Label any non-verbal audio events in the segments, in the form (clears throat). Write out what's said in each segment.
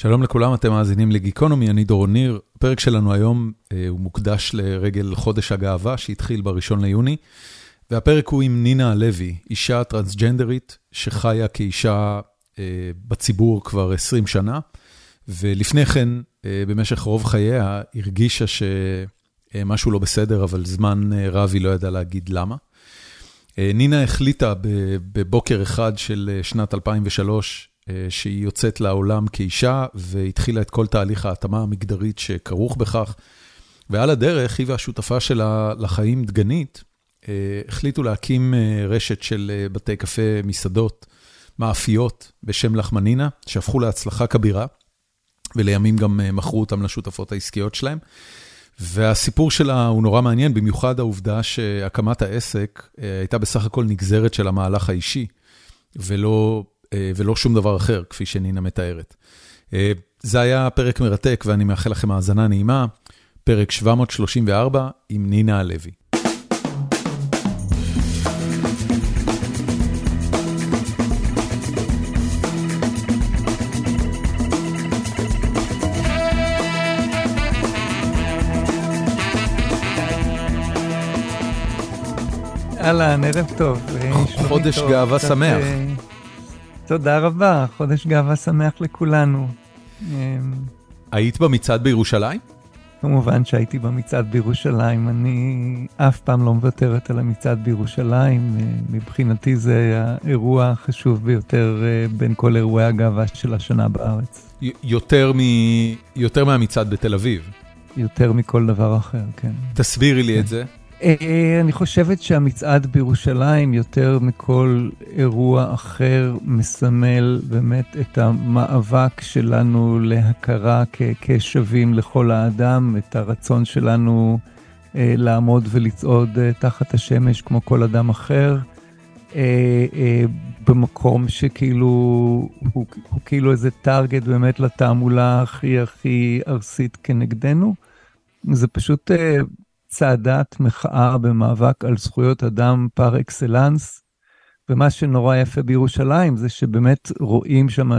שלום לכולם, אתם מאזינים לגיקונומי, אני דורון ניר. הפרק שלנו היום אה, הוא מוקדש לרגל חודש הגאווה שהתחיל בראשון ליוני, והפרק הוא עם נינה הלוי, אישה טרנסג'נדרית שחיה כאישה אה, בציבור כבר 20 שנה, ולפני כן, אה, במשך רוב חייה, הרגישה שמשהו לא בסדר, אבל זמן אה, רב היא לא ידעה להגיד למה. אה, נינה החליטה בבוקר אחד של אה, שנת 2003, אה, שהיא יוצאת לעולם כאישה, והתחילה את כל תהליך ההתאמה המגדרית שכרוך בכך. ועל הדרך, היא והשותפה שלה לחיים, דגנית, החליטו להקים רשת של בתי קפה, מסעדות, מאפיות בשם לחמנינה, שהפכו להצלחה כבירה, ולימים גם מכרו אותם לשותפות העסקיות שלהם. והסיפור שלה הוא נורא מעניין, במיוחד העובדה שהקמת העסק הייתה בסך הכל נגזרת של המהלך האישי, ולא, ולא שום דבר אחר, כפי שנינה מתארת. זה היה פרק מרתק, ואני מאחל לכם האזנה נעימה, פרק 734 עם נינה הלוי. אהלן, ערב טוב. חודש גאווה שמח. תודה רבה, חודש גאווה שמח לכולנו. היית במצעד בירושלים? כמובן שהייתי במצעד בירושלים, אני אף פעם לא מוותרת על המצעד בירושלים, מבחינתי זה האירוע החשוב ביותר בין כל אירועי הגאווה של השנה בארץ. יותר, מ... יותר מהמצעד בתל אביב. יותר מכל דבר אחר, כן. תסבירי לי כן. את זה. אני חושבת שהמצעד בירושלים, יותר מכל אירוע אחר, מסמל באמת את המאבק שלנו להכרה כשווים לכל האדם, את הרצון שלנו לעמוד ולצעוד תחת השמש כמו כל אדם אחר, במקום שכאילו, הוא, הוא כאילו איזה טארגט באמת לתעמולה הכי הכי ארסית כנגדנו. זה פשוט צעדת מחאה במאבק על זכויות אדם פר אקסלנס. ומה שנורא יפה בירושלים זה שבאמת רואים שם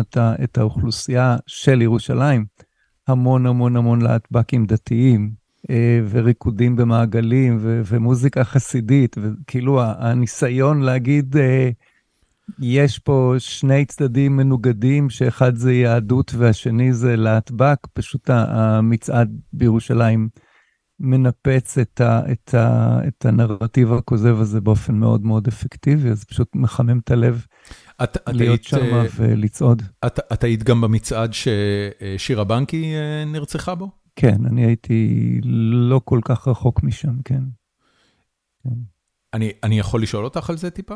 את האוכלוסייה של ירושלים, המון המון המון להטבקים דתיים, וריקודים במעגלים, ומוזיקה חסידית, וכאילו הניסיון להגיד, יש פה שני צדדים מנוגדים, שאחד זה יהדות והשני זה להטבק, פשוט המצעד בירושלים. מנפץ את, ה, את, ה, את הנרטיב הכוזב הזה באופן מאוד מאוד אפקטיבי, אז פשוט מחמם את הלב את, להיות את שם היית, ולצעוד. את, את היית גם במצעד ששירה בנקי אה, נרצחה בו? כן, אני הייתי לא כל כך רחוק משם, כן. כן. אני, אני יכול לשאול אותך על זה טיפה?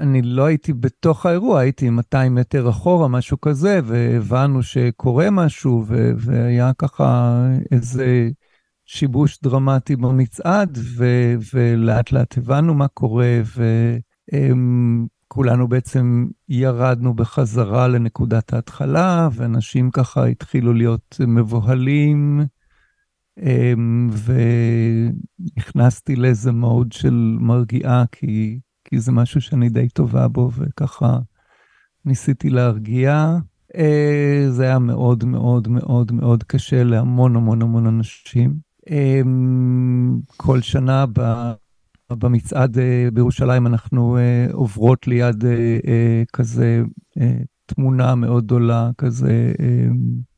אני לא הייתי בתוך האירוע, הייתי 200 מטר אחורה, משהו כזה, והבנו שקורה משהו, והיה ככה איזה שיבוש דרמטי במצעד, ולאט לאט הבנו מה קורה, וכולנו בעצם ירדנו בחזרה לנקודת ההתחלה, ואנשים ככה התחילו להיות מבוהלים. אמ, ונכנסתי לאיזה מוד של מרגיעה, כי, כי זה משהו שאני די טובה בו, וככה ניסיתי להרגיע. אה, זה היה מאוד מאוד מאוד מאוד קשה להמון המון המון אנשים. אמ, כל שנה במצעד אה, בירושלים אנחנו אה, עוברות ליד כזה תמונה מאוד גדולה, כזה אמ,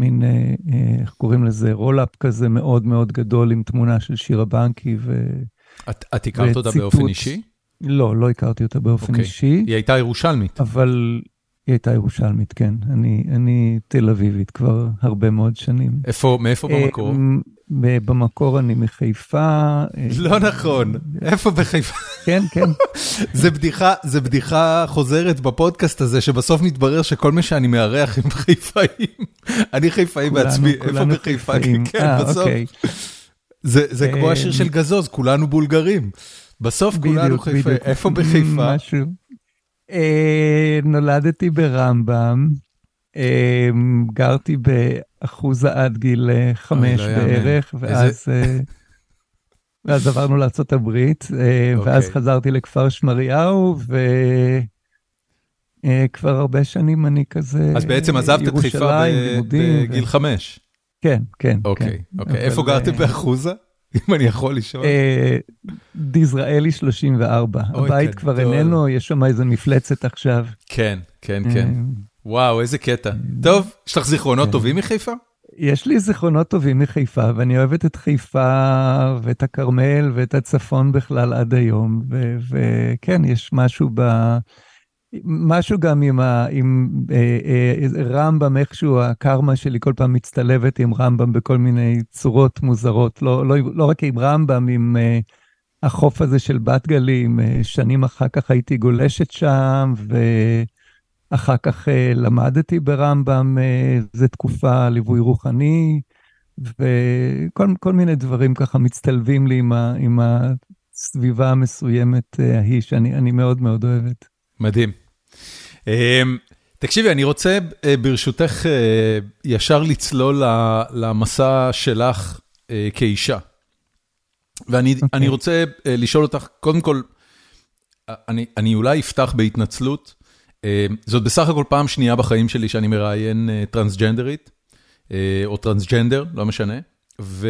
מין, אה, אה, איך קוראים לזה, רולאפ כזה מאוד מאוד גדול עם תמונה של שירה בנקי ו... את, את הכרת אותה באופן אישי? לא, לא הכרתי אותה באופן okay. אוקיי. אישי. היא הייתה ירושלמית. אבל היא הייתה ירושלמית, כן. אני, אני תל אביבית כבר הרבה מאוד שנים. איפה, מאיפה אה, במקור? במקור אני מחיפה. לא נכון, איפה בחיפה? כן, כן. (laughs) זה בדיחה, זה בדיחה חוזרת בפודקאסט הזה, שבסוף מתברר שכל מי שאני מארח הם חיפאים. (laughs) אני חיפאי בעצמי, איפה בחיפה? (laughs) כן, בסוף. אוקיי. זה כמו השיר של גזוז, כולנו בולגרים. בסוף כולנו חיפאים, איפה בחיפה? משהו. נולדתי ברמב"ם. גרתי באחוזה עד גיל אה, חמש לא בערך, ואז... אה, (laughs) ואז עברנו לארה"ב, okay. אה, ואז אוקיי. חזרתי לכפר שמריהו, ו... כבר הרבה שנים אני כזה, אז בעצם עזבת את חיפה בגיל חמש. כן, כן. אוקיי, אוקיי. איפה גרתם באחוזה? (laughs) אם אני יכול לשאול. דיזראלי 34. הבית כבר איננו, יש שם איזה מפלצת עכשיו. כן, כן, כן. וואו, איזה קטע. טוב, יש לך זיכרונות טובים מחיפה? יש לי זיכרונות טובים מחיפה, ואני אוהבת את חיפה ואת הכרמל ואת הצפון בכלל עד היום. וכן, יש משהו ב... משהו גם עם, ה, עם אה, אה, רמב"ם, איכשהו הקרמה שלי כל פעם מצטלבת עם רמב"ם בכל מיני צורות מוזרות. לא, לא, לא רק עם רמב"ם, עם אה, החוף הזה של בת גלים, אה, שנים אחר כך הייתי גולשת שם, ואחר כך אה, למדתי ברמב"ם איזה תקופה ליווי רוחני, וכל מיני דברים ככה מצטלבים לי עם, ה, עם הסביבה המסוימת אה, ההיא, שאני מאוד מאוד אוהבת. מדהים. תקשיבי, אני רוצה אה, ברשותך אה, ישר לצלול למסע שלך אה, כאישה. ואני okay. אוקיי. רוצה לשאול אותך, קודם כל, אני, אני אולי אפתח בהתנצלות. זאת בסך הכל פעם שנייה בחיים שלי שאני מראיין טרנסג'נדרית, או טרנסג'נדר, לא משנה. ו,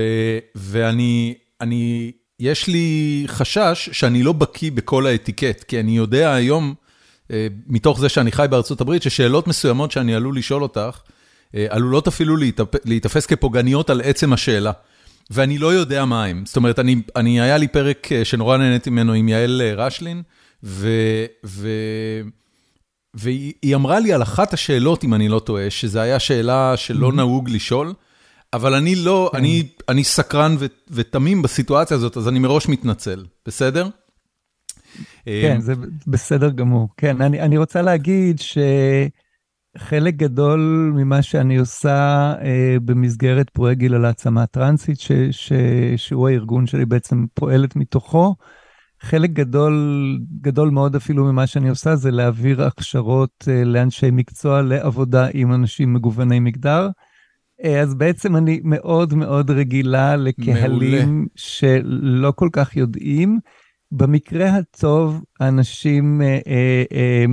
ואני, אני, יש לי חשש שאני לא בקיא בכל האתיקט, כי אני יודע היום... אה, מתוך זה שאני חי בארצות הברית, ששאלות מסוימות שאני עלול לשאול אותך, אה, עלולות אפילו להיתפס כפוגעניות על עצם השאלה. ואני לא יודע מה הם. זאת אומרת, אני, אני, היה לי פרק אה, שנורא נהניתי ממנו עם יעל רשלין, ו, ו, והיא אמרה לי על אחת השאלות, אם אני לא טועה, שזו הייתה שאלה שלא. נהוג לשאול, אבל אני לא, כן. אני, אני סקרן ו, ותמים בסיטואציה הזאת, אז אני מראש מתנצל, בסדר? כן, אמ, זה בסדר גמור. כן, אני, אני רוצה להגיד שחלק גדול ממה שאני עושה אה, במסגרת פרויקט גיל על העצמה טרנסית, ש, ש, שהוא הארגון שלי בעצם פועלת מתוכו, חלק גדול, גדול מאוד אפילו ממה שאני עושה זה להעביר הכשרות אה, לאנשי מקצוע לעבודה עם אנשים מגווני מגדר. אה, אז בעצם אני מאוד מאוד רגילה לקהלים מעולה. שלא כל כך יודעים. במקרה הטוב, אנשים אה, אה, אה,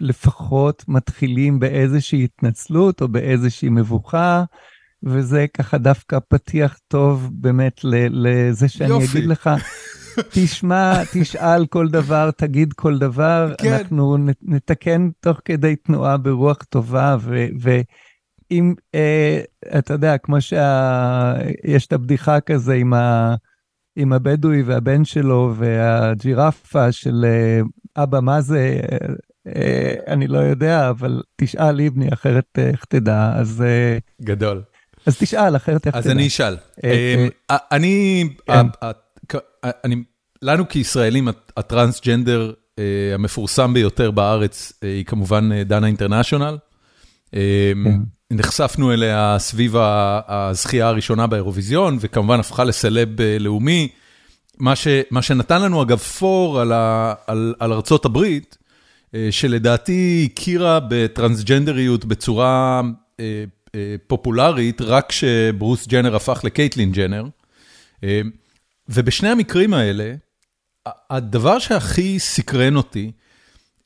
לפחות מתחילים באיזושהי התנצלות או באיזושהי מבוכה, וזה ככה דווקא פתיח טוב באמת לזה שאני יופי. אגיד לך, (laughs) תשמע, תשאל כל דבר, תגיד כל דבר, כן. אנחנו נתקן תוך כדי תנועה ברוח טובה, ואם, אה, אתה יודע, כמו שיש את הבדיחה כזה עם ה... עם הבדואי והבן שלו והג'ירפה של אה, אבא, מה זה? אה, אני לא יודע, אבל תשאל ליבני, אחרת אה, איך תדע, אז... גדול. אז תשאל, אחרת איך תדע. אז אני אשאל. אני, כן. אני, לנו כישראלים, הטרנסג'נדר המפורסם ביותר בארץ היא כמובן דנה אינטרנשיונל. כן. נחשפנו אליה סביב הזכייה הראשונה באירוויזיון, וכמובן הפכה לסלב אה, לאומי. מה, ש, מה שנתן לנו אגב פור על, ה, על, על ארצות הברית, אה, שלדעתי הכירה בטרנסג'נדריות בצורה אה, פופולרית, רק כשברוס ג'נר הפך לקייטלין ג'נר. ובשני המקרים האלה, הדבר שהכי סקרן אותי,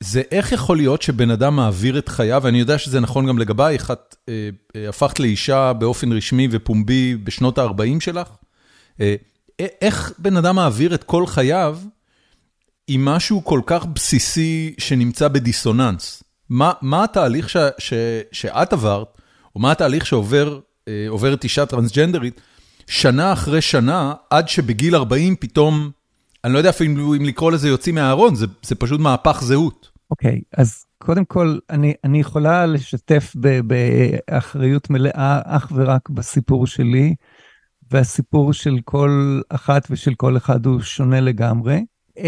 זה איך יכול להיות שבן אדם מעביר את חייו, ואני יודע שזה נכון גם לגבייך, את אה, אה, הפכת לאישה באופן רשמי ופומבי בשנות ה-40 שלך. אה, איך בן אדם מעביר את כל חייו עם משהו כל כך בסיסי שנמצא בדיסוננס? מה, מה התהליך ש, ש, שאת עברת, או מה התהליך שעוברת אישה טרנסג'נדרית, שנה אחרי שנה, עד שבגיל 40 פתאום אני לא יודע אפילו אם לקרוא לזה יוצאים מהארון, זה, זה פשוט מהפך זהות. אוקיי, okay, אז קודם כל, אני, אני יכולה לשתף ב, באחריות מלאה אך ורק בסיפור שלי, והסיפור של כל אחת ושל כל אחד הוא שונה לגמרי. Um,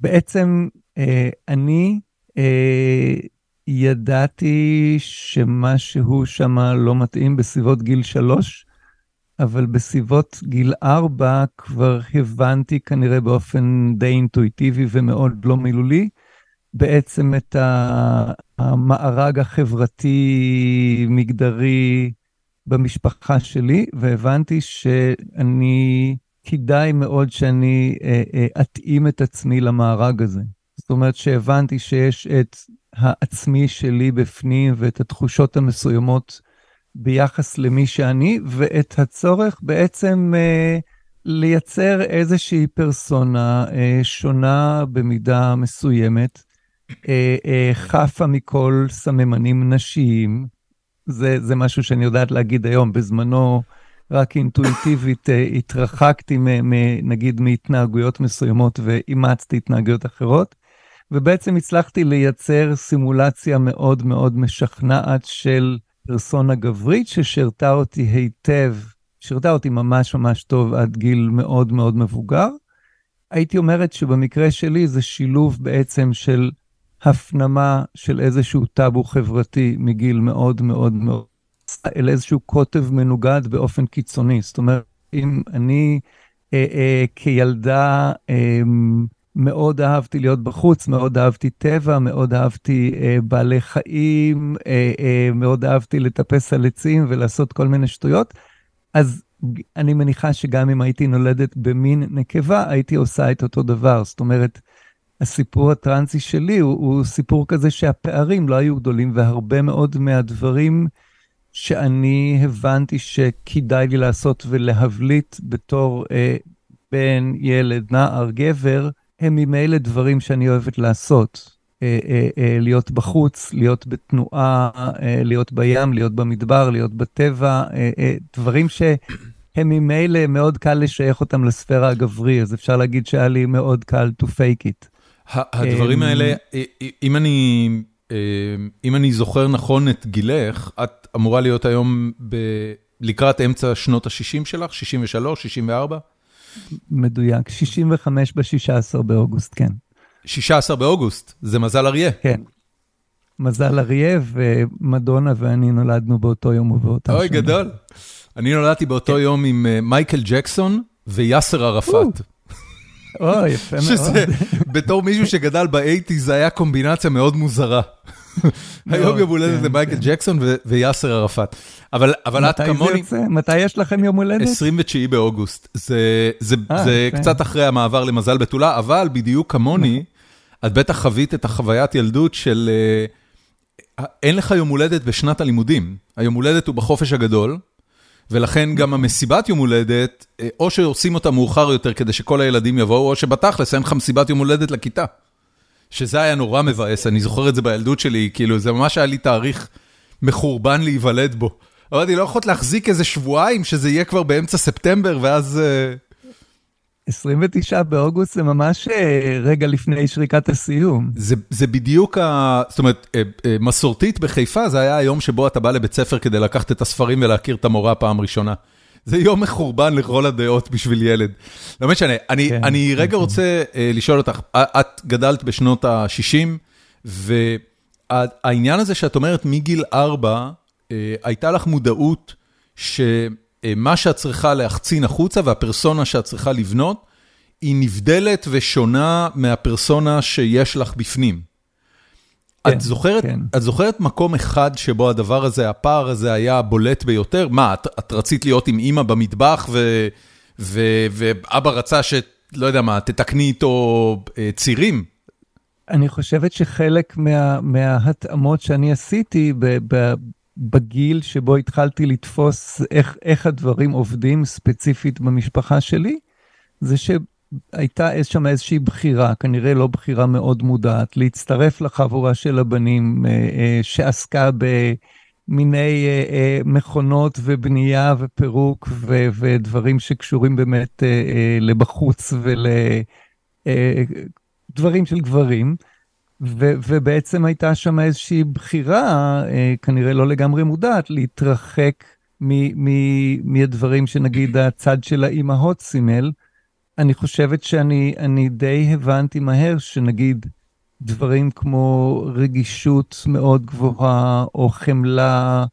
בעצם uh, אני uh, ידעתי שמשהו שם לא מתאים בסביבות גיל שלוש, אבל בסביבות גיל ארבע כבר הבנתי כנראה באופן די אינטואיטיבי ומאוד לא מילולי, בעצם את המארג החברתי-מגדרי במשפחה שלי, והבנתי שאני, כדאי מאוד שאני אה, אה, אתאים את עצמי למארג הזה. זאת אומרת שהבנתי שיש את העצמי שלי בפנים ואת התחושות המסוימות ביחס למי שאני, ואת הצורך בעצם אה, לייצר איזושהי פרסונה אה, שונה במידה מסוימת, אה, אה, חפה מכל סממנים נשיים. זה, זה משהו שאני יודעת להגיד היום. בזמנו, רק אינטואיטיבית אה, התרחקתי, מ, מ, נגיד, מהתנהגויות מסוימות ואימצתי התנהגויות אחרות. ובעצם הצלחתי לייצר סימולציה מאוד מאוד משכנעת של פרסונה גברית ששירתה אותי היטב, שירתה אותי ממש ממש טוב עד גיל מאוד מאוד מבוגר. הייתי אומרת שבמקרה שלי זה שילוב בעצם של הפנמה של איזשהו טאבו חברתי מגיל מאוד מאוד מאוד, אל איזשהו קוטב מנוגד באופן קיצוני. זאת אומרת, אם אני אה, אה, כילדה, אה, מאוד אהבתי להיות בחוץ, מאוד אהבתי טבע, מאוד אהבתי אה, בעלי חיים, אה, אה, מאוד אהבתי לטפס על עצים ולעשות כל מיני שטויות. אז אני מניחה שגם אם הייתי נולדת במין נקבה, הייתי עושה את אותו דבר. זאת אומרת, הסיפור הטרנסי שלי הוא, הוא סיפור כזה שהפערים לא היו גדולים, והרבה מאוד מהדברים שאני הבנתי שכדאי לי לעשות ולהבליט בתור אה, בן, ילד, נער, גבר, הם ממילא דברים שאני אוהבת לעשות. אה, אה, אה, להיות בחוץ, להיות בתנועה, להיות בים, להיות במדבר, להיות בטבע, דברים שהם ממילא מאוד קל לשייך אותם לספירה הגברי, אז אפשר להגיד שהיה לי מאוד קל to fake it. הדברים האלה, אם אני, אם אני זוכר נכון את גילך, את אמורה להיות היום ב, לקראת אמצע שנות ה-60 שלך, 63, 64? מדויק, 65 ב-16 באוגוסט, כן. 16 באוגוסט, זה מזל אריה. כן. מזל אריה ומדונה ואני נולדנו באותו יום ובאותה שנה. אוי, גדול. אני נולדתי באותו כן. יום עם אה, מייקל ג'קסון ויאסר ערפאת. אוי, יפה מאוד. שזה, בתור מישהו שגדל באייטי, זה היה קומבינציה מאוד מוזרה. (laughs) היום יום הולדת כן, למייקל כן. ג'קסון ויאסר ערפאת. אבל את כמוני... מתי יש לכם יום הולדת? 29 באוגוסט. זה אה, קצת אחרי המעבר למזל בתולה, אבל בדיוק כמוני. את בטח חווית את החוויית ילדות של... אה, אין לך יום הולדת בשנת הלימודים. היום הולדת הוא בחופש הגדול, ולכן גם המסיבת יום הולדת, אה, או שעושים אותה מאוחר יותר כדי שכל הילדים יבואו, או שבתכלס אין לך מסיבת יום הולדת לכיתה. שזה היה נורא מבאס, אני זוכר את זה בילדות שלי, כאילו זה ממש היה לי תאריך מחורבן להיוולד בו. אמרתי, לא יכולת להחזיק איזה שבועיים, שזה יהיה כבר באמצע ספטמבר, ואז... 29 אה, באוגוסט זה ממש אה, רגע לפני שריקת הסיום. זה, זה בדיוק, ה... זאת אומרת, אה, מסורתית בחיפה זה היה היום שבו אתה בא לבית ספר כדי לקחת את הספרים ולהכיר את המורה פעם ראשונה. זה יום מחורבן לכל הדעות בשביל ילד. לא משנה, אני, כן, אני רגע כן. רוצה uh, לשאול אותך, את גדלת בשנות ה-60, והעניין הזה שאת אומרת מגיל 4, uh, הייתה לך מודעות שמה שאת צריכה להחצין החוצה והפרסונה שאת צריכה לבנות, היא נבדלת ושונה מהפרסונה שיש לך בפנים. כן, את זוכרת, כן. את זוכרת מקום אחד שבו הדבר הזה, הפער הזה היה בולט ביותר? מה, את, את רצית להיות עם אימא במטבח ו, ו, ואבא רצה ש... לא יודע מה, תתקני איתו אה, צירים? אני חושבת שחלק מה, מההתאמות שאני עשיתי ב, ב, בגיל שבו התחלתי לתפוס איך, איך הדברים עובדים ספציפית במשפחה שלי, זה ש... הייתה שם איזושהי בחירה, כנראה לא בחירה מאוד מודעת, להצטרף לחבורה של הבנים אה, אה, שעסקה במיני אה, מכונות ובנייה ופירוק ו, ודברים שקשורים באמת לבחוץ ולדברים של גברים. ו, ובעצם הייתה שם איזושהי בחירה, כנראה לא לגמרי מודעת, להתרחק מ, מ, מהדברים שנגיד הצד של האימהות סימל. אני חושבת שאני די הבנתי מהר שנגיד דברים כמו רגישות מאוד גבוהה, או חמלה,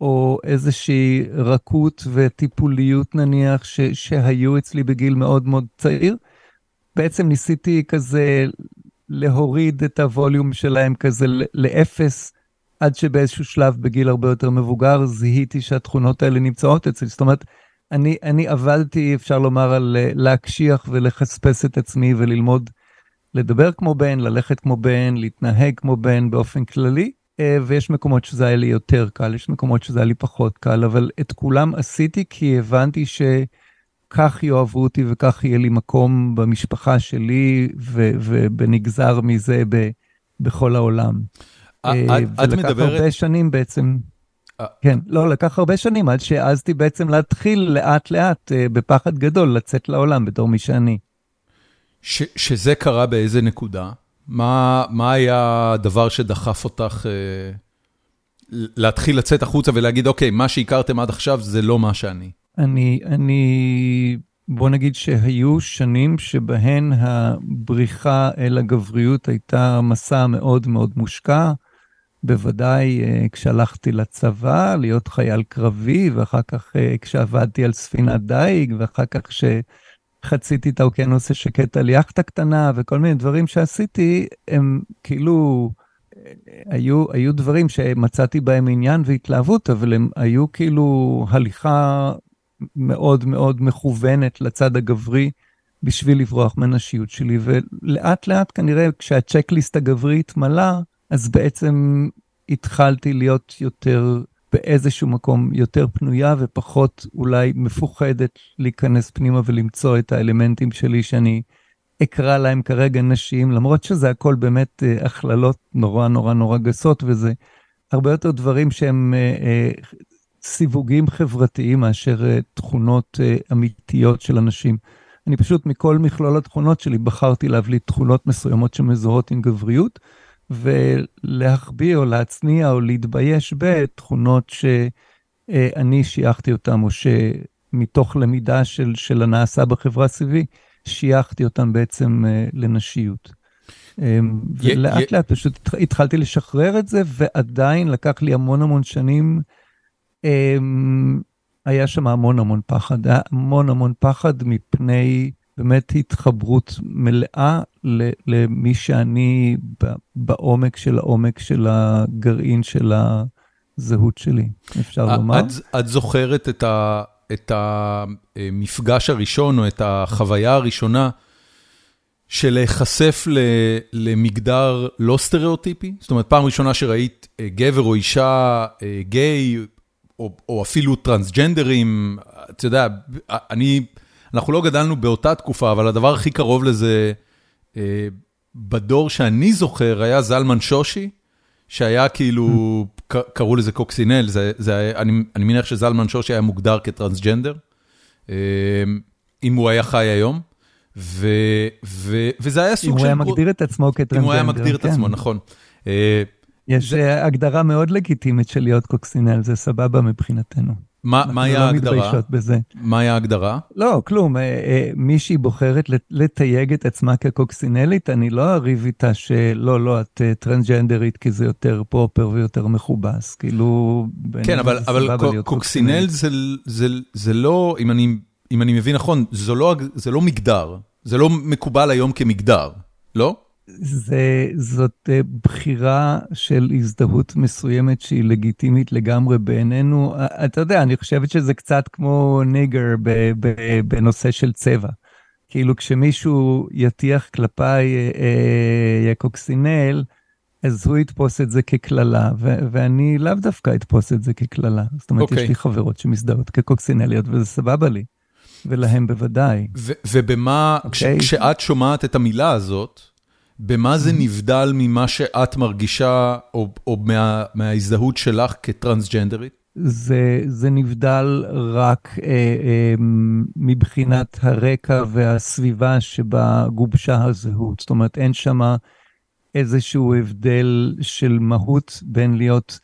או איזושהי רכות וטיפוליות נניח, ש, שהיו אצלי בגיל מאוד מאוד צעיר, בעצם ניסיתי כזה להוריד את הווליום שלהם כזה לאפס, עד שבאיזשהו שלב בגיל הרבה יותר מבוגר זיהיתי שהתכונות האלה נמצאות אצלי. זאת אומרת, אני, אני עבדתי, אפשר לומר, על אה, להקשיח ולחספס את עצמי וללמוד לדבר כמו בן, ללכת כמו בן, להתנהג כמו בן באופן כללי, אה, ויש מקומות שזה היה לי יותר קל, יש מקומות שזה היה לי פחות קל, אבל את כולם עשיתי כי הבנתי שכך יאהבו אותי וכך יהיה לי מקום במשפחה שלי, ובנגזר מזה ב, בכל העולם. אה, את, את מדברת... ולקח הרבה שנים בעצם. כן, לא, לקח הרבה שנים עד שהעזתי בעצם להתחיל לאט לאט, בפחד גדול, לצאת לעולם בתור מי שאני. ש, שזה קרה באיזה נקודה? מה, מה היה הדבר שדחף אותך אה, להתחיל לצאת החוצה ולהגיד, אוקיי, מה שהכרתם עד עכשיו זה לא מה שאני? אני, אני, בוא נגיד שהיו שנים שבהן הבריחה אל הגבריות הייתה מסע מאוד מאוד מושקע. בוודאי uh, כשהלכתי לצבא, להיות חייל קרבי, ואחר כך uh, כשעבדתי על ספינת דייג, ואחר כך כשחציתי את האוקיינוס השקט על יאכטה קטנה, וכל מיני דברים שעשיתי, הם כאילו, אה, היו, היו דברים שמצאתי בהם עניין והתלהבות, אבל הם היו כאילו הליכה מאוד מאוד מכוונת לצד הגברי. בשביל לברוח מהנשיות שלי, ולאט לאט כנראה כשהצ'קליסט הגברי התמלא, אז בעצם התחלתי להיות יותר, באיזשהו מקום, יותר פנויה ופחות אולי מפוחדת להיכנס פנימה ולמצוא את האלמנטים שלי שאני אקרא להם כרגע נשיים, למרות שזה הכל באמת אה, הכללות נורא נורא נורא גסות, וזה הרבה יותר דברים שהם אה, אה, סיווגים חברתיים מאשר אה, תכונות אה, אמיתיות של אנשים. אני פשוט מכל מכלול התכונות שלי בחרתי להבליט תכונות מסוימות שמזוהות עם גבריות. ולהחביא או להצניע או להתבייש בתכונות שאני שייכתי אותן, או שמתוך למידה של, של הנעשה בחברה סביבי, שייכתי אותן בעצם אה, לנשיות. אמ, ולאט לאט פשוט התחלתי לשחרר את זה, ועדיין לקח לי המון המון שנים. אמ, היה שם המון המון פחד, היה המון המון פחד מפני באמת התחברות מלאה למי שאני בעומק של העומק של הגרעין של הזהות שלי, אפשר לומר. את, את זוכרת את, ה, את המפגש הראשון או את החוויה הראשונה של להיחשף למגדר לא סטריאוטיפי? זאת אומרת, פעם ראשונה שראית אה, גבר או אישה אה, גיי, או, או אפילו טרנסג'נדרים, אתה יודע, אני... אנחנו לא גדלנו באותה תקופה, אבל הדבר הכי קרוב לזה אה, בדור שאני זוכר היה זלמן שושי, שהיה כאילו, קראו לזה קוקסינל, זה, זה אני, אני מניח שזלמן שושי היה מוגדר כטרנסג'נדר, אה, אם הוא היה חי היום. ו, ו, וזה היה סוג של... אם הוא היה מגדיר את עצמו כטרנסג'נדר, אם הוא היה מגדיר. את עצמו, נכון. אה, יש זה... הגדרה מאוד לגיטימית של להיות קוקסינל, זה סבבה מבחינתנו. מה היה לא ההגדרה? אנחנו לא מתביישות בזה. מה היה ההגדרה? לא, כלום. אה, אה, מישהי בוחרת לתייג את עצמה כקוקסינלית, אני לא אריב איתה שלא, לא, את אה, טרנסג'נדרית כי זה יותר פרופר ויותר מכובס. כאילו, כן, אבל, אבל קוקסינל זה, זה, זה לא, אם אני, אם אני מבין נכון, זה לא, זה לא מגדר. זה לא מקובל היום כמגדר, לא? זה, זאת אה, בחירה של הזדהות מסוימת שהיא לגיטימית לגמרי בעינינו. אה, אתה יודע, אני חושבת שזה קצת כמו ניגר בנושא של צבע. כאילו כשמישהו יטיח כלפיי אה, יקוקסינל, אז הוא יתפוס את זה כקללה, ואני לאו דווקא אתפוס את זה כקללה. זאת אומרת, okay. יש אוקיי. לי חברות שמזדהות כקוקסינליות, וזה סבבה לי. ולהם בוודאי. ובמה, okay. אוקיי? כשאת שומעת את המילה הזאת, במה זה נבדל ממה שאת מרגישה, או, או מה, מההזדהות שלך כטרנסג'נדרית? זה, זה נבדל רק אה, אה, מבחינת הרקע והסביבה שבה גובשה הזהות. זאת אומרת, אין שם איזשהו הבדל של מהות בין להיות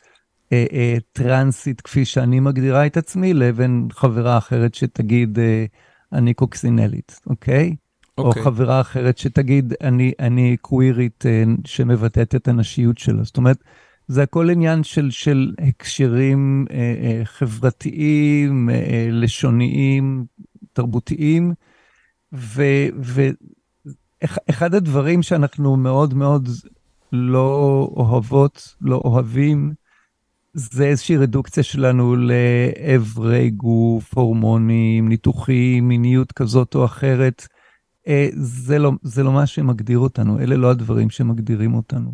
אה, אה, טרנסית, כפי שאני מגדירה את עצמי, לבין חברה אחרת שתגיד, אה, אני קוקסינלית, אוקיי? או אוקיי. חברה אחרת שתגיד, אני, אני קווירית אה, שמבטאת את הנשיות שלה. זאת אומרת, זה הכל עניין של, של הקשרים אה, אה, חברתיים, אה, לשוניים, תרבותיים, ואחד הדברים שאנחנו מאוד מאוד לא אוהבות, לא אוהבים, זה איזושהי רדוקציה שלנו לאיברי גוף, הורמונים, ניתוחים, מיניות כזאת או אחרת. זה לא, זה לא מה שמגדיר אותנו, אלה לא הדברים שמגדירים אותנו.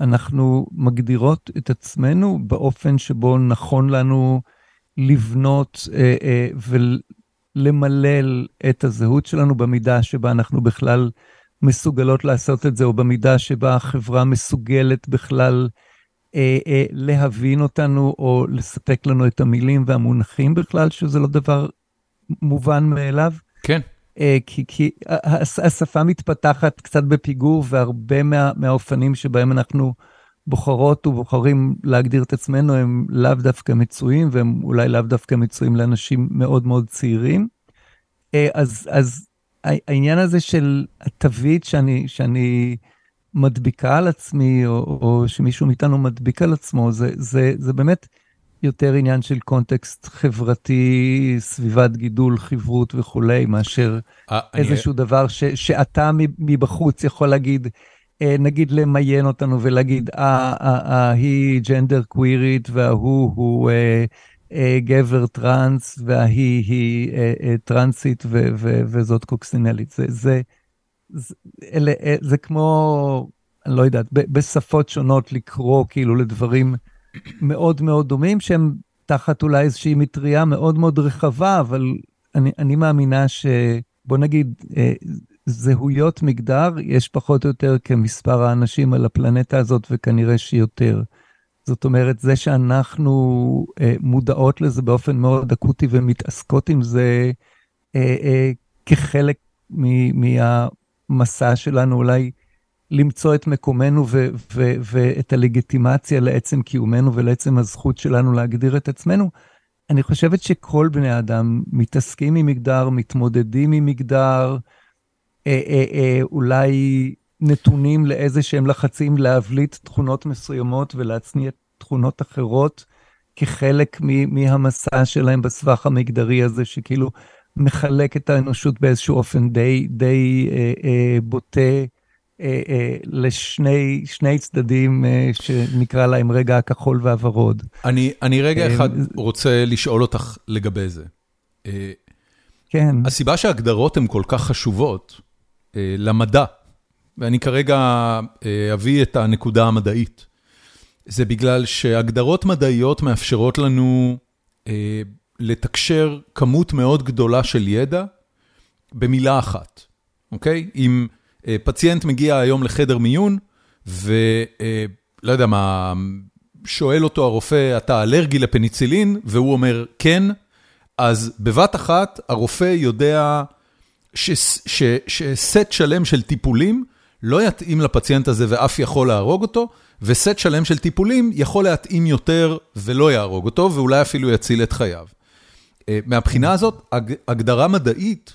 אנחנו מגדירות את עצמנו באופן שבו נכון לנו לבנות אה, אה, ולמלל את הזהות שלנו במידה שבה אנחנו בכלל מסוגלות לעשות את זה, או במידה שבה החברה מסוגלת בכלל אה, אה, להבין אותנו, או לספק לנו את המילים והמונחים בכלל, שזה לא דבר מובן מאליו. כן. אה, כי, כי השפה מתפתחת קצת בפיגור, והרבה מה, מהאופנים שבהם אנחנו בוחרות ובוחרים להגדיר את עצמנו הם לאו דווקא מצויים, והם אולי לאו דווקא מצויים לאנשים מאוד מאוד צעירים. אה, אז, אז העניין הזה של התווית שאני, שאני מדביקה על עצמי, או, או שמישהו מאיתנו מדביק על עצמו, זה, זה, זה באמת יותר עניין של קונטקסט חברתי, סביבת גידול, חברות וכולי, מאשר 아, אה, איזשהו אני... דבר ש, שאתה מבחוץ יכול להגיד, אה, נגיד למיין אותנו ולהגיד, אה, אה, אה, היא ג'נדר קווירית וההוא הוא אה, אה, גבר טראנס וההיא היא אה, אה, טראנסית ו, ו, וזאת קוקסינלית. זה, זה, זה, אלה, אה, זה כמו, אני לא יודעת, בשפות שונות לקרוא כאילו לדברים מאוד מאוד דומים, שהם תחת אולי איזושהי מטריה מאוד מאוד רחבה, אבל אני, אני מאמינה ש... בוא נגיד, אה, זהויות מגדר יש פחות או יותר כמספר האנשים על הפלנטה הזאת, וכנראה שיותר. זאת אומרת, זה שאנחנו אה, מודעות לזה באופן מאוד אקוטי ומתעסקות עם זה אה, אה, כחלק מהמסע שלנו, אולי למצוא את מקומנו ו- ו- ואת הלגיטימציה לעצם קיומנו ולעצם הזכות שלנו להגדיר את עצמנו, אני חושבת שכל בני האדם מתעסקים עם מגדר, מתמודדים עם מגדר, אה, אה, אה, אולי נתונים לאיזה שהם לחצים להבליט תכונות מסוימות ולהצניע תכונות אחרות כחלק מהמסע שלהם בסבך המגדרי הזה, שכאילו מחלק את האנושות באיזשהו אופן די, די אה, אה, בוטה. אה, אה, לשני שני צדדים אה, שנקרא להם רגע הכחול והוורוד. אני, אני רגע אחד רוצה לשאול אותך לגבי זה. כן. הסיבה שההגדרות הן כל כך חשובות למדע, ואני כרגע אביא את הנקודה המדעית, זה בגלל שהגדרות מדעיות מאפשרות לנו לתקשר כמות מאוד גדולה של ידע במילה אחת, אוקיי? אם... אה, פציינט מגיע היום לחדר מיון, ולא אה, יודע מה, שואל אותו הרופא, אתה אלרגי לפניצילין? והוא אומר, כן. אז בבת אחת הרופא יודע שסט שלם של טיפולים לא יתאים לפציינט הזה ואף יכול להרוג אותו, וסט שלם של טיפולים יכול להתאים יותר ולא יהרוג אותו, ואולי אפילו יציל את חייו. אה, מהבחינה הזאת, הגדרה מדעית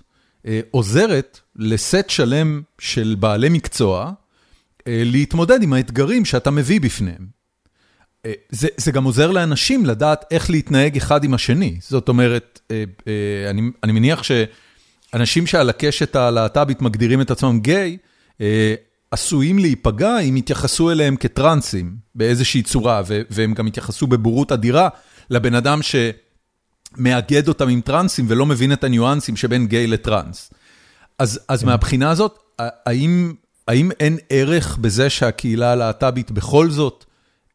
עוזרת לסט שלם של בעלי מקצוע אה, להתמודד עם האתגרים שאתה מביא בפניהם. אה, זה, זה גם עוזר לאנשים לדעת איך להתנהג אחד עם השני. זאת אומרת, אני, אני מניח שאנשים שעל הקשת הלהט"בית מגדירים את עצמם גיי, עשויים להיפגע אם יתייחסו אליהם כטרנסים באיזושהי צורה, והם גם יתייחסו בבורות אדירה לבן אדם ש... מאגד אותם עם טרנסים ולא מבין את הניואנסים שבין גיי לטרנס. אז, אז כן. מהבחינה הזאת, האם, האם אין ערך בזה שהקהילה הלהט"בית בכל זאת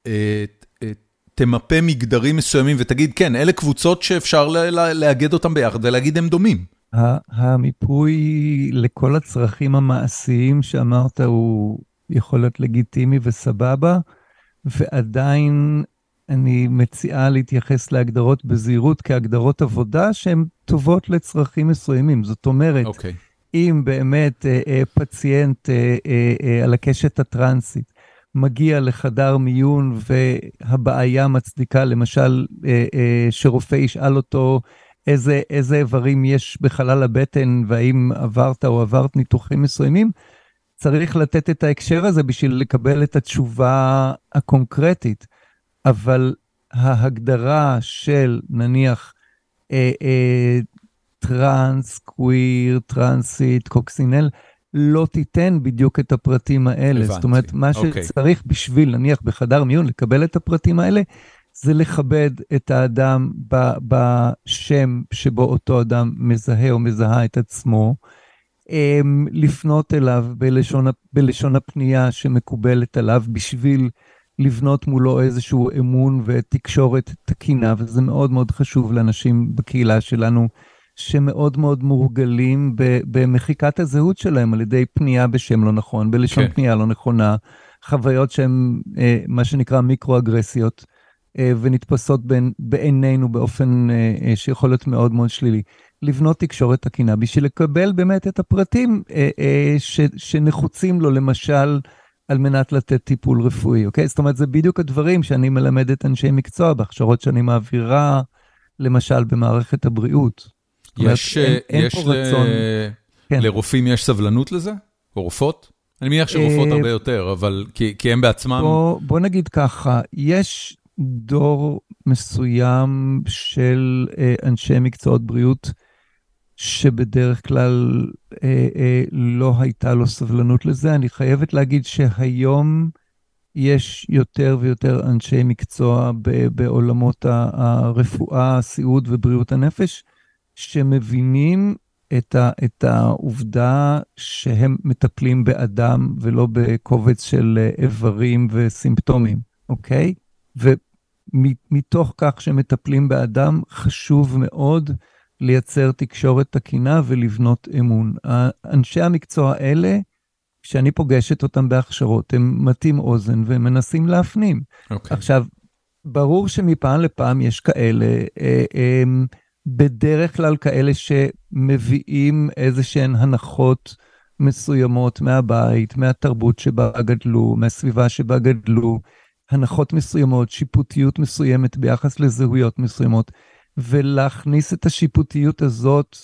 אה, אה, תמפה מגדרים מסוימים ותגיד, כן, אלה קבוצות שאפשר לאגד אותם ביחד ולהגיד הם דומים? המיפוי לכל הצרכים המעשיים שאמרת הוא יכול להיות לגיטימי וסבבה, ועדיין אני מציעה להתייחס להגדרות בזהירות כהגדרות עבודה שהן טובות לצרכים מסוימים. זאת אומרת, okay. אוקיי. אם באמת אה, אה, פציינט אה, אה, אה, על הקשת הטרנסית מגיע לחדר מיון והבעיה מצדיקה, למשל, אה, אה, שרופא ישאל אותו איזה, איזה איברים יש בחלל הבטן והאם עברת או עברת ניתוחים מסוימים, צריך לתת את ההקשר הזה בשביל לקבל את התשובה הקונקרטית. אבל ההגדרה של נניח אה, אה, טרנס, קוויר, טרנסית, קוקסינל, לא תיתן בדיוק את הפרטים האלה. הבנתי, זאת אומרת, מה אוקיי. שצריך בשביל, נניח בחדר מיון, לקבל את הפרטים האלה, זה לכבד את האדם בשם שבו אותו אדם מזהה או מזהה את עצמו. לפנות אליו בלשון, בלשון הפנייה שמקובלת עליו בשביל לבנות מולו איזשהו אמון ותקשורת תקינה, וזה מאוד מאוד חשוב לאנשים בקהילה שלנו, שמאוד מאוד מורגלים במחיקת הזהות שלהם על ידי פנייה בשם לא נכון, בלשון כן. פנייה לא נכונה, חוויות שהן אה, מה שנקרא מיקרו-אגרסיות, אה, ונתפסות בין, בעינינו באופן אה, שיכול להיות מאוד מאוד שלילי. לבנות תקשורת תקינה בשביל לקבל באמת את הפרטים ש, שנחוצים לו, למשל, על מנת לתת טיפול רפואי, אוקיי? זאת אומרת, זה בדיוק הדברים שאני מלמד את אנשי מקצוע בהכשרות שאני מעבירה, למשל, במערכת הבריאות. יש, אומרת, אין, אין יש ל... רצון... כן. לרופאים יש סבלנות לזה? או רופאות? אני מניח שרופאות הרבה יותר, אבל כי, כי הם בעצמם... בוא, בוא נגיד ככה, יש דור מסוים של אה, אנשי מקצועות בריאות, שבדרך כלל אה, אה, לא הייתה לו סבלנות לזה. אני חייבת להגיד שהיום יש יותר ויותר אנשי מקצוע ב, בעולמות הרפואה, הסיעוד ובריאות הנפש, שמבינים את, ה, את העובדה שהם מטפלים באדם ולא בקובץ של אה, איברים וסימפטומים, אוקיי? ומתוך כך שמטפלים באדם, חשוב מאוד לייצר תקשורת תקינה ולבנות אמון. אנשי המקצוע האלה, כשאני פוגשת אותם בהכשרות, הם מטים אוזן והם מנסים להפנים. Okay. אוקיי. עכשיו, ברור שמפעם לפעם יש כאלה, אה, אה, בדרך כלל כאלה שמביאים איזה שהן הנחות מסוימות מהבית, מהתרבות שבה גדלו, מהסביבה שבה גדלו, הנחות מסוימות, שיפוטיות מסוימת ביחס לזהויות מסוימות. ולהכניס את השיפוטיות הזאת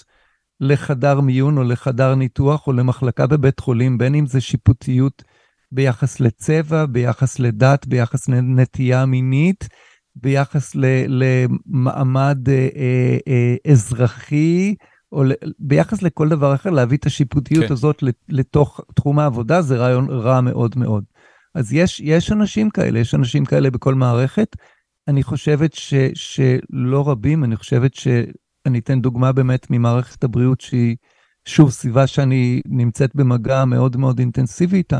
לחדר מיון או לחדר ניתוח או למחלקה בבית חולים, בין אם זה שיפוטיות ביחס לצבע, ביחס לדת, ביחס לנטייה מינית, ביחס ל, למעמד אה, אה, אה, אזרחי, או ל, ביחס לכל דבר אחר, להביא את השיפוטיות כן. הזאת לתוך תחום העבודה, זה רעיון רע מאוד מאוד. אז יש, יש אנשים כאלה, יש אנשים כאלה בכל מערכת. אני חושבת ש, שלא רבים, אני חושבת שאני אתן דוגמה באמת ממערכת הבריאות שהיא, שוב, סביבה שאני נמצאת במגע מאוד מאוד אינטנסיבי איתה.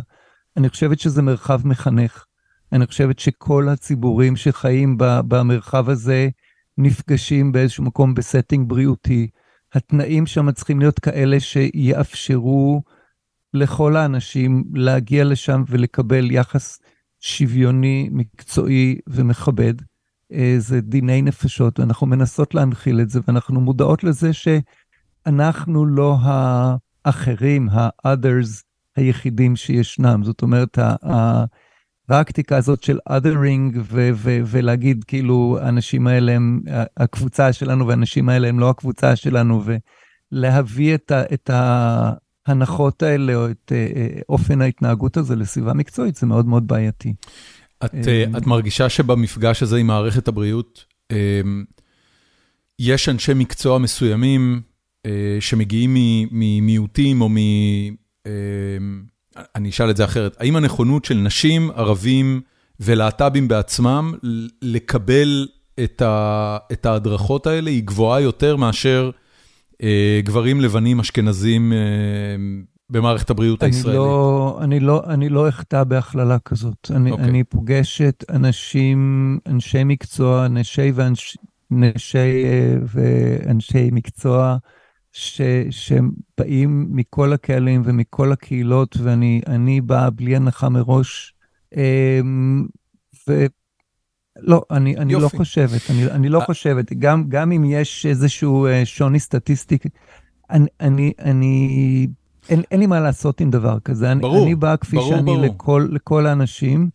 אני חושבת שזה מרחב מחנך. אני חושבת שכל הציבורים שחיים במרחב הזה נפגשים באיזשהו מקום ב setting בריאותי. התנאים שם צריכים להיות כאלה שיאפשרו לכל האנשים להגיע לשם ולקבל יחס שוויוני, מקצועי ומכבד. אה, זה דיני נפשות, ואנחנו מנסות להנחיל את זה, ואנחנו מודעות לזה שאנחנו לא האחרים, ה-others היחידים שישנם. זאת אומרת, הפרקטיקה הזאת של othering ו- ו- ולהגיד כאילו האנשים האלה הם הקבוצה שלנו והאנשים האלה הם לא הקבוצה שלנו, ולהביא את, ה- את ההנחות האלה או את uh, אופן ההתנהגות הזה לסביבה מקצועית, זה מאוד מאוד בעייתי. את, אה, את מרגישה שבמפגש הזה עם מערכת הבריאות, אה, יש אנשי מקצוע מסוימים אה, שמגיעים ממיעוטים או מ... אני אשאל את זה אחרת, האם הנכונות של נשים, ערבים ולהט"בים בעצמם לקבל את ההדרכות האלה היא גבוהה יותר מאשר גברים לבנים אשכנזים במערכת הבריאות אני הישראלית? לא, אני לא, אני לא אחטא בהכללה כזאת. אני, okay. אוקיי. אני פוגשת אנשים, אנשי מקצוע, נשי ואנשי, נשי אה, ואנשי מקצוע, ש, שבאים מכל הקהלים ומכל הקהילות, ואני בא בלי הנחה מראש. אמ, ולא, אני, אני לא חושבת, אני, אני לא אה. חושבת, גם, גם אם יש איזשהו אה, שוני סטטיסטי, אני, אני, אני אין, אין לי מה לעשות עם דבר כזה. ברור, אני, אני בא כפי ברור, שאני ברור. לכל, לכל האנשים.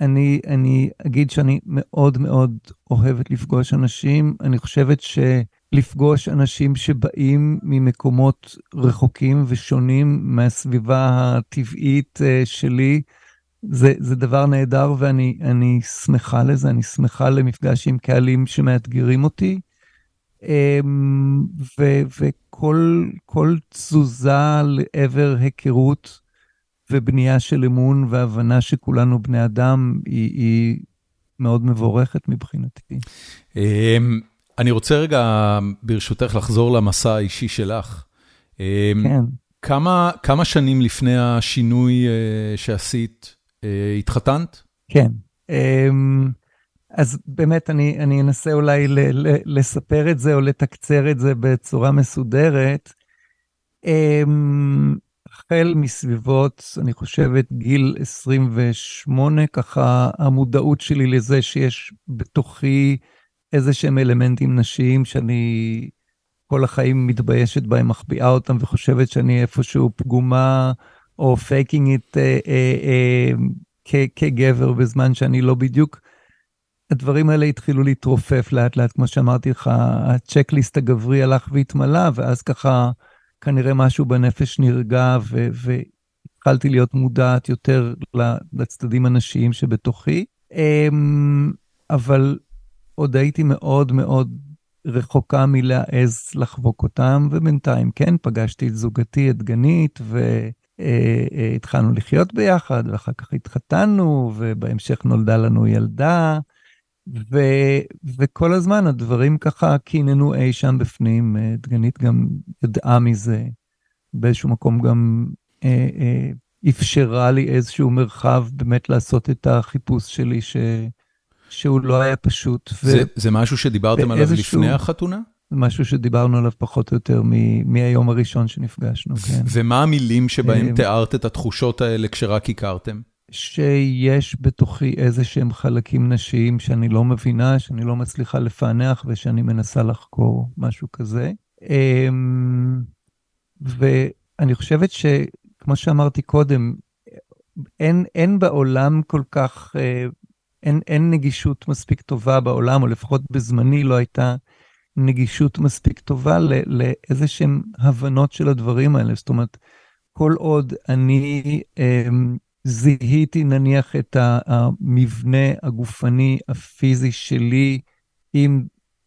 אני, אני אגיד שאני מאוד מאוד אוהבת לפגוש אנשים. אני חושבת שלפגוש אנשים שבאים ממקומות רחוקים ושונים מהסביבה הטבעית uh, שלי, זה, זה דבר נהדר ואני שמחה לזה, אני שמחה למפגש עם קהלים שמאתגרים אותי. אמ, וכל תזוזה לעבר היכרות ובנייה של אמון והבנה שכולנו בני אדם היא, היא מאוד מבורכת מבחינתי. אמ, אני רוצה רגע, ברשותך, לחזור למסע האישי שלך. אמ, כן. כמה, כמה שנים לפני השינוי uh, שעשית, uh, התחתנת? כן. Um, אז באמת, אני, אני אנסה אולי ל, ל, לספר את זה או לתקצר את זה בצורה מסודרת. Um, החל מסביבות, אני חושבת, גיל 28, ככה המודעות שלי לזה שיש בתוכי איזה שהם אלמנטים נשיים שאני כל החיים מתביישת בהם, מחביאה אותם וחושבת שאני איפשהו פגומה או faking it אה, אה, אה, כגבר בזמן שאני לא בדיוק. הדברים האלה התחילו להתרופף לאט לאט, כמו שאמרתי לך, ה checklist הגברי הלך והתמלא, ואז ככה כנראה משהו בנפש נרגע, והתחלתי להיות מודעת יותר לצדדים הנשיים שבתוכי. אמ, אבל עוד הייתי מאוד מאוד רחוקה מלהעז לחבוק אותם, ובינתיים כן, פגשתי את זוגתי, את גנית, והתחלנו אה, אה, לחיות ביחד, ואחר כך התחתנו, ובהמשך נולדה לנו ילדה, ו, וכל הזמן הדברים ככה קיננו אי שם בפנים, אה, דגנית גם ידעה מזה, באיזשהו מקום גם אה, אה, אפשרה לי איזשהו מרחב באמת לעשות את החיפוש שלי, ש, שהוא לא היה פשוט. ו... זה, זה משהו שדיברתם עליו לפני החתונה? זה משהו שדיברנו עליו פחות או יותר מ, מהיום הראשון שנפגשנו, כן. ומה המילים שבהם תיארת את התחושות האלה כשרק הכרתם? שיש בתוכי איזה שהם חלקים נשיים שאני לא מבינה, שאני לא מצליחה לפענח ושאני מנסה לחקור, משהו כזה. אמ, ואני חושבת שכמו שאמרתי קודם, אין, אין בעולם כל כך, אה, אין, אין נגישות מספיק טובה בעולם, או לפחות בזמני לא הייתה נגישות מספיק טובה לאיזה שהן הבנות של הדברים האלה. זאת אומרת, כל עוד אני אמ, זיהיתי נניח את המבנה הגופני הפיזי שלי עם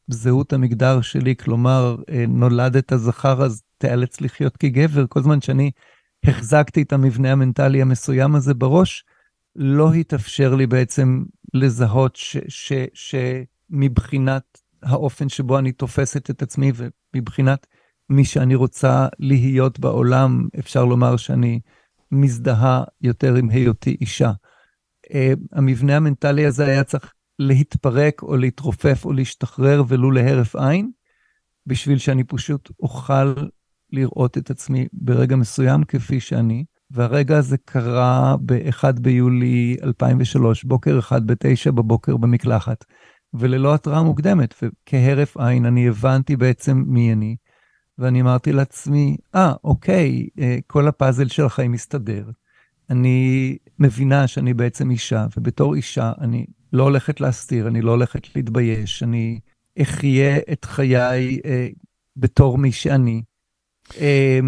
זהות המגדר שלי, כלומר, אה, נולדת זכר אז תיאלץ לחיות כגבר, כל זמן שאני החזקתי את המבנה המנטלי המסוים הזה בראש, לא התאפשר לי בעצם לזהות שמבחינת האופן שבו אני תופסת את עצמי ומבחינת מי שאני רוצה להיות בעולם, אפשר לומר שאני מזדהה יותר עם היותי אישה. Uh, המבנה המנטלי הזה היה צריך להתפרק או להתרופף או להשתחרר ולו להרף עין, בשביל שאני פשוט אוכל לראות את עצמי ברגע מסוים כפי שאני. והרגע הזה קרה ב-1 ביולי 2003, בוקר אחד בתשע בבוקר במקלחת, וללא התראה מוקדמת, וכהרף עין אני הבנתי בעצם מי אני, ואני אמרתי לעצמי, אה, ah, אוקיי, אה, כל הפאזל של החיים מסתדר. אני מבינה שאני בעצם אישה, ובתור אישה אני לא הולכת להסתיר, אני לא הולכת להתבייש, אני אחיה את חיי אה, בתור מי שאני. אה,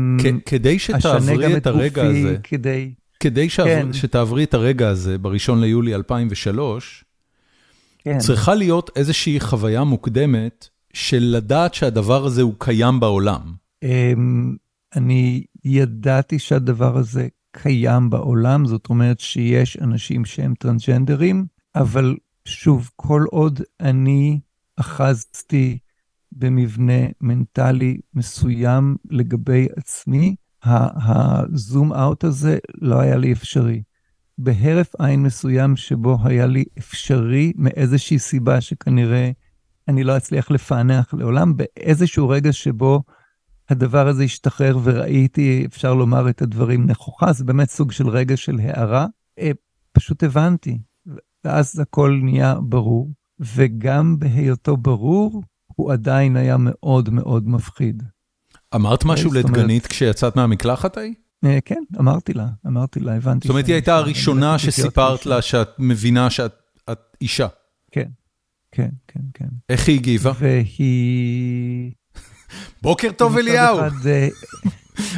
כדי שתעברי את הרגע גופי, הזה, כדי... כדי שעבר, כן. שתעברי את הרגע הזה בראשון ליולי 2003, כן. צריכה להיות איזושהי חוויה מוקדמת של לדעת שהדבר הזה הוא קיים בעולם? אמ, אני ידעתי שהדבר הזה קיים בעולם, זאת אומרת שיש אנשים שהם טרנסג'נדרים, אבל שוב, כל עוד אני אחזתי במבנה מנטלי מסוים לגבי עצמי, הזום אאוט הזה לא היה לי אפשרי. בהרף עין מסוים שבו היה לי אפשרי מאיזושהי סיבה שכנראה אני לא אצליח לפענח לעולם, באיזשהו רגע שבו הדבר הזה השתחרר וראיתי, אפשר לומר, את הדברים נכוחה, זה באמת סוג של רגע של הערה. אה, פשוט הבנתי, ואז הכל נהיה ברור, וגם בהיותו ברור, הוא עדיין היה מאוד מאוד מפחיד. אמרת משהו לדגנית כשיצאת מהמקלחת ההיא? אה, כן, אמרתי לה, אמרתי לה, הבנתי. זאת אומרת, היא הייתה הראשונה שסיפרת לה שאת מבינה שאת אישה. כן, כן, כן, כן. איך היא הגיבה? והיא... בוקר טוב אליהו. אה,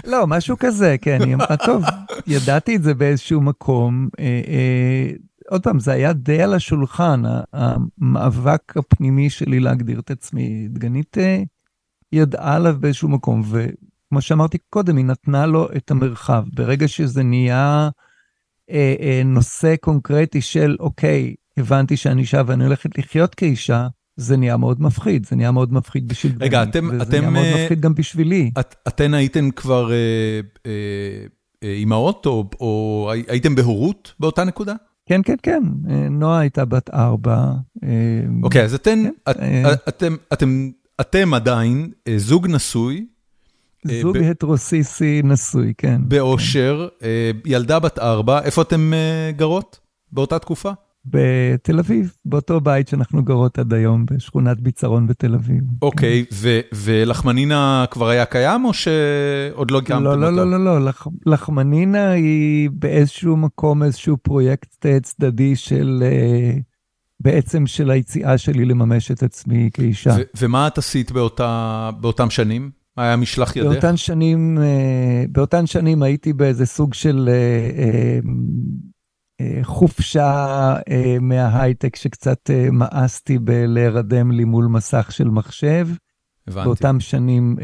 לא, משהו כזה, כן, היא אמרה, טוב, ידעתי את זה באיזשהו מקום. אה, אה, עוד פעם, זה היה די על השולחן, המאבק הפנימי שלי להגדיר את עצמי. דגנית ידעה עליו באיזשהו מקום, וכמו שאמרתי קודם, היא נתנה לו את המרחב. ברגע שזה נהיה נושא קונקרטי של, אוקיי, הבנתי שאני אישה ואני הולכת לחיות כאישה, זה נהיה מאוד מפחיד, זה נהיה מאוד מפחיד בשביל. רגע, אתם... וזה אתם, נהיה מאוד מפחיד גם בשבילי. את, אתן הייתן כבר אימהות, או, או הייתם בהורות באותה נקודה? כן, כן, כן. נועה הייתה בת ארבע. אוקיי, אז אתן, את, אתם, אתם, אתם עדיין זוג נשוי. זוג ב... הטרוסיסי נשוי, כן. באושר, כן. ילדה בת ארבע, איפה אתם גרות באותה תקופה? בתל אביב, באותו בית שאנחנו גרות עד היום, בשכונת ביצרון בתל אביב. אוקיי, okay. ולחמנינה כבר היה קיים או שעוד לא הקמתם לא, לא, לא, לא, לא, לח, לחמנינה היא באיזשהו מקום איזשהו פרויקט צדדי של, בעצם של היציאה שלי לממש את עצמי כאישה. ומה את עשית באותה, באותם שנים? היה משלח ידך? באותן שנים, באותן שנים הייתי באיזה סוג של... חופשה מההייטק שקצת מאסתי בלהירדם לי מול מסך של מחשב. הבנתי. באותם שנים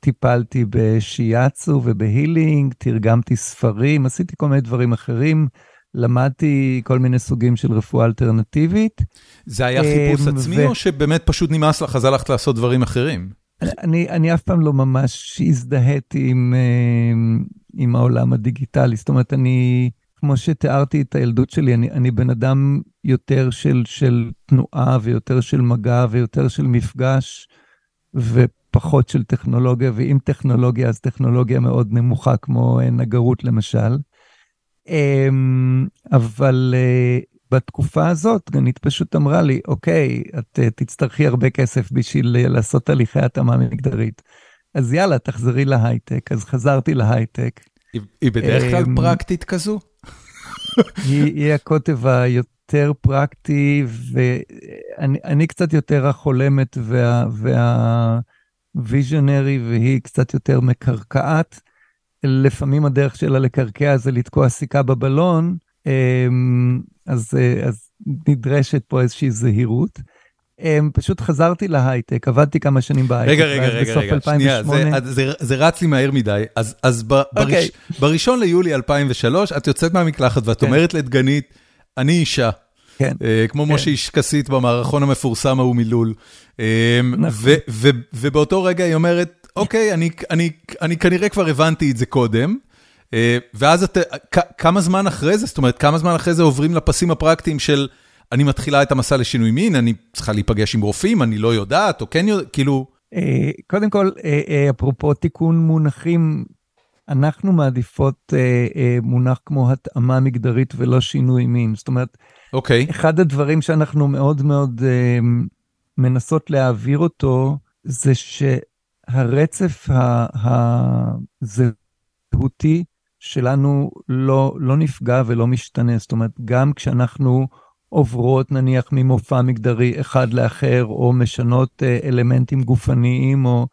טיפלתי בשיאצו ובהילינג, תרגמתי ספרים, עשיתי כל מיני דברים אחרים. למדתי כל מיני סוגים של רפואה אלטרנטיבית. זה היה חיפוש עצמי, ו... או שבאמת פשוט נמאס לך, אז הלכת לעשות דברים אחרים? אני, אני אף פעם לא ממש הזדהיתי עם, עם העולם הדיגיטלי. זאת אומרת, אני... כמו שתיארתי את הילדות שלי, אני, אני בן אדם יותר של, של תנועה ויותר של מגע ויותר של מפגש ופחות של טכנולוגיה, ואם טכנולוגיה, אז טכנולוגיה מאוד נמוכה, כמו נגרות למשל. אמ, אבל אה, בתקופה הזאת, גנית פשוט אמרה לי, אוקיי, את אה, תצטרכי הרבה כסף בשביל אה, לעשות תהליכי התאמה מגדרית. אז יאללה, תחזרי להייטק. אז חזרתי להייטק. היא, היא בדרך כלל אמ, פרקטית כזו? היא, היא הקוטב היותר פרקטי, ואני קצת יותר החולמת וה, והיא קצת יותר מקרקעת. לפעמים הדרך שלה לקרקע זה לתקוע סיכה בבלון, אמ, אז, אז נדרשת פה איזושהי זהירות. פשוט חזרתי להייטק, עבדתי כמה שנים בהייטק. רגע, רגע, רגע, רגע, שנייה, זה, זה, זה רץ לי מהר מדי. אז, אז ב, okay. אוקיי. בראש, בראשון ליולי 2003, את יוצאת מהמקלחת ואת כן. אומרת לדגנית, אני אישה. כן. Uh, כמו כן. משה איש כסית במערכון המפורסם ההוא מלול. Uh, נכון. ובאותו רגע היא אומרת, אוקיי, אני, אני, אני כנראה כבר הבנתי את זה קודם. Uh, ואז את, כמה זמן אחרי זה, זאת אומרת, כמה זמן אחרי זה עוברים לפסים הפרקטיים של... אני מתחילה את המסע לשינוי מין, אני צריכה להיפגש עם רופאים, אני לא יודעת, או כן יודעת, כאילו... אה, קודם כל, אה, אה, אפרופו תיקון מונחים, אנחנו מעדיפות מונח כמו התאמה מגדרית ולא שינוי מין. זאת אומרת, אוקיי. Okay. אחד הדברים שאנחנו מאוד מאוד מנסות להעביר אותו, זה שהרצף הזהותי שלנו לא, לא נפגע ולא משתנה. זאת אומרת, גם כשאנחנו... עוברות נניח ממופע מגדרי אחד לאחר, או משנות אה, אלמנטים גופניים או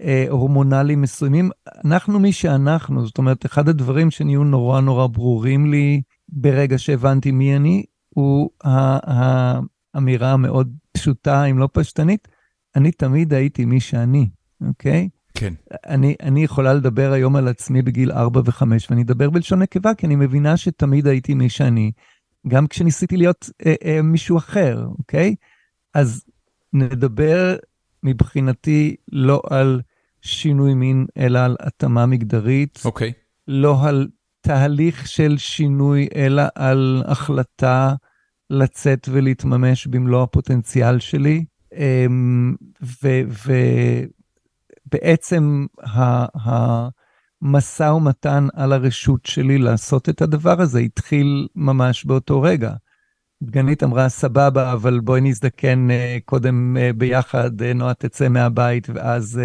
אה, הורמונליים מסוימים. אנחנו מי שאנחנו, זאת אומרת, אחד הדברים שנהיו נורא נורא ברורים לי ברגע שהבנתי מי אני, הוא האמירה המאוד פשוטה, אם לא פשטנית, אני תמיד הייתי מי שאני, אוקיי? כן. אני, אני יכולה לדבר היום על עצמי בגיל 4 ו-5, ואני אדבר בלשון נקבה, כי אני מבינה שתמיד הייתי מי שאני. גם כשניסיתי להיות אה, אה, מישהו אחר, אוקיי? אז נדבר מבחינתי לא על שינוי מין, אלא על התאמה מגדרית. אוקיי. לא על תהליך של שינוי, אלא על החלטה לצאת ולהתממש במלוא הפוטנציאל שלי. אה, ובעצם ה... ה משא ומתן על הרשות שלי לעשות את הדבר הזה התחיל ממש באותו רגע. דגנית אמרה, סבבה, אבל בואי נזדקן uh, קודם uh, ביחד, uh, נועה תצא מהבית, ואז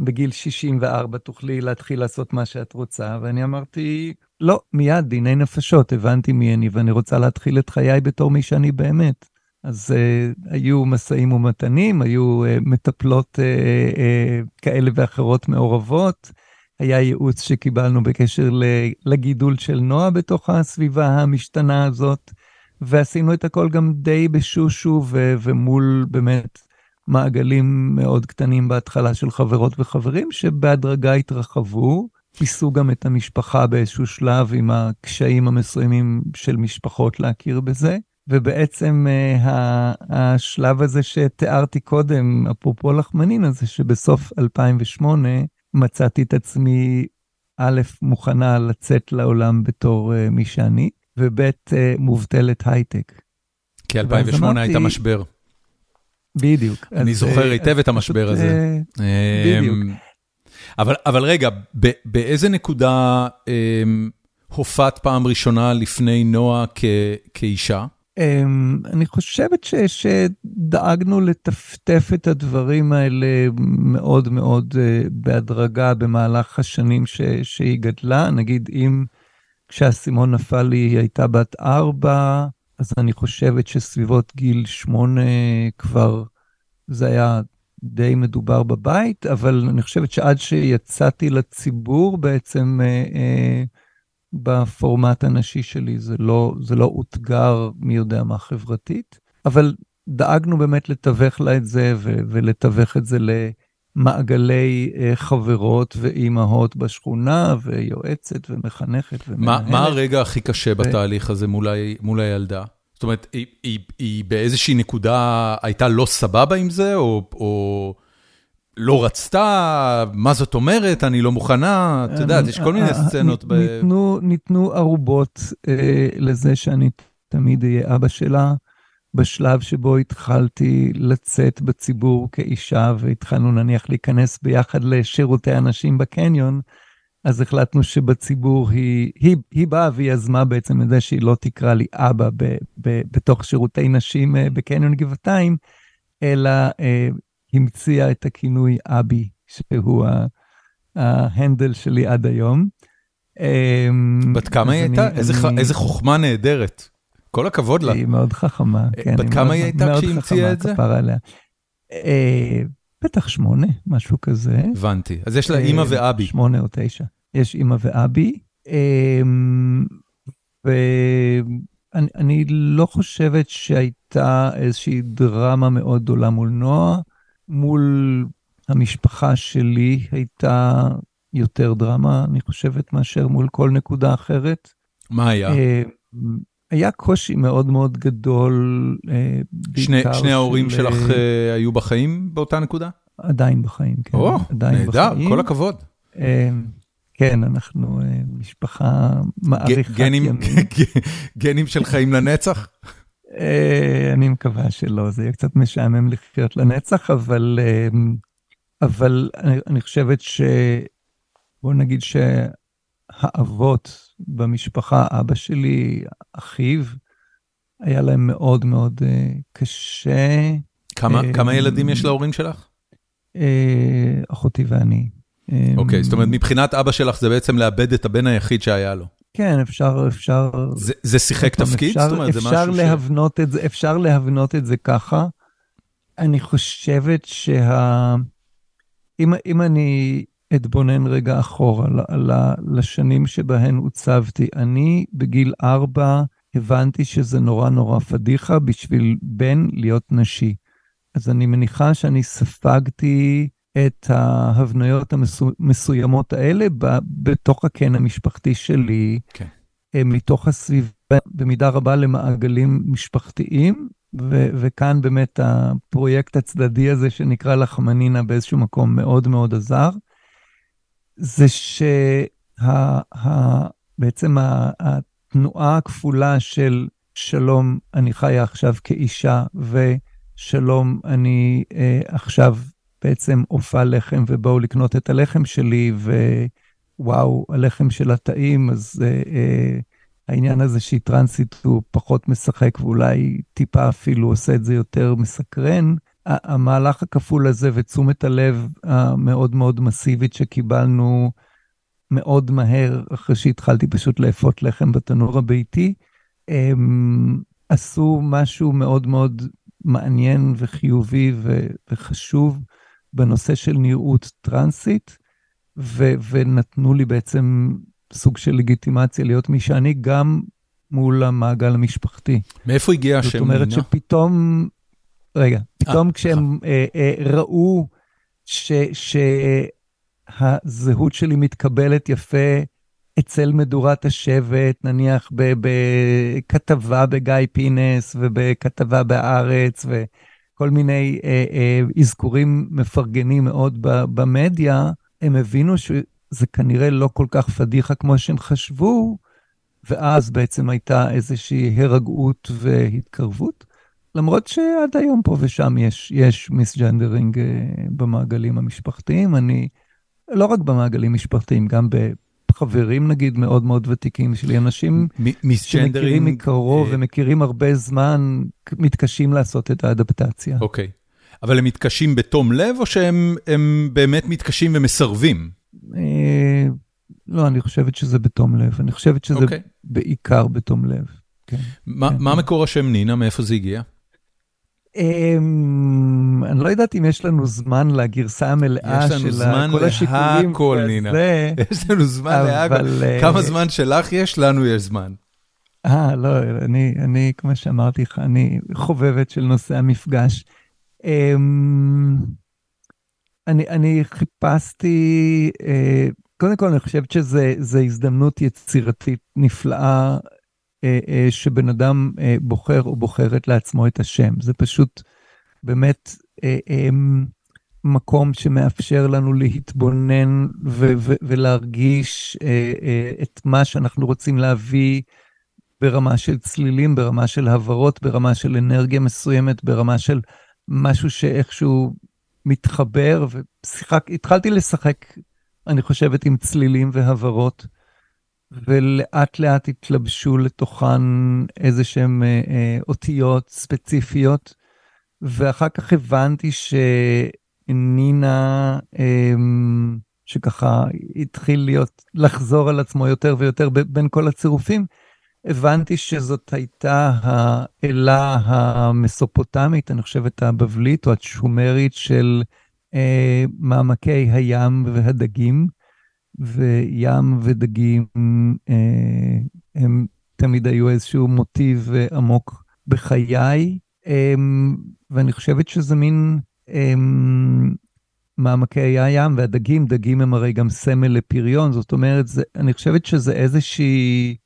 בגיל 64 תוכלי להתחיל לעשות מה שאת רוצה. ואני אמרתי, לא, מיד, דיני נפשות, הבנתי מי אני, ואני רוצה להתחיל את חיי בתור מי שאני באמת. אז uh, היו משאים ומתנים, היו uh, מטפלות uh, uh, כאלה ואחרות מעורבות. היה ייעוץ שקיבלנו בקשר לגידול של נועה בתוך הסביבה המשתנה הזאת, ועשינו את הכל גם די בשושו ו- ומול באמת מעגלים מאוד קטנים בהתחלה של חברות וחברים, שבהדרגה התרחבו, כיסו גם את המשפחה באיזשהו שלב עם הקשיים המסוימים של משפחות להכיר בזה. ובעצם השלב הזה שתיארתי קודם, אפרופו לחמנין הזה, שבסוף 2008 מצאתי את עצמי, א', מוכנה לצאת לעולם בתור מי שאני, וב', מובטלת הייטק. כי 2008 הייתה משבר. בדיוק. אני זוכר היטב את המשבר הזה. בדיוק. אבל, אבל רגע, באיזה נקודה הופעת פעם ראשונה לפני נועה כאישה? אני חושבת שדאגנו לטפטף את הדברים האלה מאוד מאוד בהדרגה במהלך השנים שהיא גדלה. נגיד, אם כשהאסימון נפל לי היא הייתה בת ארבע, אז אני חושבת שסביבות גיל שמונה כבר זה היה די מדובר בבית, אבל אני חושבת שעד שיצאתי לציבור בעצם אה, אה, בפורמט הנשי שלי, זה לא, זה לא אותגר מי יודע מה חברתית, אבל דאגנו באמת לתווך לה את זה ו- ולתווך את זה למעגלי אה, חברות ואימהות בשכונה, ויועצת ומחנכת ומנהלת. מה, מה הרגע הכי קשה ו... בתהליך הזה מול, ה- מול הילדה? זאת אומרת, היא, היא, היא באיזושהי נקודה הייתה לא סבבה עם זה, או, או לא רצתה, מה זאת אומרת, אני לא מוכנה, את יודעת, יש כל מיני אה, סצנות. ב... ניתנו, ערובות אה, לזה שאני תמיד אהיה אבא שלה. בשלב שבו התחלתי לצאת בציבור כאישה והתחלנו נניח להיכנס ביחד לשירותי אנשים בקניון, אז החלטנו שבציבור היא, היא, היא באה ויזמה בעצם את זה שהיא לא תקרא לי אבא ב, ב, בתוך שירותי נשים אה, בקניון גבעתיים, אלא אה, המציאה את הכינוי אבי, שהוא ההנדל שלי עד היום. אמ, בת כמה היא הייתה? איזה, חוכמה נהדרת. כל הכבוד לה. היא מאוד חכמה, כן. בת כמה היא הייתה כשהיא המציאה את זה? אה, בטח שמונה, משהו כזה. הבנתי. אז יש לה אימא ואבי. שמונה או תשע. יש אימא ואבי. אמ, ואני לא חושבת שהייתה איזושהי דרמה מאוד גדולה מול נועה. מול המשפחה שלי הייתה יותר דרמה, אני חושבת, מאשר מול כל נקודה אחרת. מה היה? היה קושי מאוד מאוד גדול, שני, שני ההורים של... שלך היו בחיים באותה נקודה? עדיין בחיים, כן. או, נהדר, כל הכבוד. כן, אנחנו משפחה מעריכת ימים. (laughs) גנים של חיים לנצח? אני מקווה שלא, זה יהיה קצת משעמם לחיות לנצח, אבל, אבל אני, אני חושבת ש... בוא נגיד שהאבות במשפחה, אבא שלי, אחיו, היה להם מאוד מאוד קשה. כמה, כמה ילדים יש להורים שלך? אחותי ואני. אוקיי, okay, זאת אומרת, מבחינת אבא שלך זה בעצם לאבד את הבן היחיד שהיה לו. כן, אפשר, אפשר... זה, זה שיחק תפקיד? אפשר, זאת אומרת, זה משהו להבנות ש... את זה, אפשר להבנות את זה ככה. אני חושבת שה... אם, אם אני אתבונן רגע אחורה לשנים שבהן עוצבתי, אני בגיל ארבע הבנתי שזה נורא נורא פדיחה בשביל בן להיות נשי. אז אני מניחה שאני ספגתי את ההבניות המסוימות האלה בתוך הקן המשפחתי שלי, כן. מתוך הסביבה, במידה רבה למעגלים משפחתיים, ו- וכאן באמת הפרויקט הצדדי הזה שנקרא לחמנינה באיזשהו מקום מאוד מאוד עזר, זה שבעצם התנועה הכפולה של שלום, אני חיה עכשיו כאישה, ושלום, אני אה, עכשיו בעצם עופה לחם ובאו לקנות את הלחם שלי, ווואו, הלחם שלה טעים, אז אה, אה, העניין הזה שהיא טרנסית הוא פחות משחק ואולי טיפה אפילו עושה את זה יותר מסקרן. המהלך הכפול הזה ותשומת הלב המאוד מאוד מסיבית שקיבלנו מאוד מהר, אחרי שהתחלתי פשוט לאפות לחם בתנור הביתי, הם עשו משהו מאוד מאוד מעניין וחיובי וחשוב בנושא של נראות טרנסית, ו- ונתנו לי בעצם סוג של לגיטימציה להיות מי שאני, גם מול המעגל המשפחתי. מאיפה הגיע השם נינה? זאת אומרת נינה? שפתאום, רגע, פתאום 아, כשהם אה, אה, ראו ש, שהזהות שלי מתקבלת יפה אצל מדורת השבט, נניח בכתבה בגיא פינס ובכתבה בארץ וכל מיני אה, אה, אזכורים מפרגנים מאוד במדיה, הם הבינו שזה כנראה לא כל כך פדיחה כמו שהם חשבו, ואז בעצם הייתה איזושהי הרגעות והתקרבות. למרות שעד היום פה ושם יש, יש מיסג'נדרינג אה, במעגלים המשפחתיים, אני, לא רק במעגלים משפחתיים, גם בחברים נגיד מאוד מאוד ותיקים שלי, אנשים שמכירים מקרוב uh... ומכירים הרבה זמן, מתקשים לעשות את האדפטציה. אוקיי, okay. אבל הם מתקשים בתום לב, או שהם באמת מתקשים ומסרבים? אה, לא, אני חושבת שזה בתום לב, אני חושבת שזה okay. אוקיי. בעיקר בתום לב. כן, מה, כן. מה מקור השם נינה, מאיפה זה הגיע? Um, אני לא יודעת אם יש לנו זמן לגרסה המלאה של כל השיקולים. יש לנו זמן להכל, נינה. יש לנו זמן להכל. כמה זמן שלך יש? לנו יש זמן. אה, לא, אני, אני, כמו שאמרתי לך, אני חובבת של נושא המפגש. Um, אני, אני חיפשתי, uh, קודם כל אני חושבת שזו הזדמנות יצירתית נפלאה אה, אה, שבן אדם אה, בוחר או בוחרת לעצמו את השם. זה פשוט באמת מקום שמאפשר לנו להתבונן ולהרגיש את מה שאנחנו רוצים להביא ברמה של צלילים, ברמה של הברות, ברמה של אנרגיה מסוימת, ברמה של משהו שאיכשהו מתחבר, והתחלתי לשחק, אני חושבת, עם צלילים והברות. ולאט לאט התלבשו לתוכן איזה שהן אה, אה, אותיות ספציפיות, ואחר כך הבנתי שנינה, אה, שככה התחיל להיות, לחזור על עצמו יותר ויותר בין כל הצירופים, הבנתי שזאת הייתה האלה המסופוטמית, אני חושבת הבבלית או השומרית של אה, מעמקי הים והדגים. וים ודגים אה, הם תמיד היו איזשהו מוטיב עמוק בחיי, אה, ואני חושבת שזה מין אה, מעמקי הים והדגים, דגים הם הרי גם סמל לפריון, זאת אומרת, זה, אני חושבת שזה איזושהי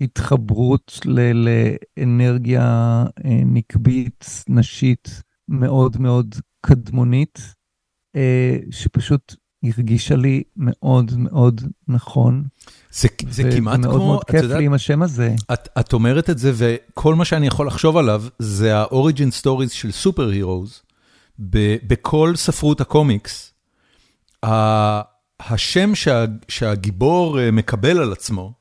התחברות ל, לאנרגיה אה, נקבית, נשית, מאוד מאוד קדמונית, אה, שפשוט הרגישה לי מאוד מאוד נכון. זה, זה כמעט כמו, מאוד מאוד כיף לי עם השם הזה. את, את אומרת את זה, וכל מה שאני יכול לחשוב עליו, זה ה-Origin Stories של סופר הירוז. בכל ספרות הקומיקס, השם שה, שהגיבור אה, מקבל על עצמו,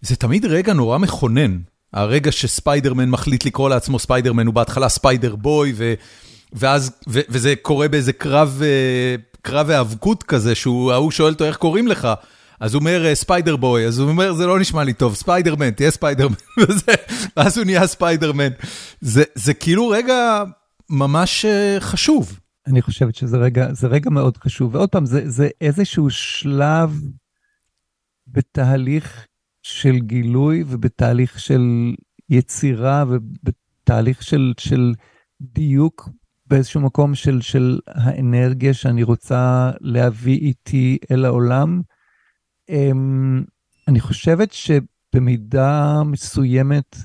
זה תמיד רגע נורא מכונן. הרגע שספיידרמן מחליט לקרוא לעצמו ספיידרמן, הוא בהתחלה Spider-Boy, ו, ואז, ו, וזה קורה באיזה קרב... אה, קרב היאבקות כזה, שהוא, ההוא שואל אותו איך קוראים לך, אז הוא אומר Spider-Boy, אז הוא אומר זה לא נשמע לי טוב, ספיידרמן, תהיה ספיידרמן, (laughs) ואז הוא נהיה ספיידרמן. זה, זה כאילו רגע ממש אה, חשוב. אני חושבת שזה רגע, זה רגע מאוד חשוב, ועוד פעם, זה, זה איזשהו שלב בתהליך של גילוי ובתהליך של יצירה ובתהליך של, של דיוק באיזשהו מקום של, של האנרגיה שאני רוצה להביא איתי אל העולם. אמ, אני חושבת שבמידה מסוימת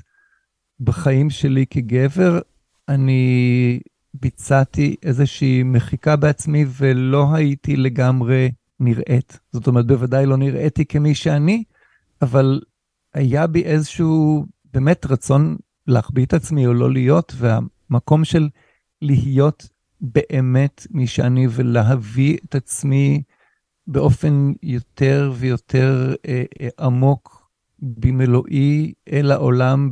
בחיים שלי כגבר, אני ביצעתי איזושהי מחיקה בעצמי ולא הייתי לגמרי נראית. זאת אומרת, בוודאי לא נראיתי כמי שאני, אבל היה בי איזשהו באמת רצון להחביא את עצמי או לא להיות, והמקום של להיות באמת מי שאני ולהביא את עצמי באופן יותר ויותר אה, אה, עמוק במלואי אל העולם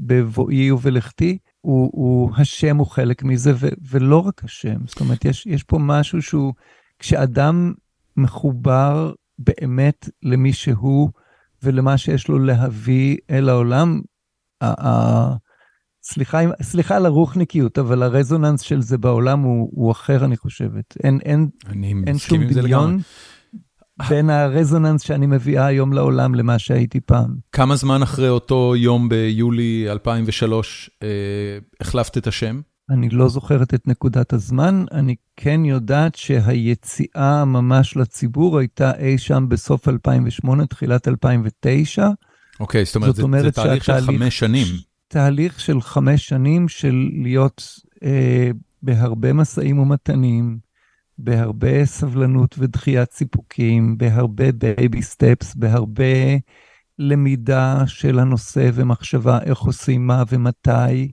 בבואי ובלכתי, הוא, הוא, השם הוא חלק מזה, ו, ולא רק השם. זאת אומרת, יש, יש פה משהו שהוא, כשאדם מחובר באמת למי שהוא ולמה שיש לו להביא אל העולם, סליחה, סליחה על הרוחניקיות, אבל הרזוננס של זה בעולם הוא, הוא אחר, אני חושבת. אין, אין, אין שום דמיון בין הרזוננס שאני מביאה היום לעולם למה שהייתי פעם. כמה זמן אחרי אותו יום ביולי 2003 אה, החלפת את השם? אני לא זוכרת את נקודת הזמן, אני כן יודעת שהיציאה ממש לציבור הייתה אי שם בסוף 2008, תחילת 2009. אוקיי, זאת אומרת, זאת אומרת זה, זה תהליך של חמש שנים. תהליך של חמש שנים של להיות אה, בהרבה משאים ומתנים, בהרבה סבלנות ודחיית סיפוקים, בהרבה baby steps, בהרבה למידה של הנושא ומחשבה איך עושים מה ומתי.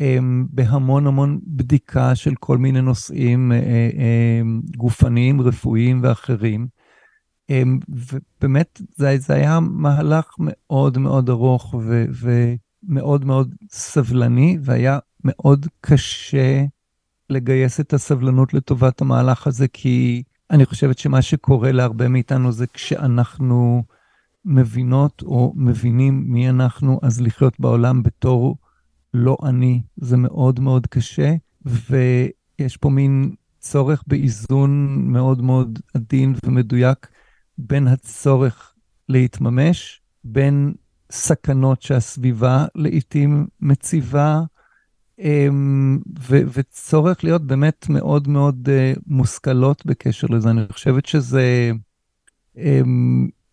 אמ, בהמון המון בדיקה של כל מיני נושאים אה, אה, גופניים, רפואיים ואחרים. אמ, ובאמת, זה, זה היה מהלך מאוד מאוד ארוך ו, ומאוד מאוד סבלני, והיה מאוד קשה לגייס את הסבלנות לטובת המהלך הזה, כי אני חושבת שמה שקורה להרבה מאיתנו זה כשאנחנו מבינות או מבינים מי אנחנו, אז לחיות בעולם בתור לא אני, זה מאוד מאוד קשה, ויש פה מין צורך באיזון מאוד מאוד עדין ומדויק בין הצורך להתממש, בין סכנות שהסביבה לעתים מציבה, אמ, ו- וצורך להיות באמת מאוד מאוד uh, מושכלות בקשר לזה. אני חושבת שזה um,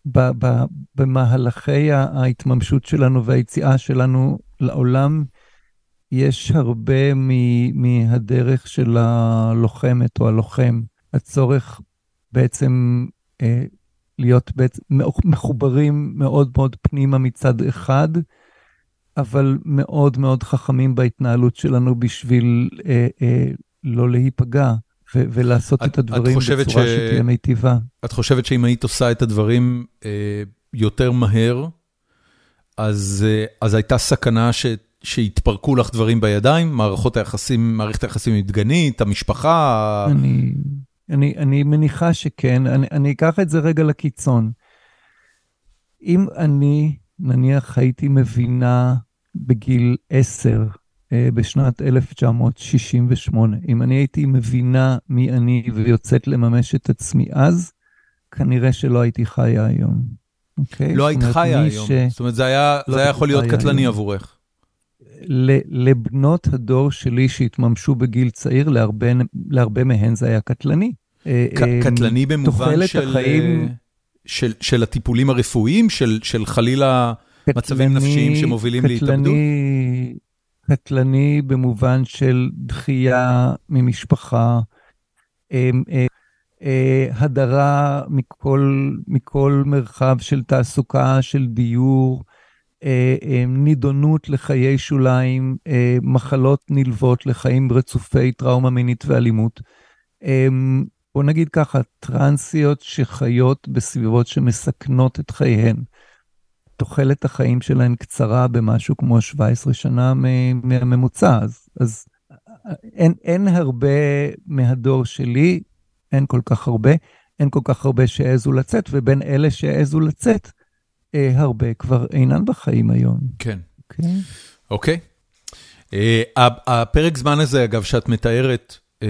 ב- ב- במהלכי ההתממשות שלנו והיציאה שלנו לעולם, יש הרבה מהדרך של הלוחמת או הלוחם, הצורך בעצם אה, להיות בעצם מחוברים מאוד מאוד פנימה מצד אחד, אבל מאוד מאוד חכמים בהתנהלות שלנו בשביל אה, אה, לא להיפגע. ו- ולעשות את, את הדברים בצורה ש... שתהיה מיטיבה. את חושבת שאם היית עושה את הדברים אה, יותר מהר, אז, אה, אז הייתה סכנה ש... שהתפרקו לך דברים בידיים? מערכות היחסים, מערכת היחסים עם דגנית, המשפחה? אני, אני, אני מניחה שכן. אני, אני אקח את זה רגע לקיצון. אם אני, נניח, הייתי מבינה בגיל 10, אה, בשנת 1968, אם אני הייתי מבינה מי אני ויוצאת לממש את עצמי אז, כנראה שלא הייתי חיה היום. אוקיי? לא היית חיה היום. ש... זאת אומרת, זה היה, לא זה היה יכול להיות קטלני היום. עבורך. לבנות הדור שלי שהתממשו בגיל צעיר, להרבה, להרבה מהן זה היה קטלני. אה, אה, קטלני במובן של, החיים... של, של הטיפולים הרפואיים, של, של חלילה קטלני, מצבים נפשיים שמובילים קטלני, להתאבדות? קטלני במובן של דחייה ממשפחה, אה, הדרה מכל, מכל מרחב של תעסוקה, של דיור, אה, אה, נידונות לחיי שוליים, אה, מחלות נלוות לחיים רצופי טראומה מינית ואלימות. בוא נגיד ככה, טרנסיות שחיות בסביבות שמסכנות את חייהן. תוחלת החיים שלהן קצרה במשהו כמו 17 שנה מהממוצע, אז, אז אין, אין הרבה מהדור שלי, אין כל כך הרבה, אין כל כך הרבה שהעזו לצאת, ובין אלה שהעזו לצאת, אה, הרבה כבר אינן בחיים היום. כן. אוקיי. אוקיי. אה, הפרק זמן הזה, אגב, שאת מתארת, אה,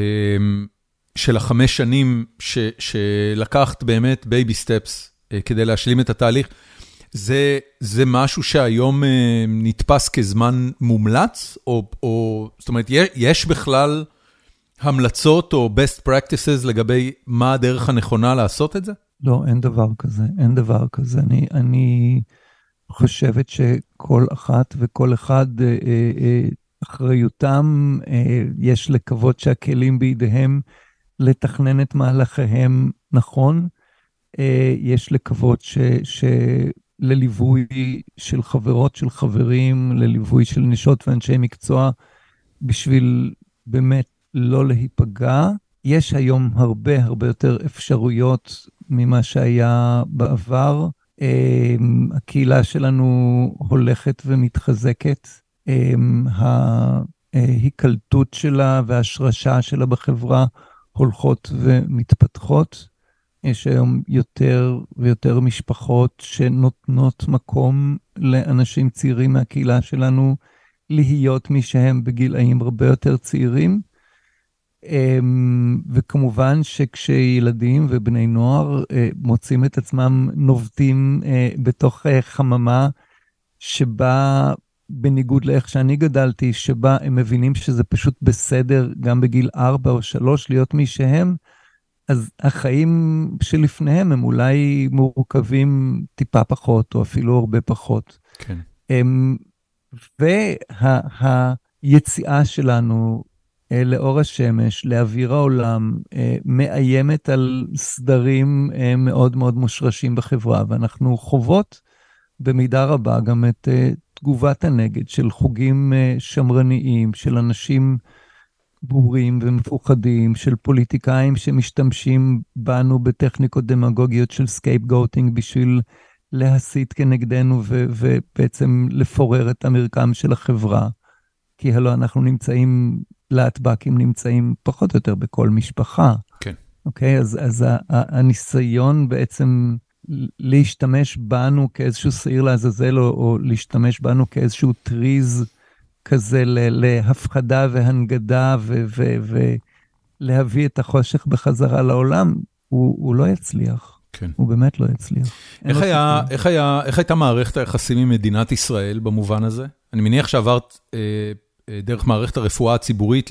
של החמש שנים ש, שלקחת באמת baby steps אה, כדי להשלים את התהליך, זה, זה משהו שהיום אה, נתפס כזמן מומלץ? או, או זאת אומרת, יש בכלל המלצות או best practices לגבי מה הדרך הנכונה לעשות את זה? לא, אין דבר כזה, אין דבר כזה. אני, אני חושבת שכל אחת וכל אחד, אה, אה, אה, אחריותם, יש לקוות שהכלים בידיהם לתכנן את מהלכיהם נכון. יש לקוות ש... ש... לליווי של חברות, של חברים, לליווי של נשות ואנשי מקצוע, בשביל באמת לא להיפגע. יש היום הרבה הרבה יותר אפשרויות ממה שהיה בעבר. אמ, הקהילה שלנו הולכת ומתחזקת. אמ, ההיקלטות שלה וההשרשה שלה בחברה הולכות ומתפתחות. יש היום יותר ויותר משפחות שנותנות מקום לאנשים צעירים מהקהילה שלנו להיות מי שהם בגילאים הרבה יותר צעירים. אמ, וכמובן שכשילדים ובני נוער אה, מוצאים את עצמם נובטים אה, בתוך אה, חממה שבה בניגוד לאיך שאני גדלתי, שבה הם מבינים שזה פשוט בסדר גם בגיל 4 או 3 להיות מי שהם, אז החיים שלפניהם הם אולי מורכבים טיפה פחות, או אפילו הרבה פחות. כן. והיציאה וה, שלנו אה, לאור השמש, לאוויר העולם, אה, מאיימת על סדרים אה, מאוד מאוד מושרשים בחברה, ואנחנו חוות במידה רבה גם את תגובת הנגד של חוגים שמרניים, של אנשים ברורים ומפוחדים, של פוליטיקאים שמשתמשים בנו בטכניקות דמגוגיות של scapegoating בשביל להסית כנגדנו ו- ובעצם לפורר את המרקם של החברה. כי הלוא אנחנו נמצאים להט"בקים נמצאים פחות או יותר בכל משפחה. כן. אוקיי? אז, אז הניסיון בעצם להשתמש בנו כאיזשהו שעיר לעזאזל, או, או להשתמש בנו כאיזשהו טריז כזה להפחדה והנגדה, ולהביא את החושך בחזרה לעולם, הוא, הוא לא יצליח. כן. הוא באמת לא יצליח. איך, היה, איך, היה, איך הייתה מערכת היחסים עם מדינת ישראל במובן הזה? אני מניח שעברת... אה... דרך מערכת הרפואה הציבורית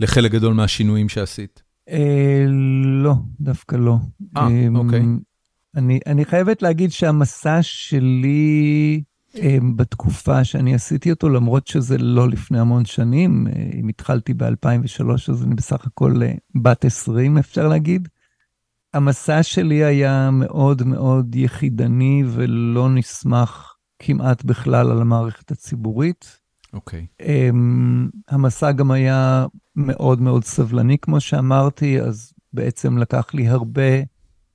לחלק גדול מהשינויים שעשית? אה, לא, דווקא לא. אה, אמ, אוקיי. אני חייבת להגיד שהמסע שלי אמ, בתקופה שאני עשיתי אותו, למרות שזה לא לפני המון שנים, אה, אם התחלתי ב-2003, אז אני בסך הכל בת 20, אפשר להגיד. המסע שלי היה מאוד מאוד יחידני ולא נסמך כמעט בכלל על המערכת הציבורית. אוקיי. Okay. Um, המסע גם היה מאוד מאוד סבלני, כמו שאמרתי, אז בעצם לקח לי הרבה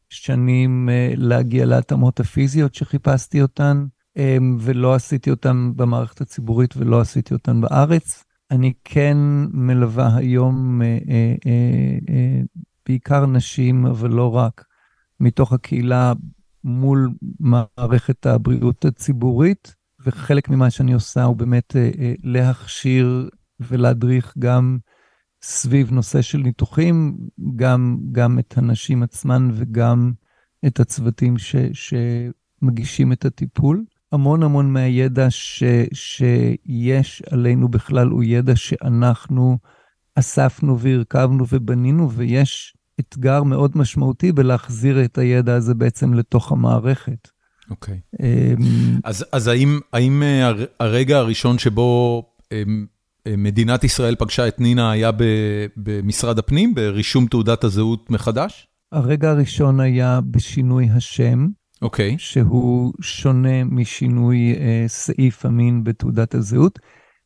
שנים uh, להגיע להתאמות הפיזיות שחיפשתי אותן, um, ולא עשיתי אותן במערכת הציבורית ולא עשיתי אותן בארץ. אני כן מלווה היום uh, uh, בעיקר נשים, אבל לא רק, מתוך הקהילה מול מערכת הבריאות הציבורית. וחלק ממה שאני עושה הוא באמת אה, אה, להכשיר ולהדריך גם סביב נושא של ניתוחים, גם, גם את הנשים עצמן וגם את הצוותים ש, שמגישים את הטיפול. המון המון מהידע ש, שיש עלינו בכלל הוא ידע שאנחנו אספנו והרכבנו ובנינו, ויש אתגר מאוד משמעותי בלהחזיר את הידע הזה בעצם לתוך המערכת. אוקיי. אמ, אז אז האם האם אה, הרגע הראשון שבו אמ, מדינת ישראל פגשה את נינה היה במשרד הפנים, ברישום תעודת הזהות מחדש? הרגע הראשון היה בשינוי השם. אוקיי. Okay. שהוא שונה משינוי אה, סעיף המין בתעודת הזהות.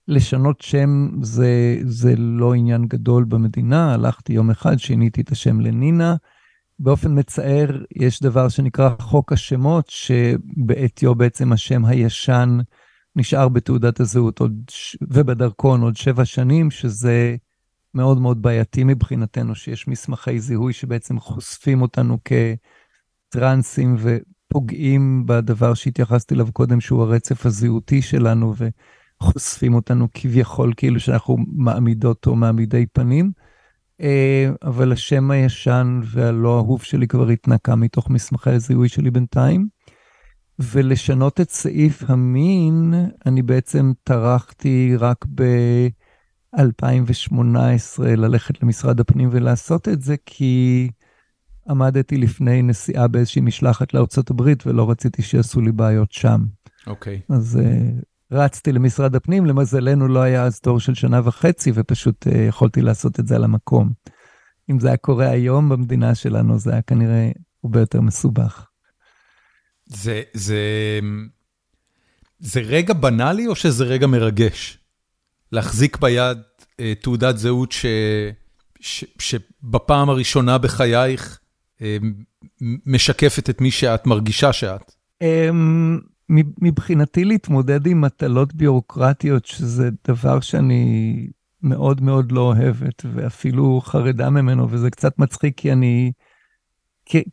לשנות שם זה, זה לא עניין גדול במדינה, הלכתי יום אחד, שיניתי את השם לנינה. באופן מצער, יש דבר שנקרא חוק השמות, שבעטיו בעצם השם הישן נשאר בתעודת הזהות עוד, ובדרכון עוד שבע שנים, שזה מאוד מאוד בעייתי מבחינתנו, שיש מסמכי זיהוי שבעצם חושפים אותנו כטרנסים ופוגעים בדבר שהתייחסתי אליו קודם, שהוא הרצף הזהותי שלנו, וחושפים אותנו כביכול כאילו שאנחנו מעמידות או מעמידי פנים. אה, אבל השם הישן והלא אהוב שלי כבר התנקה מתוך מסמכי הזיהוי שלי בינתיים. ולשנות את סעיף המין, אני בעצם טרחתי רק ב-2018 ללכת למשרד הפנים ולעשות את זה, כי עמדתי לפני נסיעה באיזושהי משלחת לארצות הברית ולא רציתי שיעשו לי בעיות שם. אוקיי. Okay. אז uh, רצתי למשרד הפנים, למזלנו לא היה אז תור של שנה וחצי, ופשוט uh, יכולתי לעשות את זה על המקום. אם זה היה קורה היום במדינה שלנו, זה היה כנראה הרבה יותר מסובך. זה, זה, זה רגע בנאלי או שזה רגע מרגש? להחזיק ביד uh, תעודת זהות ש, ש, שבפעם הראשונה בחייך uh, משקפת את מי שאת מרגישה שאת? Um, מבחינתי להתמודד עם מטלות ביורוקרטיות, שזה דבר שאני מאוד מאוד לא אוהבת, ואפילו חרדה ממנו, וזה קצת מצחיק, כי אני,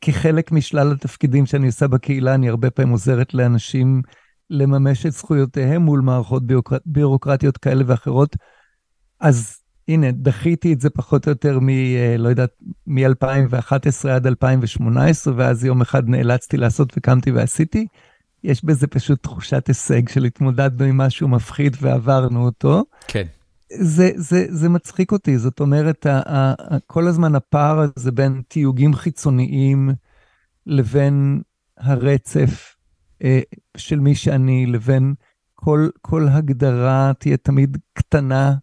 כחלק משלל התפקידים שאני עושה בקהילה, אני הרבה פעמים עוזרת לאנשים לממש את זכויותיהם מול מערכות ביורוקרט, ביורוקרטיות כאלה ואחרות. אז הנה, דחיתי את זה פחות או יותר מ... אה, לא יודעת, מ-2011 עד 2018, ואז יום אחד נאלצתי לעשות וקמתי ועשיתי. יש בזה פשוט תחושת הישג של התמודדנו עם משהו מפחיד ועברנו אותו. כן. זה, זה, זה מצחיק אותי, זאת אומרת, ה, ה, ה, כל הזמן הפער הזה בין תיוגים חיצוניים לבין הרצף אה, של מי שאני, לבין כל, כל הגדרה תהיה תמיד קטנה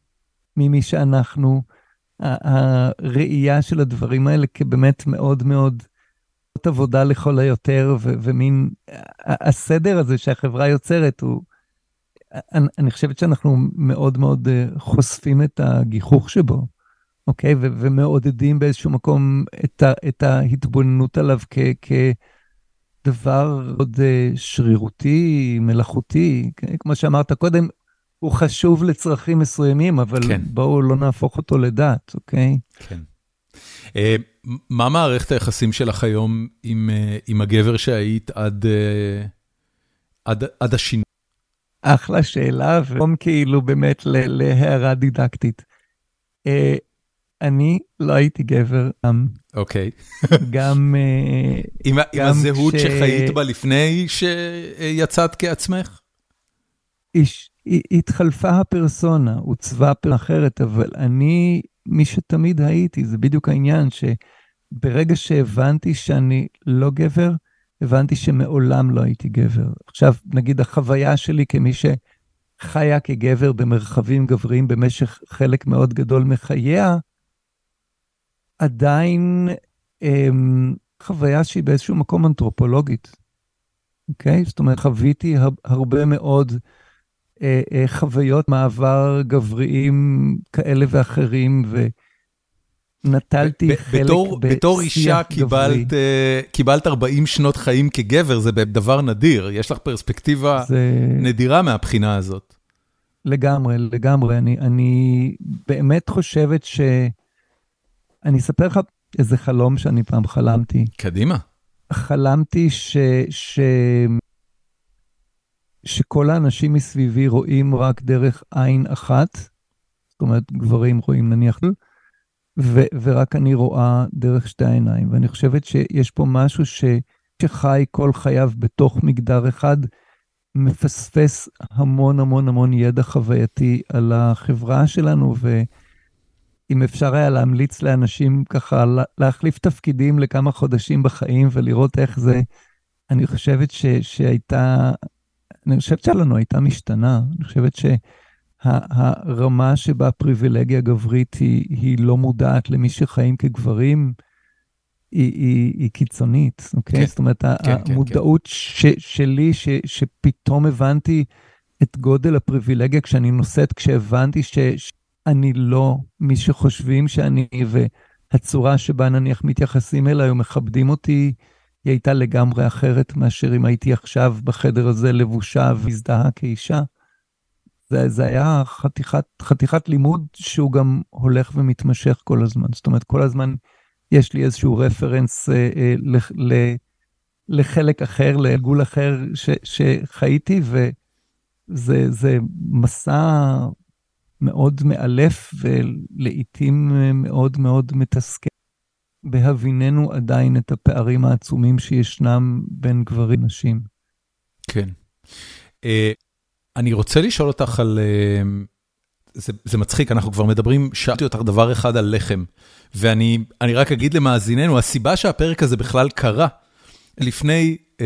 ממי שאנחנו. הראייה של הדברים האלה כבאמת מאוד מאוד עבודה לכל היותר, ו- ומין הסדר הזה שהחברה יוצרת הוא, אני, אני חושבת שאנחנו מאוד מאוד אה, חושפים את הגיחוך שבו, אוקיי? ו- ומעודדים באיזשהו מקום את, ה- את ההתבוננות עליו כ- כדבר מאוד אה, שרירותי, מלאכותי, כמו שאמרת קודם, הוא חשוב לצרכים מסוימים, אבל כן. בואו לא נהפוך אותו לדת, אוקיי? כן. Uh, מה מערכת היחסים שלך היום עם, uh, עם הגבר שהיית עד, uh, עד, עד השינוי? אחלה שאלה, ובום כאילו באמת להערה דידקטית. Uh, אני לא הייתי גבר עם. אוקיי. גם... Uh, עם, הזהות. שחיית בה לפני שיצאת כעצמך? איש, התחלפה הפרסונה, עוצבה פר אחרת, אבל אני, מי שתמיד הייתי, זה בדיוק העניין, שברגע שהבנתי שאני לא גבר, הבנתי שמעולם לא הייתי גבר. עכשיו, נגיד החוויה שלי כמי שחיה כגבר במרחבים גבריים במשך חלק מאוד גדול מחייה, עדיין אמ, חוויה שהיא באיזשהו מקום אנתרופולוגית, אוקיי? זאת אומרת, חוויתי הרבה מאוד אה, אה, חוויות מעבר גבריים כאלה ואחרים, ונטלתי חלק בתור, בשיח בתור אישה קיבלת, אה, קיבלת 40 שנות חיים כגבר, זה דבר נדיר, יש לך פרספקטיבה זה... נדירה מהבחינה הזאת. לגמרי, לגמרי. אני, אני באמת חושבת ש... אני אספר לך איזה חלום שאני פעם חלמתי. קדימה. חלמתי ש... ש... שכל האנשים מסביבי רואים רק דרך עין אחת, זאת אומרת, גברים רואים נניח, ו- ורק אני רואה דרך שתי העיניים. ואני חושבת שיש פה משהו ש- שחי כל חייו בתוך מגדר אחד, מפספס המון המון המון ידע חווייתי על החברה שלנו, ואם אפשר היה להמליץ לאנשים ככה להחליף תפקידים לכמה חודשים בחיים ולראות איך זה, אני חושבת ש- שהייתה אני חושבת שלנו הייתה משתנה. אני חושבת שהרמה שבה הפריבילגיה הגברית היא, היא לא מודעת למי שחיים כגברים, היא, היא, היא קיצונית, אוקיי? כן, זאת אומרת, כן, כן המודעות כן, ש, שלי, ש, שפתאום הבנתי את גודל הפריבילגיה כשאני נושאת, כשהבנתי ש, שאני לא מי שחושבים שאני, והצורה שבה נניח מתייחסים אליי או מכבדים אותי, היא הייתה לגמרי אחרת מאשר אם הייתי עכשיו בחדר הזה לבושה והזדהה כאישה. זה, זה היה חתיכת, חתיכת לימוד שהוא גם הולך ומתמשך כל הזמן. זאת אומרת, כל הזמן יש לי איזשהו רפרנס אה, אה, ל, ל, לחלק אחר, לעגול אחר ש, שחייתי, וזה מסע מאוד מאלף ולעיתים מאוד מאוד מתסכל. בהביננו עדיין את הפערים העצומים שישנם בין גברים לנשים. כן. אני רוצה לשאול אותך על... Uh, זה, זה מצחיק, אנחנו כבר מדברים, שאלתי אותך דבר אחד על לחם, ואני רק אגיד למאזיננו, הסיבה שהפרק הזה בכלל קרה, לפני, uh,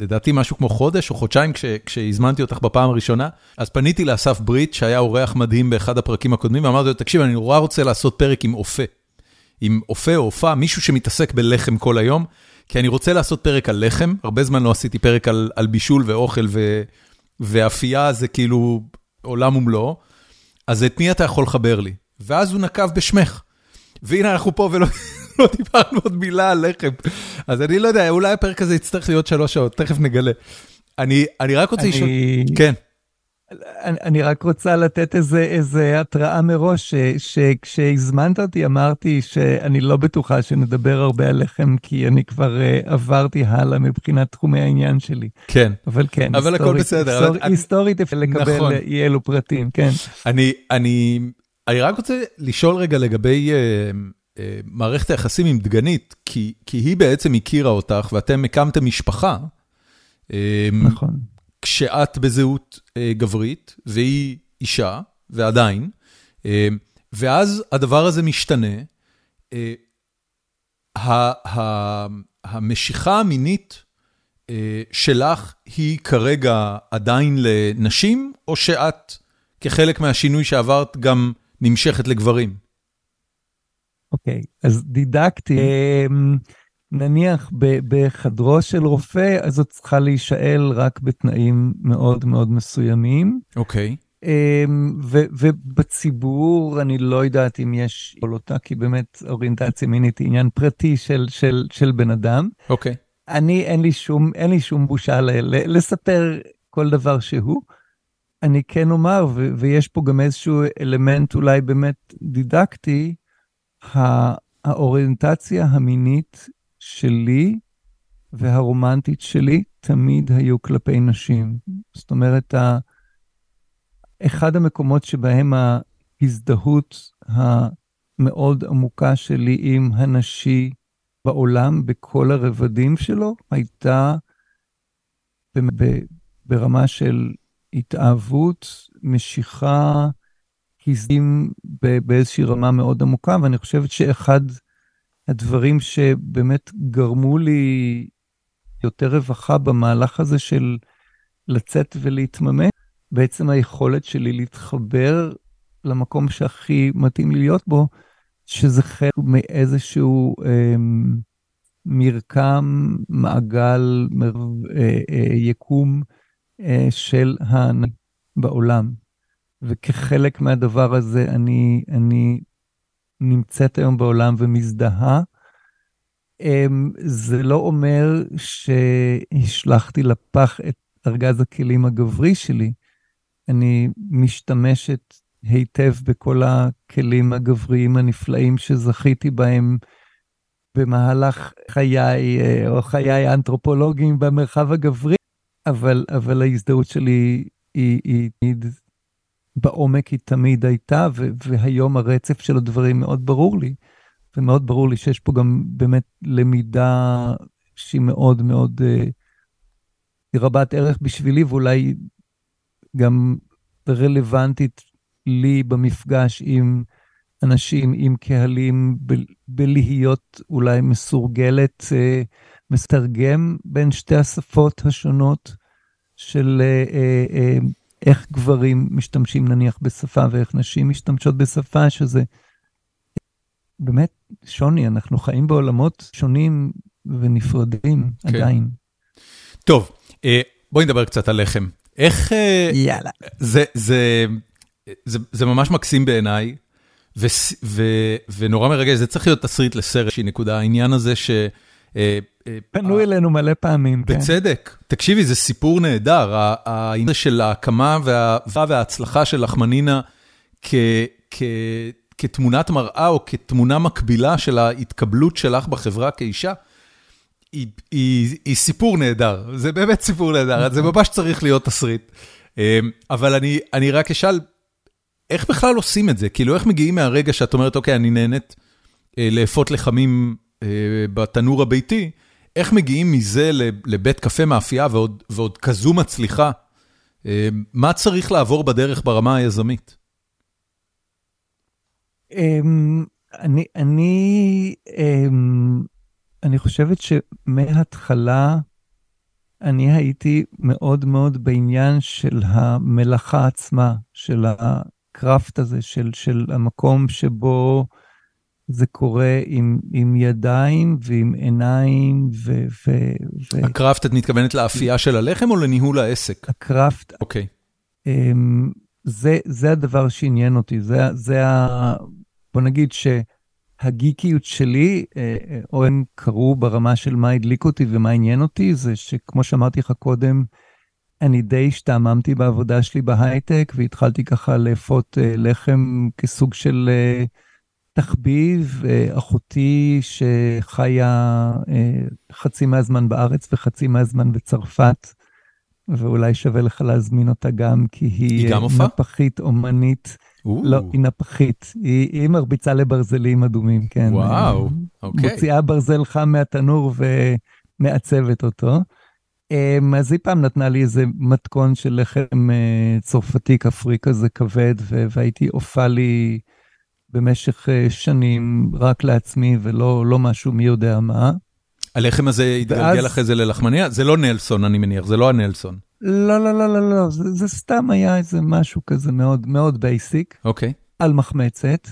לדעתי משהו כמו חודש או חודשיים, כש, כשהזמנתי אותך בפעם הראשונה, אז פניתי לאסף ברית, שהיה אורח מדהים באחד הפרקים הקודמים, ואמרתי לו, תקשיב, אני נורא רוצה לעשות פרק עם אופה. עם אופה או אופה, מישהו שמתעסק בלחם כל היום, כי אני רוצה לעשות פרק על לחם, הרבה זמן לא עשיתי פרק על, על בישול ואוכל ו, ואפייה זה כאילו עולם ומלואו, אז את מי אתה יכול לחבר לי? ואז הוא נקב בשמך. והנה אנחנו פה ולא (laughs) לא דיברנו עוד מילה על לחם. אז אני לא יודע, אולי הפרק הזה יצטרך להיות שלוש שעות, תכף נגלה. אני, אני רק רוצה לשאול, אני... כן. אני רק רוצה לתת איזה, איזה התראה מראש, שכשהזמנת אותי אמרתי שאני לא בטוחה שנדבר הרבה עליכם, כי אני כבר uh, עברתי הלאה מבחינת תחומי העניין שלי. כן. אבל כן, אבל הכל בסדר. היסטור, אבל... היסטורית אפשר לקבל נכון. אי אלו פרטים, כן. אני, אני, אני רק רוצה לשאול רגע לגבי uh, uh, מערכת היחסים עם דגנית, כי, כי היא בעצם הכירה אותך ואתם הקמתם משפחה. נכון. כשאת בזהות גברית, והיא אישה, ועדיין, ואז הדבר הזה משתנה. המשיכה המינית שלך היא כרגע עדיין לנשים, או שאת, כחלק מהשינוי שעברת, גם נמשכת לגברים? אוקיי, okay, אז דידקתי. נניח בחדרו של רופא, אז זאת צריכה להישאל רק בתנאים מאוד מאוד מסוימים. אוקיי. Okay. אמ, ובציבור, אני לא יודעת אם יש כל אותה, כי באמת אוריינטציה מינית היא עניין פרטי של, של, של בן אדם. אוקיי. Okay. אני, אין לי שום, אין לי שום בושה ל, ל, לספר כל דבר שהוא. אני כן אומר, ו, ויש פה גם איזשהו אלמנט אולי באמת דידקטי, האוריינטציה המינית שלי והרומנטית שלי תמיד היו כלפי נשים. זאת אומרת, אחד המקומות שבהם ההזדהות המאוד עמוקה שלי עם הנשי בעולם, בכל הרבדים שלו, הייתה ברמה של התאהבות, משיכה, הזדים באיזושהי רמה מאוד עמוקה, ואני חושבת שאחד הדברים שבאמת גרמו לי יותר רווחה במהלך הזה של לצאת ולהתממש, בעצם היכולת שלי להתחבר למקום שהכי מתאים לי להיות בו, שזה חלק מאיזשהו אה, מרקם, מעגל, מר, אה, אה, יקום אה, של הנ... בעולם. וכחלק מהדבר הזה אני, אני נמצאת היום בעולם ומזדהה. אה, זה לא אומר שהשלכתי לפח את ארגז הכלים הגברי שלי, אני משתמשת היטב בכל הכלים הגבריים הנפלאים שזכיתי בהם במהלך חיי, אה, או חיי האנתרופולוגיים במרחב הגברי, אבל, אבל ההזדהות שלי היא, היא, היא בעומק היא תמיד הייתה, והיום הרצף של הדברים מאוד ברור לי, ומאוד ברור לי שיש פה גם באמת למידה שהיא מאוד מאוד אה, רבת ערך בשבילי, ואולי גם רלוונטית לי במפגש עם אנשים, עם קהלים, ב- בלהיות אולי מסורגלת, אה, מתרגם בין שתי השפות השונות של אה, אה, אה, איך גברים משתמשים נניח בשפה ואיך נשים משתמשות בשפה, שזה באמת שוני, אנחנו חיים בעולמות שונים ונפרדים כן. עדיין. טוב, אה, בואי נדבר קצת על לחם. איך... אה, יאללה. זה, זה, זה, זה ממש מקסים בעיניי, ו, ו, ונורא מרגש, זה צריך להיות תסריט לסרט, שהיא נקודה, העניין הזה ש... פנו אלינו מלא פעמים. כן. בצדק. תקשיבי, זה סיפור נהדר, העניין של ההקמה וההצלחה של לחמנינה כתמונת מראה או כתמונה מקבילה של ההתקבלות שלך בחברה כאישה. היא, היא, היא סיפור נהדר, זה באמת סיפור נהדר, זה ממש צריך להיות תסריט. אמ, אבל אני, אני רק אשאל, איך בכלל עושים את זה? כאילו, איך מגיעים מהרגע שאת אומרת, אוקיי, אני נהנית אה, לאפות לחמים אה, בתנור הביתי, איך מגיעים מזה לבית קפה מאפייה ועוד, ועוד כזו מצליחה? אה, מה צריך לעבור בדרך ברמה היזמית? אמ, אני, אני, אמ, אני חושבת שמההתחלה אני הייתי מאוד מאוד בעניין של המלאכה עצמה, של הקראפט הזה, של, של המקום שבו זה קורה עם, עם ידיים ועם עיניים ו... ו, ו... הקראפט, את מתכוונת לאפייה של הלחם או לניהול העסק? הקראפט. אוקיי. Okay. אמ, זה, זה הדבר שעניין אותי, זה, זה ה... בוא נגיד ש... הגיקיות שלי, אה, אה, או הם קרו ברמה של מה הדליק אותי ומה עניין אותי, זה שכמו שאמרתי לך קודם, אני די השתעממתי בעבודה שלי בהייטק, והתחלתי ככה לאפות אה, לחם כסוג של תחביב. אחותי שחיה חצי מהזמן בארץ וחצי מהזמן בצרפת, ואולי שווה לך להזמין אותה גם, כי היא, היא גם נפחית אומנית. לא, היא נפחית, היא, היא מרביצה לברזלים אדומים, כן. וואו, אוקיי. מוציאה ברזל חם מהתנור ומעצבת אותו. אמ, אז היא פעם נתנה לי איזה מתכון של לחם אה, צרפתי כפרי כזה כבד, והייתי עופה לי במשך אה, שנים רק לעצמי ולא לא משהו מי יודע מה. הלחם הזה התגלגל אחרי זה ללחמניה? זה לא נלסון אני מניח, זה לא הנלסון. לא, לא, לא, לא, לא, זה, זה סתם היה איזה משהו כזה מאוד מאוד בייסיק. אוקיי. Okay. על מחמצת.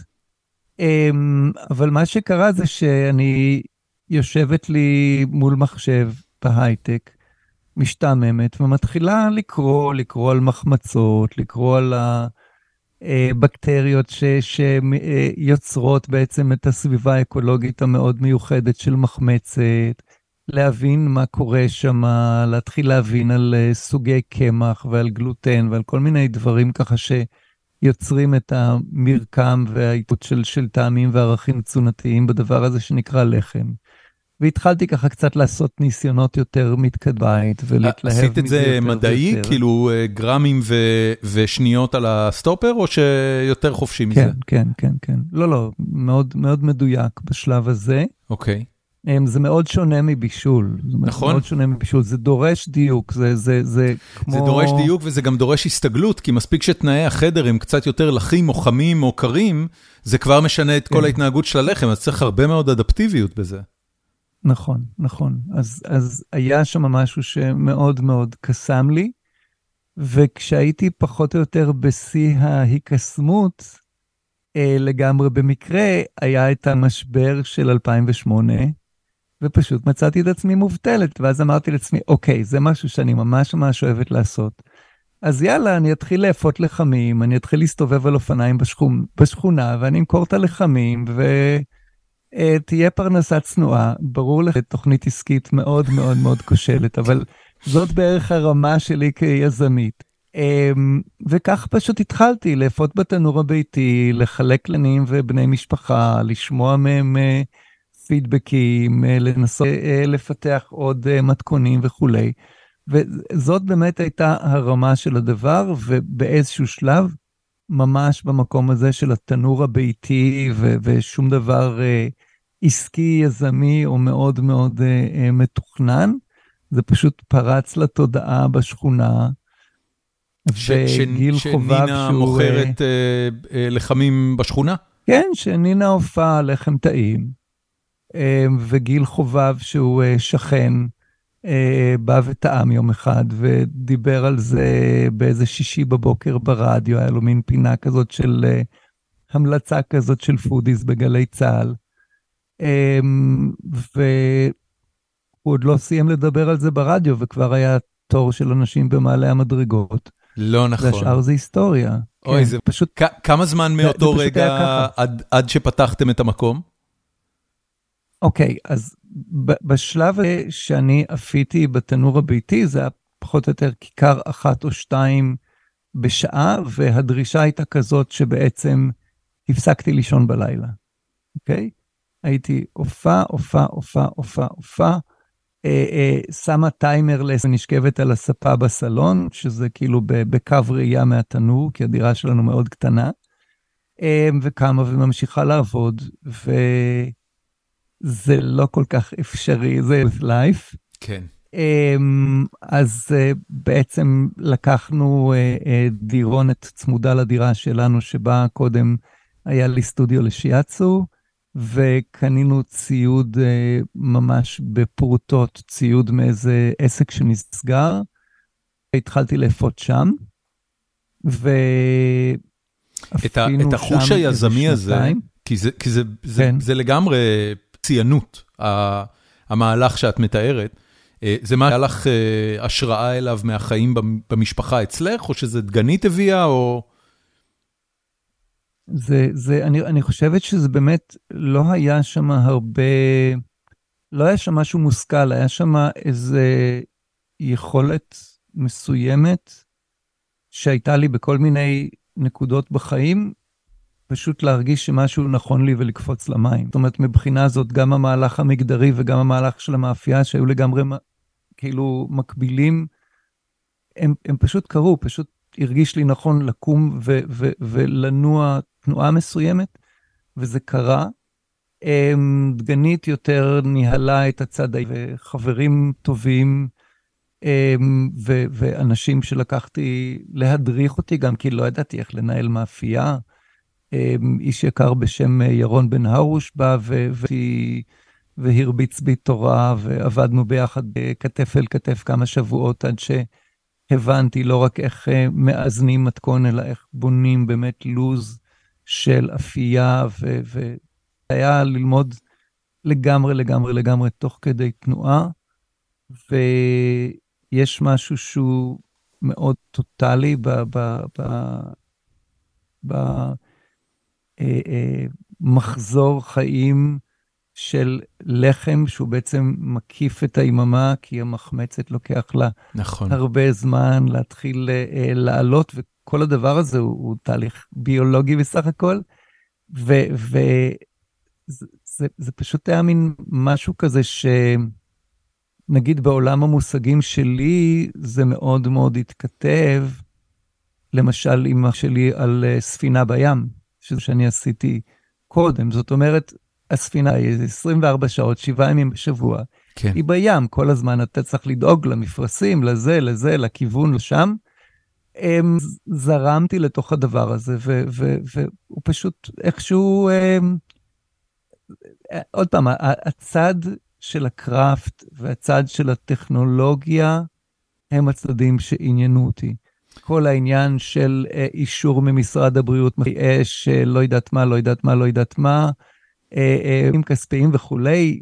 אמ, אבל מה שקרה זה שאני יושבת לי מול מחשב בהייטק, משתעממת, ומתחילה לקרוא, לקרוא על מחמצות, לקרוא על הבקטריות ש, שיוצרות בעצם את הסביבה האקולוגית המאוד מיוחדת של מחמצת, להבין מה קורה שם, להתחיל להבין על אה, סוגי קמח ועל גלוטן ועל כל מיני דברים ככה שיוצרים את המרקם והעיפות של, של טעמים וערכים תזונתיים בדבר הזה שנקרא לחם. והתחלתי ככה קצת לעשות ניסיונות יותר מתקדמית ולהתלהב מזה יותר עשית את זה מדעי? ויותר. כאילו אה, גרמים ו, ושניות על הסטופר, או שיותר חופשי כן, מזה? כן, כן, כן, כן. לא, לא, מאוד, מאוד מדויק בשלב הזה. אוקיי. אמ, זה מאוד שונה מבישול. נכון. זה מאוד שונה מבישול, זה דורש דיוק, זה, זה, זה כמו... זה דורש דיוק וזה גם דורש הסתגלות, כי מספיק שתנאי החדר הם קצת יותר לחים או חמים או קרים, זה כבר משנה את כל כן. ההתנהגות של הלחם, אז צריך הרבה מאוד אדפטיביות בזה. נכון, נכון. אז, אז היה שם משהו שמאוד מאוד קסם לי, וכשהייתי פחות או יותר בשיא ההיקסמות, אה, לגמרי במקרה, היה את המשבר של 2008, ופשוט מצאתי את עצמי מובטלת, ואז אמרתי לעצמי, אוקיי, זה משהו שאני ממש ממש אוהבת לעשות. אז יאללה, אני אתחיל לאפות לחמים, אני אתחיל להסתובב על אופניים בשכונה, ואני אמכור את הלחמים, ו... אה, תהיה פרנסה צנועה, ברור לך, תוכנית עסקית מאוד מאוד מאוד כושלת, אבל זאת בערך הרמה שלי כיזמית. אמ, וכך פשוט התחלתי לאפות בתנור הביתי, לחלק לנים ובני משפחה, לשמוע מהם אה, פידבקים, אה, לנסות לפתח עוד מתכונים וכולי. וזאת באמת הייתה הרמה של הדבר, ובאיזשהו שלב ממש במקום הזה של התנור הביתי ו- ושום דבר אה, עסקי, יזמי או מאוד מאוד אה, אה, מתוכנן. זה פשוט פרץ לתודעה בשכונה. ש- וגיל ש- חובב שנינה שהוא... מוכרת אה, אה, לחמים בשכונה? כן, שנינה הופעה לחם טעים. אה, וגיל חובב שהוא אה, שכן. אה, בא וטעם יום אחד ודיבר על זה באיזה שישי בבוקר ברדיו, היה לו מין פינה כזאת של אה, המלצה כזאת של foodies בגלי צה"ל. אה, והוא עוד לא סיים לדבר על זה ברדיו, וכבר היה תור של אנשים במעלה המדרגות. לא נכון. והשאר זה היסטוריה. אוי, כן, זה פשוט... כמה זמן מאותו רגע עד, עד שפתחתם את המקום? אוקיי, okay, אז בשלב שאני אפיתי בתנור הביתי, זה היה פחות או יותר כיכר אחת או שתיים בשעה, והדרישה הייתה כזאת שבעצם הפסקתי לישון בלילה, אוקיי? Okay? הייתי הופעה, הופעה, הופעה, הופעה, הופעה, אה, אה, שמה טיימרלס ונשכבת על הספה בסלון, שזה כאילו בקו ראייה מהתנור, כי הדירה שלנו מאוד קטנה, אה, וקמה וממשיכה לעבוד, ו... זה לא כל כך אפשרי, זה life. כן. אמ, אז אה, בעצם לקחנו אה, אה, דירונת צמודה לדירה שלנו, שבה קודם היה לי סטודיו לשיאצו, וקנינו ציוד ממש בפרוטות, ציוד מאיזה עסק שנסגר. התחלתי לאפות שם, ואפילו שם... את החוש היזמי הזה, כי זה, כי זה, זה, כן. זה לגמרי ציינות, המהלך שאת מתארת. אה, זה מה היה לך אה, השראה אליו מהחיים במשפחה אצלך, או שזה דגנית הביאה, או... זה, זה, אני, אני חושבת שזה באמת, לא היה שם הרבה, לא היה שם משהו מושכל, היה שם איזה יכולת מסוימת שהייתה לי בכל מיני נקודות בחיים, פשוט להרגיש שמשהו נכון לי ולקפוץ למים. זאת אומרת, מבחינה זאת, גם המהלך המגדרי וגם המהלך של המאפייה, שהיו לגמרי כאילו מקבילים, הם, הם פשוט קרו, פשוט הרגיש לי נכון לקום ו, ו, ולנוע תנועה מסוימת, וזה קרה. דגנית יותר ניהלה את הצד, וחברים טובים אמ, ו- ואנשים שלקחתי להדריך אותי גם כי לא ידעתי איך לנהל מאפייה. אמ, איש יקר בשם ירון בן הרוש בא ו- ו- והרביץ בי תורה ועבדנו ביחד כתף אל כתף כמה שבועות עד שהבנתי לא רק איך אה, מאזנים מתכון אלא איך בונים באמת לוז של אפייה והיה ללמוד לגמרי לגמרי לגמרי תוך כדי תנועה. ויש משהו שהוא מאוד טוטאלי במחזור אה, אה, חיים של לחם, שהוא בעצם מקיף את היממה, כי המחמצת לוקח לה נכון. הרבה זמן להתחיל אה, לעלות, וכל הדבר הזה הוא, הוא תהליך ביולוגי בסך הכל. וזה זה פשוט היה מין משהו כזה ש... נגיד בעולם המושגים שלי, זה מאוד מאוד התכתב, למשל עם אח שלי על uh, ספינה בים, שזה שאני עשיתי קודם. זאת אומרת, הספינה היא 24 שעות, 7 ימים בשבוע. כן. היא בים, כל הזמן אתה צריך לדאוג למפרשים, לזה, לזה, לכיוון, לשם. Um, זרמתי לתוך הדבר הזה, והוא פשוט איכשהו... Um, עוד פעם, הצד של הקראפט והצד של הטכנולוגיה הם הצדדים שעניינו אותי. כל העניין של אה, אישור ממשרד הבריאות, אש, אה, לא יודעת מה, לא יודעת מה, לא יודעת מה, אה, עם כספיים וכולי,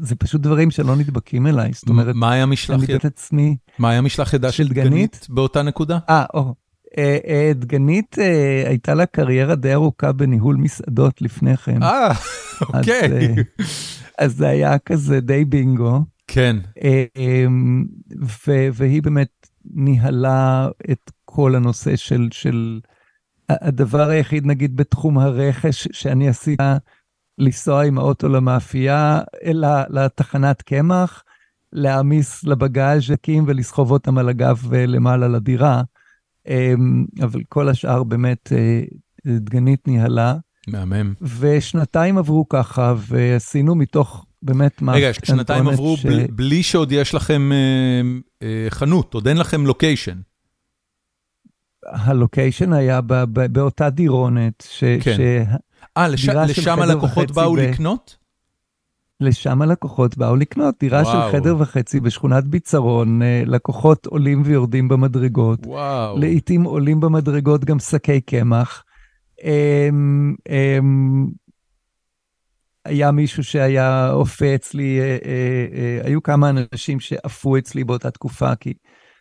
זה פשוט דברים שלא נדבקים אליי, זאת אומרת, מה היה משלח יד? עצמי מה היה משלח ידה של דגנית באותה נקודה? אה, או. דגנית הייתה לה קריירה די ארוכה בניהול מסעדות לפני כן. אה, אוקיי. אז זה היה כזה די בינגו. כן. אמ, והיא באמת ניהלה את כל הנושא של, של הדבר היחיד, נגיד, בתחום הרכש שאני עשיתי, לנסוע עם האוטו למאפייה, אלא לתחנת קמח, להעמיס לבגאז'קים ולסחוב אותם על הגב למעלה לדירה. אמ, אבל כל השאר באמת אה, דגנית ניהלה. מהמם. ושנתיים עברו ככה, ועשינו מתוך באמת מה... רגע, שנתיים עברו ש... בלי, בלי שעוד יש לכם אה, אה, חנות, עוד אין לכם לוקיישן. הלוקיישן היה ב, ב, באותה דירונת, ש... כן. ש... אה, לש... לשם הלקוחות באו ב... לקנות? לשם הלקוחות באו לקנות דירה וואו. של חדר וחצי בשכונת ביצרון, אה, לקוחות עולים ויורדים במדרגות. וואו. לעתים עולים במדרגות גם שקי קמח. אמ, אמ, היה מישהו שהיה אופה אצלי, אה, אה, אה, היו כמה אנשים שעפו אצלי באותה תקופה, כי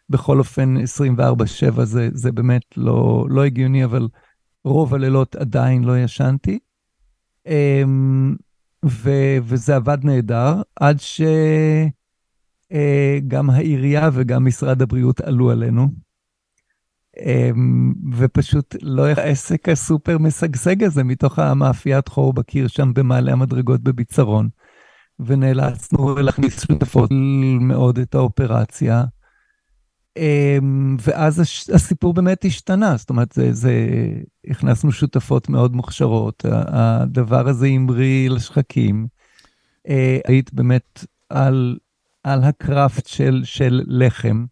בכל אופן 24/7 זה, זה באמת לא, לא הגיוני, אבל רוב הלילות עדיין לא ישנתי. אמ, ו, וזה עבד נהדר, עד שגם העירייה וגם משרד הבריאות עלו עלינו. אמ, ופשוט לא העסק הסופר משגשג הזה מתוך המאפיית חור בקיר שם במעלה המדרגות בביצרון. ונאלצנו להכניס שותפות מאוד את האופרציה. אמ, ואז הסיפור באמת השתנה, זאת אומרת, זה, זה, הכנסנו שותפות מאוד מוכשרות, הדבר הזה המריא לשחקים. אה, היית באמת על, על הקראפט של, של לחם.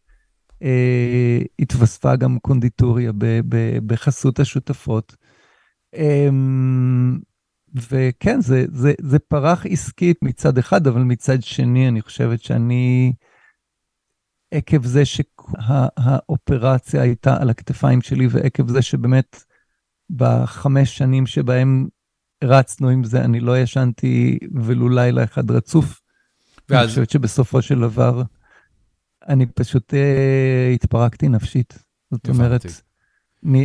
אה, התווספה גם קונדיטוריה ב, ב, בחסות השותפות. אה, וכן, זה, זה, זה פרח עסקית מצד אחד, אבל מצד שני, אני חושבת שאני, עקב זה שהאופרציה הייתה על הכתפיים שלי, ועקב זה שבאמת בחמש שנים שבהם רצנו עם זה, אני לא ישנתי ולו לילה אחד רצוף. ואז... אני חושבת שבסופו של דבר, אני פשוט uh, התפרקתי נפשית. זאת הבנתי. אומרת,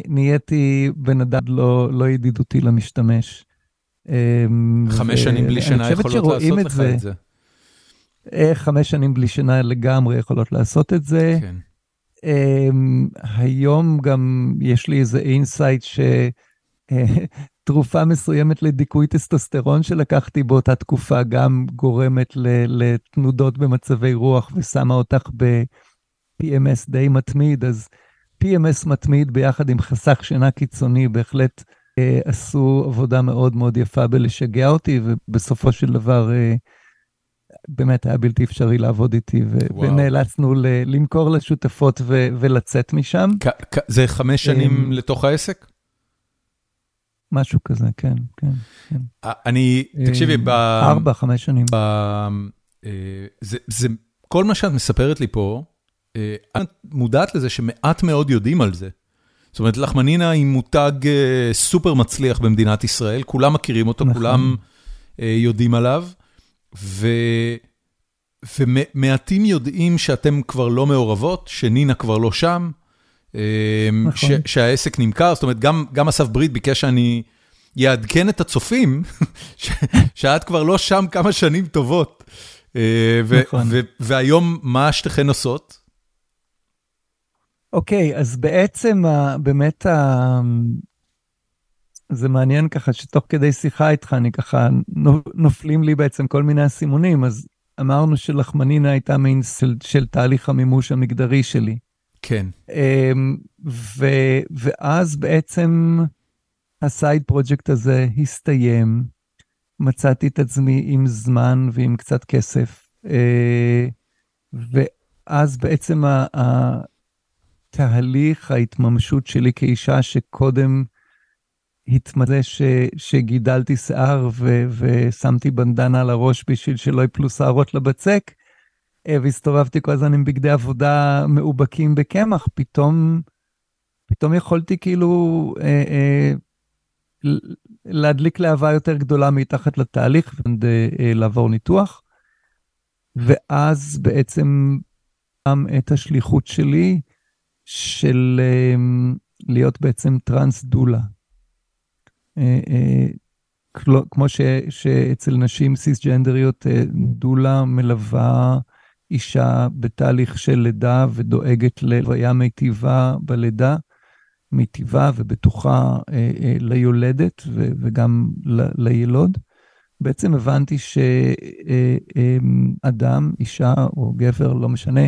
נהייתי בן אדם לא, לא ידידותי למשתמש. אמ, חמש ו... שנים בלי שינה יכולות לעשות לך זה. את זה. אה, חמש שנים בלי שינה לגמרי יכולות לעשות את זה. כן. אמ, היום גם יש לי איזה insight ש... (laughs) תרופה מסוימת לדיכוי טסטוסטרון שלקחתי באותה תקופה גם גורמת לתנודות במצבי רוח ושמה אותך ב-PMS די מתמיד, אז PMS מתמיד ביחד עם חסך שינה קיצוני בהחלט אה, עשו עבודה מאוד מאוד יפה בלשגע אותי, ובסופו של דבר אה, באמת היה בלתי אפשרי לעבוד איתי, ונאלצנו למכור לשותפות ולצאת משם. זה חמש שנים לתוך העסק? משהו כזה, כן, כן. כן. אני, תקשיבי, ב... ארבע, חמש שנים. ב... זה, זה, כל מה שאת מספרת לי פה, את מודעת לזה שמעט מאוד יודעים על זה. זאת אומרת, לחמנינה היא מותג סופר מצליח במדינת ישראל, כולם מכירים אותו, נכון. כולם יודעים עליו, ו... ומעטים יודעים שאתם כבר לא מעורבות, שנינה כבר לא שם. נכון. שהעסק נמכר, זאת אומרת, גם אסף ברית ביקש שאני יעדכן את הצופים, (laughs) שאת כבר לא שם כמה שנים טובות. אה, נכון. והיום, מה שתיכן עושות? אוקיי, אז בעצם באמת זה מעניין ככה שתוך כדי שיחה איתך, אני ככה, נופלים לי בעצם כל מיני אסימונים, אז אמרנו שלחמנינה הייתה מין של, של תהליך המימוש המגדרי שלי. כן. אמ, ו, ואז בעצם הסייד פרויקט הזה הסתיים, מצאתי את עצמי עם זמן ועם קצת כסף, אה, ואז בעצם התהליך ההתממשות שלי כאישה שקודם התמלא שגידלתי שיער ו, ושמתי בנדנה על הראש בשביל שלא יפלו שערות לבצק, והסתובבתי כל הזמן עם בגדי עבודה מאובקים בקמח, פתאום, פתאום יכולתי כאילו אה, אה, להדליק להבה יותר גדולה מתחת לתהליך ולעבור ניתוח. ואז בעצם גם את השליחות שלי של להיות בעצם טרנס דולה. כמו שאצל נשים סיסג'נדריות דולה מלווה אישה בתהליך של לידה ודואגת ללוויה מיטיבה בלידה, מיטיבה ובטוחה אה, אה, ליולדת ו, וגם ל, לילוד. בעצם הבנתי שאדם, אה, אישה או גבר, לא משנה,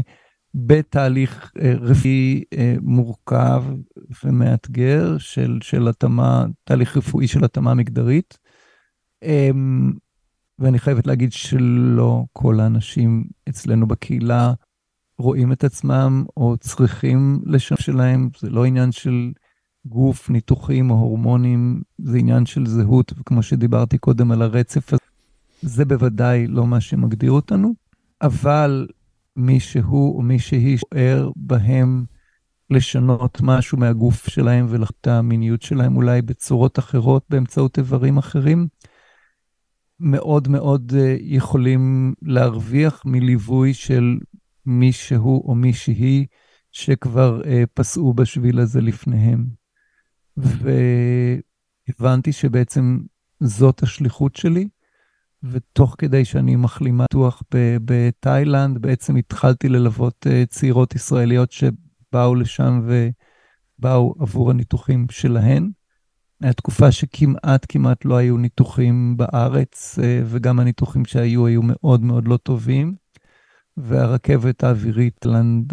בתהליך אה, רפואי אה, מורכב ומאתגר של, של התאמה, תהליך רפואי של התאמה מגדרית. ואני חייבת להגיד שלא כל האנשים אצלנו בקהילה רואים את עצמם או צריכים לשם שלהם, זה לא עניין של גוף, ניתוחים או הורמונים, זה עניין של זהות, וכמו שדיברתי קודם על הרצף הזה, זה בוודאי לא מה שמגדיר אותנו, אבל מי שהוא או מי שהיא שוער בהם לשנות משהו מהגוף שלהם ולחת המיניות שלהם אולי בצורות אחרות באמצעות איברים אחרים, מאוד מאוד אה, יכולים להרוויח מליווי של מישהו או מישהי שכבר אה, פסעו בשביל הזה לפניהם. והבנתי שבעצם זאת השליחות שלי, ותוך כדי שאני מחלימה ניתוח בתאילנד, בעצם התחלתי ללוות אה, צעירות ישראליות שבאו לשם ובאו עבור הניתוחים שלהן. הייתה תקופה שכמעט כמעט לא היו ניתוחים בארץ, אה, וגם הניתוחים שהיו היו מאוד מאוד לא טובים. והרכבת האווירית לנד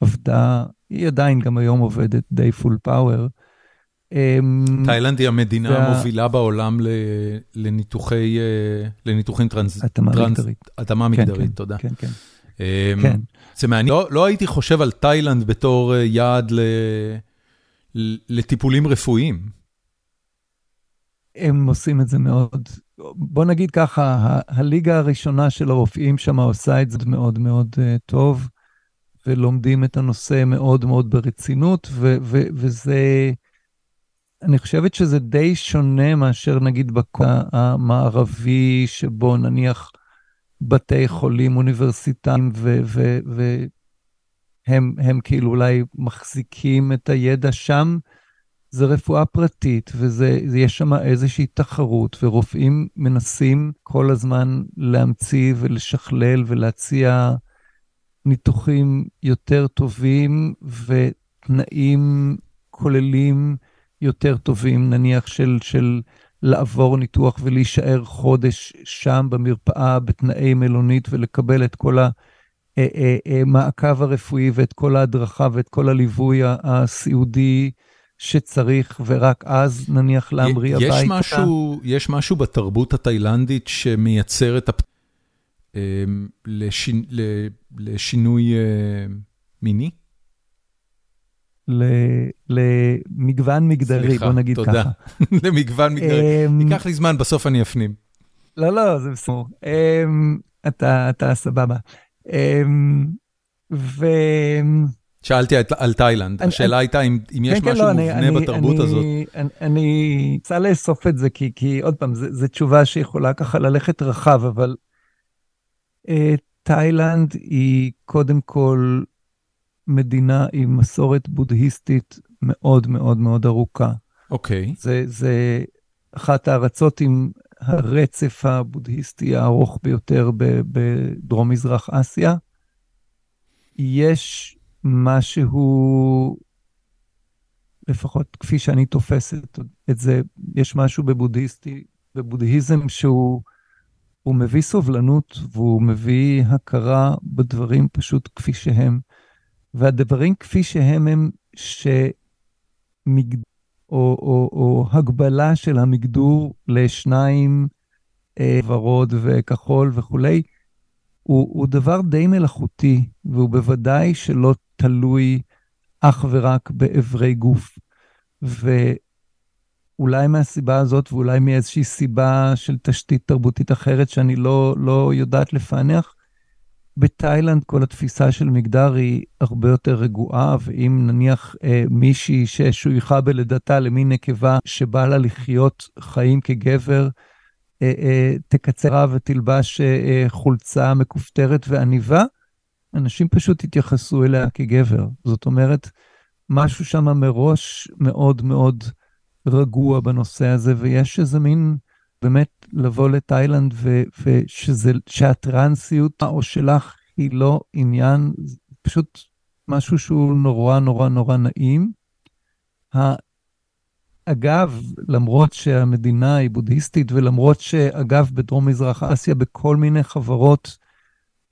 עבדה, היא עדיין גם היום עובדת די full power. אמ, תאילנד היא המדינה וה... המובילה בעולם לניתוחי, אה, לניתוחים טרנס... התאמה טרנס... מגדרית. התאמה כן, מגדרית, כן, תודה. כן, כן. אמ, כן. זה מעניין, לא, לא הייתי חושב על תאילנד בתור אה, יעד ל... לטיפולים רפואיים. הם עושים את זה מאוד. בוא נגיד ככה, הליגה הראשונה של הרופאים שם עושה את זה מאוד מאוד אה, טוב, ולומדים את הנושא מאוד מאוד ברצינות, ו- ו- וזה, אני חושבת שזה די שונה מאשר נגיד בקו המערבי, שבו נניח בתי חולים אוניברסיטאיים, והם ו- כאילו אולי מחזיקים את הידע שם. זה רפואה פרטית, ויש שם איזושהי תחרות, ורופאים מנסים כל הזמן להמציא ולשכלל ולהציע ניתוחים יותר טובים ותנאים כוללים יותר טובים, נניח של, של לעבור ניתוח ולהישאר חודש שם במרפאה בתנאי מלונית ולקבל את כל המעקב אה, אה, אה, הרפואי ואת כל ההדרכה ואת כל הליווי הסיעודי. שצריך, ורק אז נניח להמריא הביתה. משהו, יש משהו בתרבות התאילנדית שמייצר את הפ... לשינוי מיני? למגוון מגדרי, בוא נגיד ככה. סליחה, (laughs) תודה. למגוון מגדרי. ייקח לי זמן, בסוף אני אפנים. לא, לא, זה בסדר. אתה סבבה. ו... שאלתי על תאילנד, השאלה הייתה אם יש כן, כן, משהו לא, מובנה אני- בתרבות אני- הזאת. אני- רוצה לאסוף את זה, כי, עוד פעם, זו תשובה שיכולה ככה ללכת רחב, אבל אה, תאילנד היא קודם כל מדינה עם מסורת בודהיסטית מאוד מאוד מאוד ארוכה. אוקיי, זה, זה אחת הארצות עם הרצף הבודהיסטי הארוך ביותר בדרום-מזרח אסיה. יש משהו, לפחות כפי שאני תופס את, את זה, יש משהו בבודהיסטי, בבודהיזם שהוא הוא מביא סובלנות והוא מביא הכרה בדברים פשוט כפי שהם. והדברים כפי שהם הם שמגד... או, או, או הגבלה של המגדור לשניים, אה, ורוד וכחול וכולי, הוא, הוא דבר די מלאכותי, והוא בוודאי שלא תלוי אך ורק באיברי גוף. ואולי מהסיבה הזאת, ואולי מאיזושהי סיבה של תשתית תרבותית אחרת שאני לא, לא יודעת לפענח, בתאילנד כל התפיסה של מגדר היא הרבה יותר רגועה, ואם נניח אה, מישהי ששויכה בלידתה למין נקבה שבא לה לחיות חיים כגבר, אה, אה, תקצרה ותלבש אה, אה, חולצה מכופתרת ועניבה, אנשים פשוט יתייחסו אליה כגבר. זאת אומרת, משהו שם מראש מאוד מאוד רגוע בנושא הזה, ויש איזה מין, באמת, לבוא לתאילנד ו- ושזה, שהטרנסיות או שלך היא לא עניין, פשוט משהו שהוא נורא נורא נורא נעים. אגב, למרות שהמדינה היא בודהיסטית, ולמרות שאגב, בדרום מזרח אסיה, בכל מיני חברות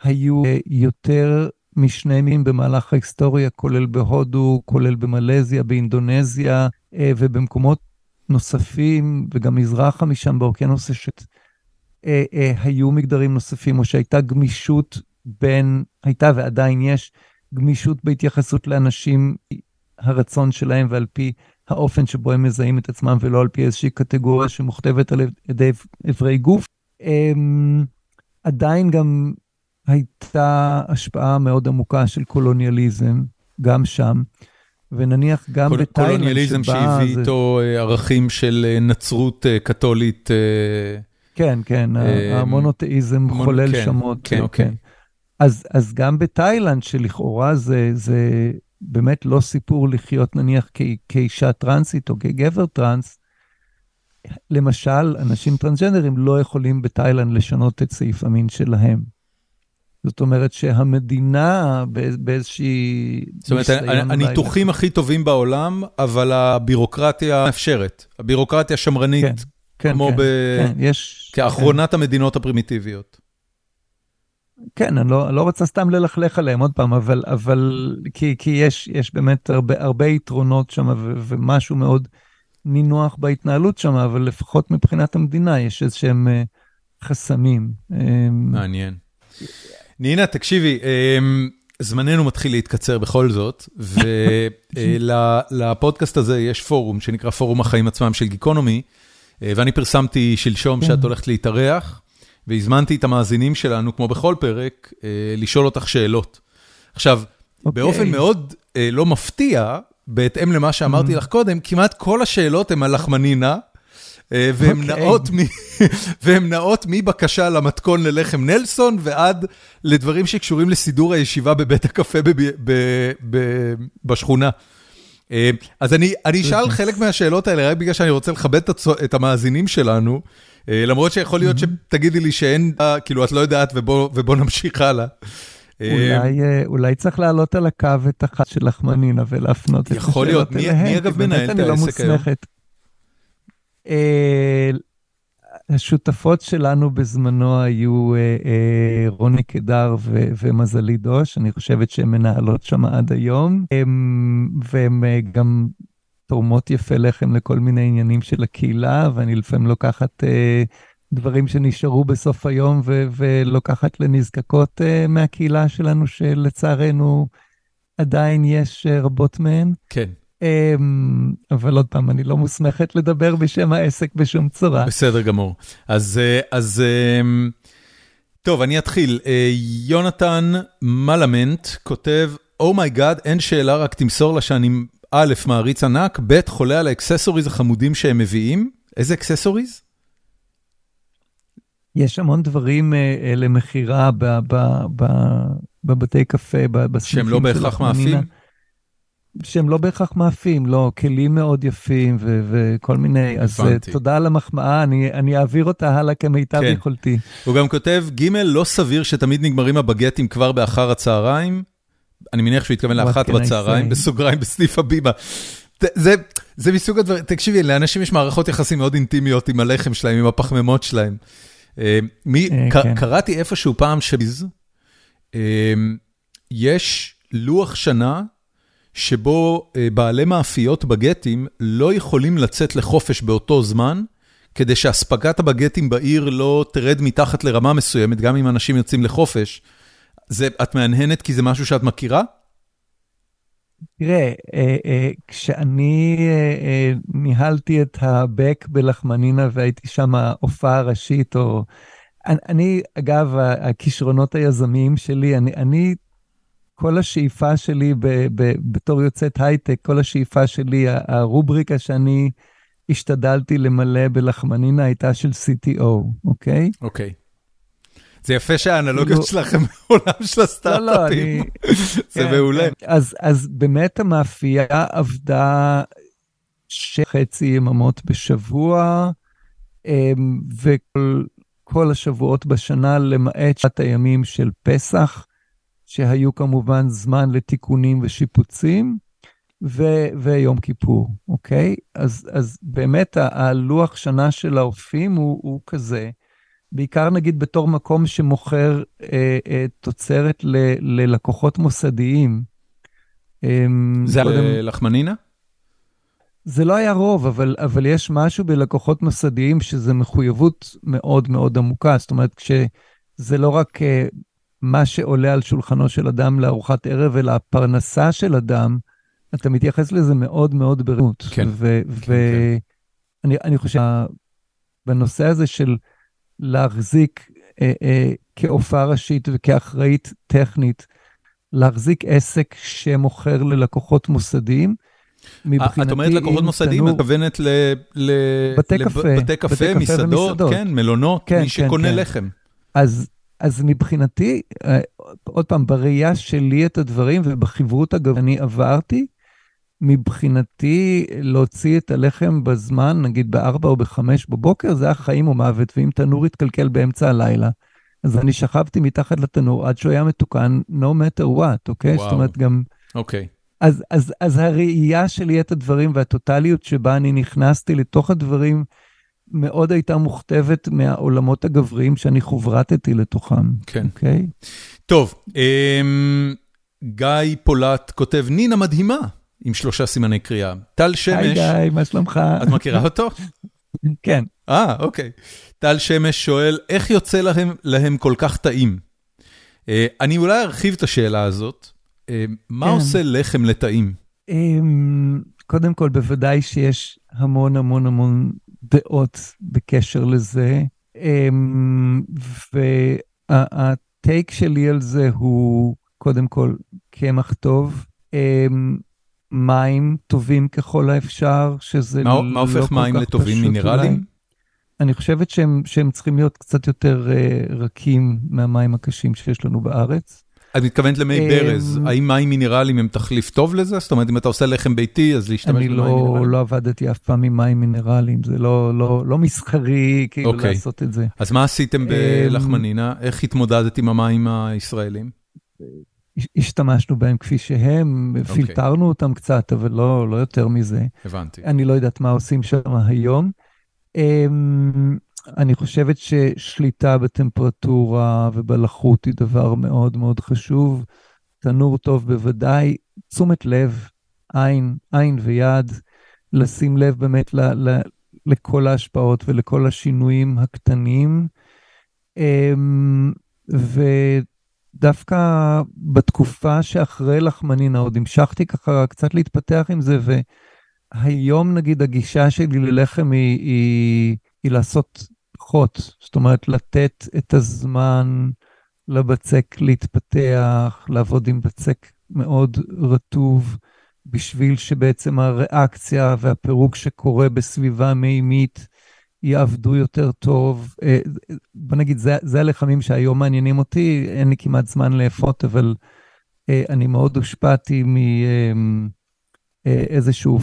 היו אה, יותר משני מין במהלך ההיסטוריה, כולל בהודו, כולל במלזיה, באינדונזיה אה, ובמקומות נוספים, וגם מזרחה משם באוקיינוס אה, אה, היו מגדרים נוספים, או שהייתה גמישות בין, הייתה ועדיין יש גמישות בהתייחסות לאנשים, הרצון שלהם ועל פי האופן שבו הם מזהים את עצמם, ולא על פי איזושהי קטגוריה שמוכתבת על ידי איברי גוף. אמ, עדיין גם הייתה השפעה מאוד עמוקה של קולוניאליזם, גם שם. ונניח גם קול- בתאילנד, קולוניאליזם שבה שהביא זה- איתו אה, ערכים של אה, נצרות אה, קתולית. כן, כן, אה, המונותאיזם מונ- חולל כן, שמות. כן, אה, אוקיי. אז, אז גם בתאילנד, שלכאורה זה, זה באמת לא סיפור לחיות נניח כ, כאישה טרנסית או כגבר טרנס, למשל, אנשים טרנסג'נדרים לא יכולים בתאילנד לשנות את סעיף המין שלהם. זאת אומרת שהמדינה באיז- באיזושהי... זאת אומרת, הניתוחים הכי טובים בעולם, אבל הבירוקרטיה מאפשרת. הבירוקרטיה שמרנית, כן, כן, כמו כן, ב- כן, יש... כאחרונת המדינות הפרימיטיביות. כן, אני לא, לא רוצה סתם ללכלך עליהם עוד פעם, אבל, אבל כי, כי יש, יש באמת הרבה, הרבה יתרונות שם ומשהו מאוד נינוח בהתנהלות שם, אבל לפחות מבחינת המדינה יש איזשהם אה, חסמים. אה, מעניין. נינה, תקשיבי, אמ, זמננו מתחיל להתקצר בכל זאת, ולפודקאסט (laughs) הזה יש פורום שנקרא פורום החיים עצמם של גיקונומי, אה, ואני פרסמתי שלשום כן. שאת הולכת להתארח, והזמנתי את המאזינים שלנו, כמו בכל פרק, אה, לשאול אותך שאלות. עכשיו, אוקיי. באופן מאוד אה, לא מפתיע, בהתאם למה שאמרתי Mm. לך קודם, כמעט כל השאלות הן על לחמנינה, אה, והן אוקיי. נעות (laughs) והן נעות מבקשה למתכון ללחם נלסון ועד לדברים שקשורים לסידור הישיבה בבית הקפה בב- ב- ב- בשכונה. אה, אז אני אני אשאל חלק מהשאלות האלה רק בגלל שאני רוצה לכבד את המאזינים שלנו, אה, למרות שיכול להיות שתגידי לי שאין, אה, כאילו את לא יודעת ובוא ובוא נמשיך הלאה. אה, אולי, אה, אולי צריך להעלות על הקו את אחת של לחמנינה ולהפנות את יכול השאלות להיות. מי- אליהם, מי אגב מנהל את אני לא העסק היום? אה, השותפות שלנו בזמנו היו אה, אה, רוני קדר ומזלי דוש, אני חושבת שהן מנהלות שם עד היום, והן גם תורמות יפה לחם לכל מיני עניינים של הקהילה, ואני לפעמים לוקחת דברים שנשארו בסוף היום ולוקחת לנזקקות מהקהילה שלנו, שלצערנו עדיין יש רבות מהן. כן. אמ, אבל עוד פעם, אני לא מוסמכת לדבר בשם העסק בשום צורה. בסדר גמור. אז, אז טוב, אני אתחיל. יונתן מלמנט כותב, oh my god, oh אין שאלה, רק תמסור לה שאני א', מעריץ ענק, ב', חולה על ה accessories החמודים שהם מביאים. איזה אקססוריז? יש המון דברים uh, למכירה בבתי קפה, בסניפים שהם לא בהכרח מאפים? שהם לא בהכרח מאפים, לא, כלים מאוד יפים ו- וכל מיני. אז uh, תודה על המחמאה, אני, אני אעביר אותה הלאה כמיטב כן. יכולתי. הוא גם כותב, ג' לא סביר שתמיד נגמרים הבגטים כבר באחר הצהריים. אני מניח שהוא התכוון לאחת בצהריים, בסוגריים בסניף הבימה. זה, זה מסוג הדברים, תקשיבי, לאנשים יש מערכות יחסים מאוד אינטימיות עם הלחם שלהם, עם הפחמימות שלהם. אה, מי, אה, כן. קראתי איפשהו פעם שביז, אה, יש לוח שנה שבו בעלי מאפיות בגטים לא יכולים לצאת לחופש באותו זמן, כדי שאספקת הבגטים בעיר לא תרד מתחת לרמה מסוימת, גם אם אנשים יוצאים לחופש. זה, את מהנהנת כי זה משהו שאת מכירה? תראה, אה, אה, כשאני אה, ניהלתי את הבק בלחמנינה והייתי שם הופעה ראשית, או... אני, אגב, הכישרונות היזמיים שלי, אני, אני כל השאיפה שלי ב, ב, בתור יוצאת הייטק, כל השאיפה שלי, הרובריקה שאני השתדלתי למלא בלחמנינה הייתה של CTO, אוקיי? אוקיי. זה יפה שהאנלוגיות שלכם (laughs) בעולם של הסטארט-אפים. (laughs) זה כן, מעולה. כן. אז באמת המאפייה עבדה שחצי יממות בשבוע, אמ, וכל השבועות בשנה, למעט שעת הימים של פסח, שהיו כמובן זמן לתיקונים ושיפוצים, ו- ויום כיפור, אוקיי? אז, אז באמת הלוח שנה של האופים הוא, הוא כזה. בעיקר נגיד בתור מקום שמוכר אה, אה, תוצרת ל, ללקוחות מוסדיים. אה, זה קודם... לחמנינה? זה לא היה רוב, אבל, אבל יש משהו בלקוחות מוסדיים שזה מחויבות מאוד מאוד עמוקה. זאת אומרת, כשזה לא רק אה, מה שעולה על שולחנו של אדם לארוחת ערב, אלא הפרנסה של אדם, אתה מתייחס לזה מאוד מאוד ברעות. כן, ואני כן, כן. חושב, בנושא הזה של להחזיק אה, אה, כהופעה ראשית וכאחראית טכנית, להחזיק עסק שמוכר ללקוחות מוסדיים. מבחינתי, את אומרת לקוחות מוסדיים, את מתכוונת לבתי קפה, בתי קפה, מסעדות, כן, מלונות, כן, מי כן, שקונה כן. לחם. אז, אז מבחינתי, אה, עוד פעם, בראייה שלי את הדברים ובחברות, אגב, אני עברתי, מבחינתי, להוציא את הלחם בזמן, נגיד ב-4 או ב-5 בבוקר, זה היה חיים או מוות, ואם תנור יתקלקל באמצע הלילה, אז אני שכבתי מתחת לתנור עד שהוא היה מתוקן, no matter what, אוקיי? וואו. זאת אומרת, גם... אוקיי. אז, אז, אז הראייה שלי את הדברים והטוטליות שבה אני נכנסתי לתוך הדברים, מאוד הייתה מוכתבת מהעולמות הגבריים שאני חוברתתי לתוכם. כן. אוקיי? טוב, אמ, גיא פולט כותב, נינה מדהימה. עם שלושה סימני קריאה. טל שמש... היי גיא, מה שלומך? את מכירה אותו? (laughs) כן. אה, אוקיי. טל שמש שואל, איך יוצא להם, להם כל כך טעים? Uh, אני אולי ארחיב את השאלה הזאת. Uh, מה כן. עושה לחם לטעים? Um, קודם כל, בוודאי שיש המון המון המון דעות בקשר לזה. Um, והטייק שלי על זה הוא, קודם כל, קמח טוב. Um, מים טובים ככל האפשר, שזה מה, לא מה הופך כל מים לטובים מינרלים? אולי. אני חושבת שהם, שהם צריכים להיות קצת יותר uh, רכים מהמים הקשים שיש לנו בארץ. את מתכוונת למי um, ברז, האם מים מינרליים הם תחליף טוב לזה? זאת אומרת, אם אתה עושה לחם ביתי, אז להשתמש במים לא, מינרליים? אני לא עבדתי אף פעם עם מים מינרליים, זה לא, לא, לא מסחרי כאילו. אוקיי. לעשות את זה. אז מה עשיתם בלחמנינה? איך התמודדת עם המים הישראלים? השתמשנו בהם כפי שהם. אוקיי. פילטרנו אותם קצת, אבל לא, לא יותר מזה. הבנתי. אני לא יודעת מה עושים שם היום. אני חושבת ששליטה בטמפרטורה ובלחות היא דבר מאוד מאוד חשוב. תנור טוב בוודאי, תשומת לב, עין, עין ויד, לשים לב באמת ל, ל, לכל ההשפעות ולכל השינויים הקטנים. אמ, ודווקא בתקופה שאחרי לחמנינה עוד המשכתי ככה קצת להתפתח עם זה, והיום נגיד הגישה שלי ללחם היא, היא, היא לעשות פחות, זאת אומרת לתת את הזמן לבצק להתפתח, לעבוד עם בצק מאוד רטוב, בשביל שבעצם הריאקציה והפירוק שקורה בסביבה מימית יעבדו יותר טוב. אה, בוא נגיד, זה, זה הלחמים שהיום מעניינים אותי, אין לי כמעט זמן לאפות, אבל אה, אני מאוד הושפעתי מאיזשהו אה, פה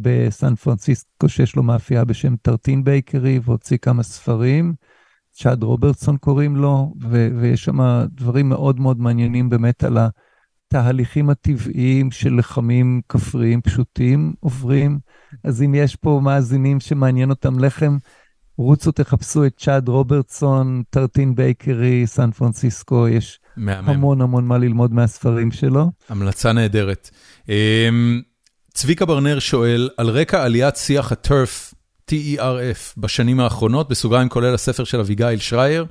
בסן פרנסיסקו שיש לו מאפייה בשם טרטין בייקרי, והוציא כמה ספרים. צ'אד רוברטסון קוראים לו, ו- ויש שם דברים מאוד מאוד מעניינים באמת על התהליכים הטבעיים של לחמים כפריים פשוטים עוברים. אז אם יש פה מאזינים שמעניין אותם לחם, רוצו תחפשו את צ'אד רוברטסון, טרטין בייקרי, סן פרנסיסקו, יש מהמם. המון המון מה ללמוד מהספרים שלו. המלצה נהדרת. צביקה ברנר שואל, על רקע עליית שיח הטרף, TERF, בשנים האחרונות, בסוגריים כולל הספר של אביגיל שרייר,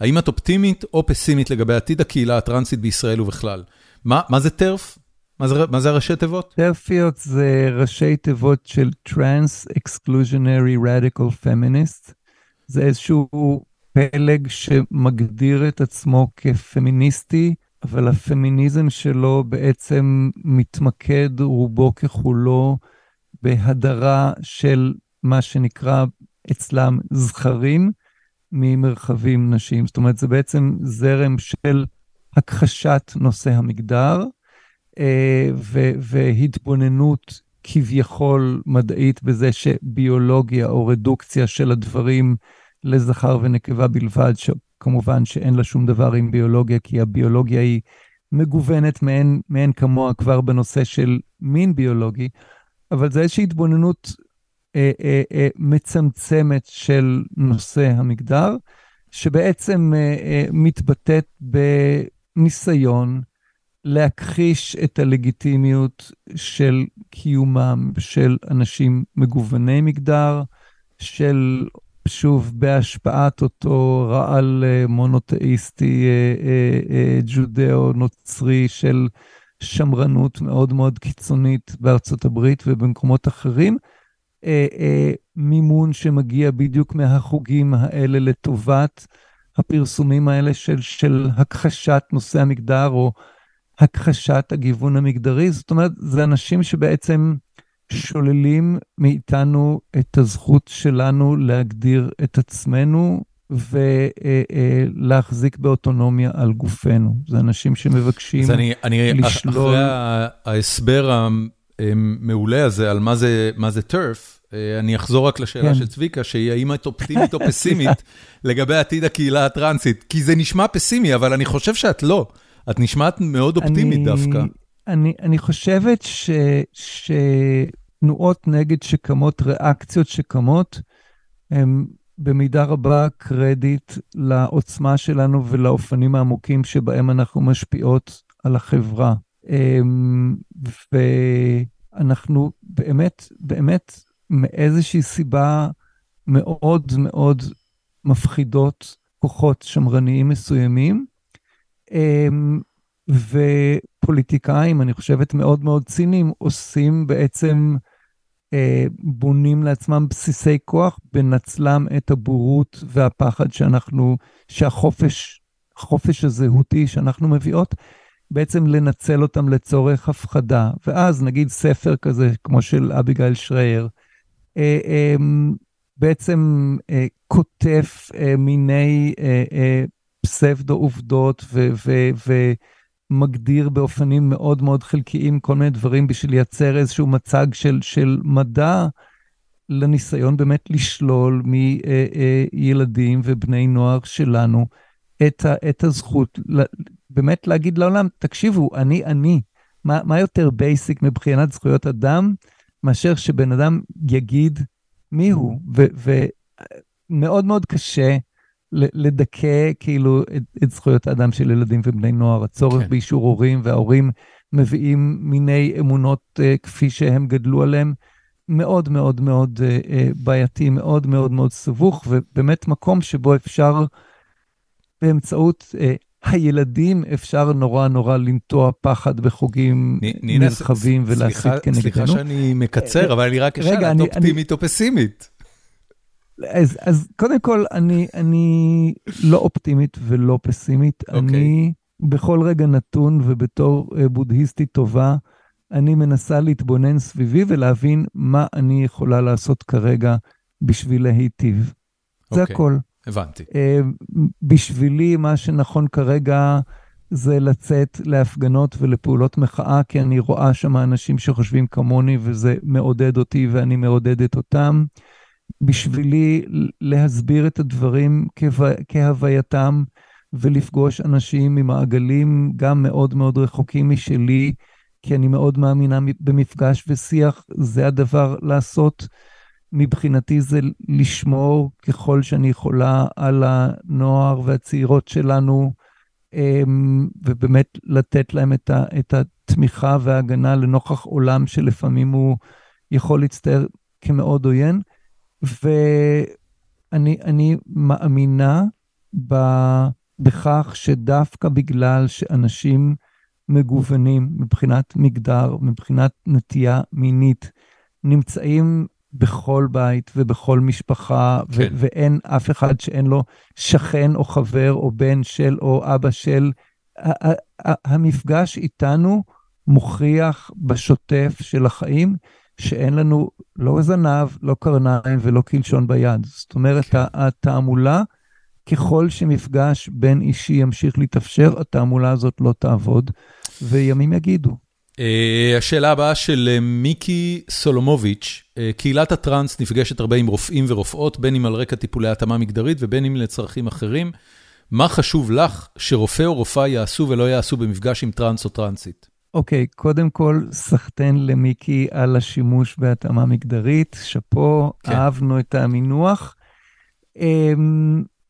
האם את אופטימית או פסימית לגבי עתיד הקהילה הטרנסית בישראל ובכלל? מה, מה זה טרף? מה זה, מה זה הראשי תיבות? טרפיות זה ראשי תיבות של Trans Exclusionary Radical Feminist. זה איזשהו פלג שמגדיר את עצמו כפמיניסטי, אבל הפמיניזם שלו בעצם מתמקד רובו ככולו בהדרה של מה שנקרא אצלם זכרים ממרחבים נשיים. זאת אומרת, זה בעצם זרם של הכחשת נושא המגדר, אה, והתבוננות כביכול מדעית בזה שביולוגיה או רדוקציה של הדברים לזכר ונקבה בלבד, שכמובן שאין לה שום דבר עם ביולוגיה, כי הביולוגיה היא מגוונת מאין, מאין כמוה כבר בנושא של מין ביולוגי, אבל זה איזושהי התבוננות אה, אה, אה, מצמצמת של נושא המגדר, שבעצם אה, אה, מתבטאת בניסיון להכחיש את הלגיטימיות של קיומם של אנשים מגווני מגדר, של, שוב, בהשפעת אותו רעל אה, מונותאיסטי אה, אה, ג'ודאו-נוצרי של שמרנות מאוד מאוד קיצונית בארצות הברית ובמקומות אחרים. מימון שמגיע בדיוק מהחוגים האלה לטובת הפרסומים האלה של, של הכחשת נושא המגדר, או הכחשת הגיוון המגדרי, זאת אומרת, זה אנשים שבעצם שוללים מאיתנו את הזכות שלנו להגדיר את עצמנו ולהחזיק באוטונומיה על גופנו. זה אנשים שמבקשים אז אני, אני, לשלול... אחרי ההסבר המעולה הזה על מה זה, מה זה טרף, אני אחזור רק לשאלה כן. של צביקה, שהיא האם את אופטימית או פסימית (laughs) לגבי עתיד הקהילה הטרנסית, כי זה נשמע פסימי, אבל אני חושב שאת לא. את נשמעת מאוד אופטימית אני, דווקא. אני, אני חושבת ש, שתנועות נגד שקמות, ריאקציות שקמות, הן במידה רבה קרדיט לעוצמה שלנו ולאופנים העמוקים שבהם אנחנו משפיעות על החברה. אמ, ואנחנו באמת, באמת, מאיזושהי סיבה מאוד מאוד מפחידות כוחות שמרניים מסוימים, אמ, ופוליטיקאים, אני חושבת מאוד מאוד ציניים, עושים בעצם, אה, בונים לעצמם בסיסי כוח בנצלם את הבורות והפחד שאנחנו, שהחופש, החופש הזהותי שאנחנו מביאות, בעצם לנצל אותם לצורך הפחדה. ואז נגיד ספר כזה, כמו של אביגיל שרייר, אה, אמ, בעצם אה, כותב מיני פסבדו עובדות ומגדיר באופנים מאוד מאוד חלקיים כל מיני דברים בשביל לייצר איזשהו מצג של, של מדע לניסיון באמת לשלול מילדים ובני נוער שלנו את, ה, את הזכות באמת להגיד לעולם, תקשיבו, אני אני. מה, מה יותר basic מבחינת זכויות אדם מאשר שבן אדם יגיד מי הוא? ומאוד מאוד קשה לדכא כאילו את, את זכויות האדם של ילדים ובני נוער, הצורך כן. באישור הורים, וההורים מביאים מיני אמונות אה, כפי שהם גדלו עליהם, מאוד מאוד מאוד בעייתי, מאוד מאוד מאוד סבוך, ובאמת מקום שבו אפשר באמצעות הילדים אפשר נורא נורא לנטוע פחד בחוגים נרחבים ולהסית כנגדנו. סליחה שאני מקצר, אבל אני רק אשאל, את אופטימית או פסימית? אז, אז קודם כל, אני, אני לא אופטימית ולא פסימית. Okay. אוקיי. אני בכל רגע נתון ובתור בודהיסטית טובה, אני מנסה להתבונן סביבי ולהבין מה אני יכולה לעשות כרגע בשביל להיטיב. Okay. זה אוקיי. הכל. הבנתי. אה, בשבילי, מה שנכון כרגע זה לצאת להפגנות ולפעולות מחאה, כי אני רואה שם אנשים שחושבים כמוני, וזה מעודד אותי ואני מעודדת אותם. בשבילי להסביר את הדברים כהו... כהווייתם ולפגוש אנשים ממעגלים גם מאוד מאוד רחוקים משלי, כי אני מאוד מאמינה במפגש ושיח, זה הדבר לעשות. מבחינתי זה לשמור ככל שאני יכולה על הנוער והצעירות שלנו, אמ, ובאמת לתת להם את, ה, את התמיכה וההגנה לנוכח עולם שלפעמים הוא יכול להצטער כמאוד עוין. ואני מאמינה ב, בכך שדווקא בגלל שאנשים מגוונים מבחינת מגדר, מבחינת נטייה מינית, נמצאים בכל בית ובכל משפחה, כן. ואין אף אחד שאין לו שכן או חבר או בן של או אבא של. המפגש איתנו מוכיח בשוטף של החיים שאין לנו לא זנב, לא קרניים ולא קלשון ביד. זאת אומרת, כן. התעמולה, ככל שמפגש בין אישי ימשיך להתאפשר, התעמולה הזאת לא תעבוד, וימים יגידו. Uh, השאלה הבאה של uh, מיקי סולומוביץ', uh, קהילת הטראנס נפגשת הרבה עם רופאים ורופאות, בין אם על רקע טיפולי התאמה מגדרית ובין אם לצרכים אחרים. מה חשוב לך שרופא או רופאה יעשו ולא יעשו במפגש עם טראנס או טראנסית? אוקיי, okay, קודם כל, סחטיין למיקי על השימוש בהתאמה מגדרית. שאפו, כן. אהבנו את המינוח. Um,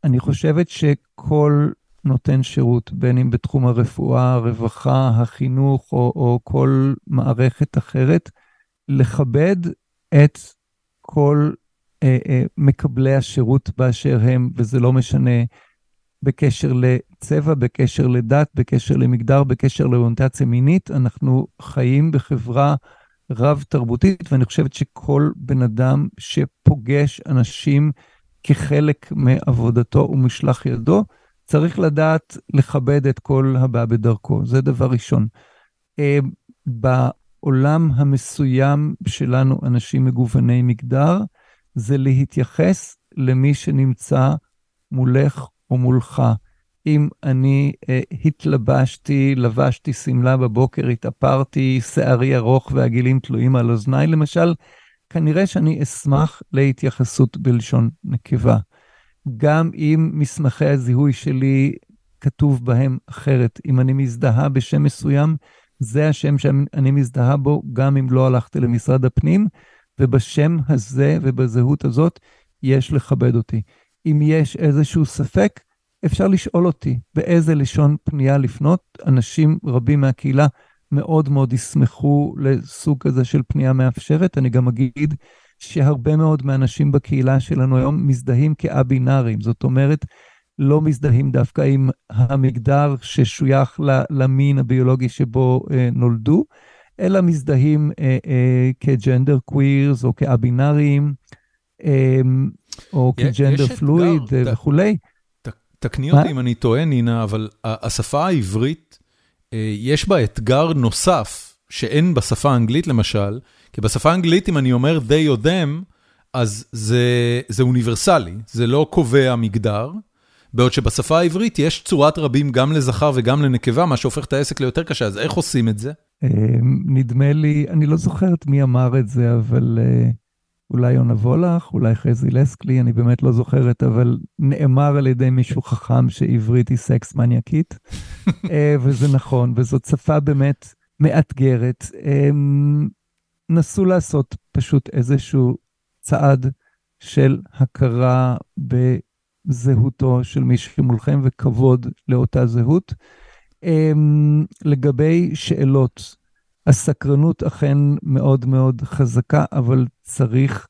אני חושבת שכל נותן שירות, בין אם בתחום הרפואה, הרווחה, החינוך או, או כל מערכת אחרת, לכבד את כל אה, אה, מקבלי השירות באשר הם, וזה לא משנה בקשר לצבע, בקשר לדת, בקשר למגדר, בקשר לאוריינטציה מינית. אנחנו חיים בחברה רב-תרבותית, ואני חושבת שכל בן אדם שפוגש אנשים כחלק מעבודתו ומשלח ידו, צריך לדעת לכבד את כל הבא בדרכו, זה דבר ראשון. אה, בעולם המסוים שלנו, אנשים מגווני מגדר, זה להתייחס למי שנמצא מולך או מולך. אם אני אה, התלבשתי, לבשתי שמלה בבוקר, התאפרתי, שערי ארוך והגילים תלויים על אוזניי למשל, כנראה שאני אשמח להתייחסות בלשון נקבה. גם אם מסמכי הזיהוי שלי כתוב בהם אחרת. אם אני מזדהה בשם מסוים, זה השם שאני מזדהה בו, גם אם לא הלכתי למשרד הפנים, ובשם הזה ובזהות הזאת יש לכבד אותי. אם יש איזשהו ספק, אפשר לשאול אותי באיזה לשון פנייה לפנות. אנשים רבים מהקהילה מאוד מאוד ישמחו לסוג כזה של פנייה מאפשרת. אני גם אגיד שהרבה מאוד מהאנשים בקהילה שלנו היום מזדהים כאבינארים, זאת אומרת, לא מזדהים דווקא עם המגדר ששוייך למין הביולוגי שבו אה, נולדו, אלא מזדהים אה, אה, כג'נדר קווירס או כאבינארים, אה, או כג'נדר פלואיד אה, וכולי. תקני אותי אם אני טועה, נינה, אבל השפה העברית, אה, יש בה אתגר נוסף, שאין בשפה האנגלית למשל, כי בשפה האנגלית, אם אני אומר they או them, אז זה, זה אוניברסלי, זה לא קובע מגדר, בעוד שבשפה העברית יש צורת רבים גם לזכר וגם לנקבה, מה שהופך את העסק ליותר קשה, אז איך עושים את זה? אמ, נדמה לי, אני לא זוכרת מי אמר את זה, אבל אה, אולי יונה וולך, אולי חזי לסקלי, אני באמת לא זוכרת, אבל נאמר על ידי מישהו חכם שעברית היא סקס מניאקית, (laughs) אה, וזה נכון, וזאת שפה באמת מאתגרת. אמ, נסו לעשות פשוט איזשהו צעד של הכרה בזהותו של מי שמולכם וכבוד לאותה זהות. אמ, לגבי שאלות, הסקרנות אכן מאוד מאוד חזקה, אבל צריך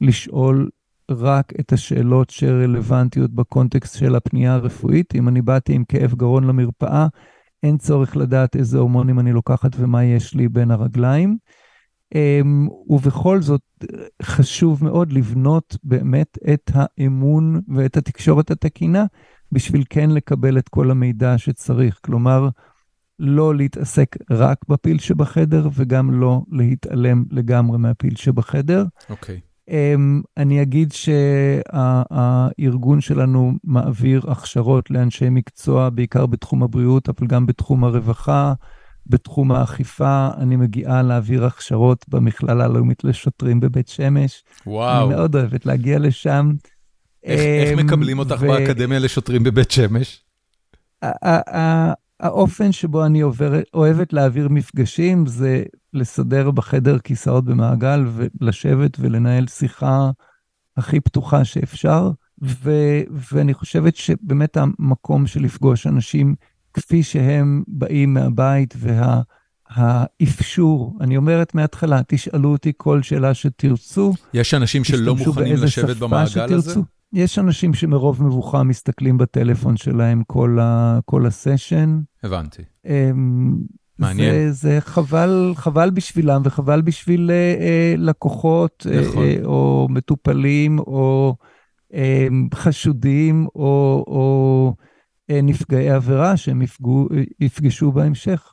לשאול רק את השאלות שרלוונטיות בקונטקסט של הפנייה הרפואית. אם אני באתי עם כאב גרון למרפאה, אין צורך לדעת איזה הורמונים אני לוקחת ומה יש לי בין הרגליים. אמ, ובכל זאת, חשוב מאוד לבנות באמת את האמון ואת התקשורת התקינה בשביל כן לקבל את כל המידע שצריך. כלומר, לא להתעסק רק בפיל שבחדר וגם לא להתעלם לגמרי מהפיל שבחדר. אוקיי. Okay. אמ, אני אגיד שהארגון שלנו מעביר הכשרות לאנשי מקצוע, בעיקר בתחום הבריאות, אבל גם בתחום הרווחה, בתחום האכיפה. אני מגיעה להעביר הכשרות במכללה הלאומית לשוטרים בבית שמש. וואו. אני מאוד אוהבת להגיע לשם. איך, איך אמ, מקבלים אותך ו... באקדמיה לשוטרים בבית שמש? האופן שבו אני עובר, אוהבת להעביר מפגשים זה לסדר בחדר כיסאות במעגל ולשבת ולנהל שיחה הכי פתוחה שאפשר. ו, ואני חושבת שבאמת המקום של לפגוש אנשים כפי שהם באים מהבית והאפשור, אני אומרת מההתחלה, תשאלו אותי כל שאלה שתרצו. יש אנשים שלא מוכנים לשבת במעגל שתרצו. הזה? יש אנשים שמרוב מבוכה מסתכלים בטלפון שלהם כל, ה, כל הסשן. הבנתי. אמ, מעניין. זה, זה חבל, חבל בשבילם וחבל בשביל אה, אה, לקוחות, אה, נכון. אה, או מטופלים, או אה, חשודים, או, או אה, נפגעי עבירה שהם יפגעו, יפגשו בהמשך.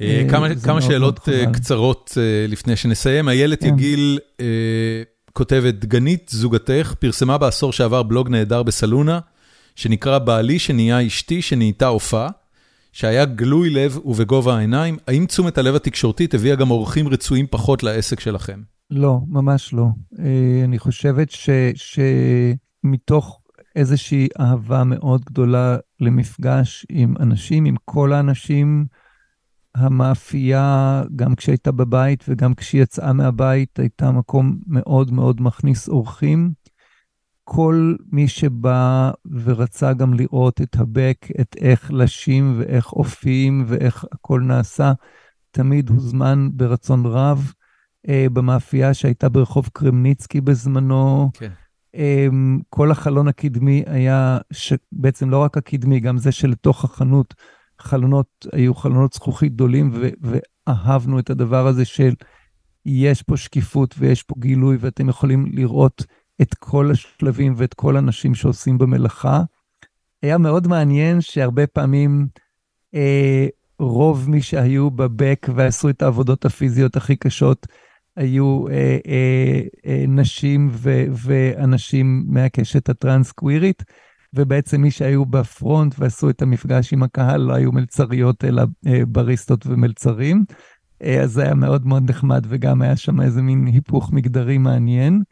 אה, כמה, כמה שאלות קצרות לפני שנסיים. איילת כן. יגיל כותבת, דגנית זוגתך פרסמה בעשור שעבר בלוג נהדר בסלונה, שנקרא בעלי שנהיה אשתי שנהייתה הופעה. שהיה גלוי לב ובגובה העיניים, האם תשומת הלב התקשורתית הביאה גם אורחים רצויים פחות לעסק שלכם? לא, ממש לא. אה, אני חושבת ש, שמתוך איזושהי אהבה מאוד גדולה למפגש עם אנשים, עם כל האנשים, המאפייה, גם כשהייתה בבית וגם כשהיא יצאה מהבית, הייתה מקום מאוד מאוד מכניס אורחים. כל מי שבא ורצה גם לראות את הבק, את איך לשים ואיך אופים ואיך הכל נעשה, תמיד הוזמן ברצון רב. אה, במאפייה שהייתה ברחוב קרמניצקי בזמנו. כן. אה, כל החלון הקדמי היה, ש... בעצם לא רק הקדמי, גם זה שלתוך החנות, חלונות, היו חלונות זכוכית גדולים, ו... ואהבנו את הדבר הזה של יש פה שקיפות ויש פה גילוי, ואתם יכולים לראות את כל השלבים ואת כל האנשים שעושים במלאכה. היה מאוד מעניין שהרבה פעמים אה, רוב מי שהיו בבק ועשו את העבודות הפיזיות הכי קשות, היו אה, אה, אה, נשים ו, ואנשים מהקשת הטרנס-קווירית, ובעצם מי שהיו בפרונט ועשו את המפגש עם הקהל לא היו מלצריות, אלא אה, בריסטות ומלצרים. אה, אז זה היה מאוד מאוד נחמד, וגם היה שם איזה מין היפוך מגדרי מעניין.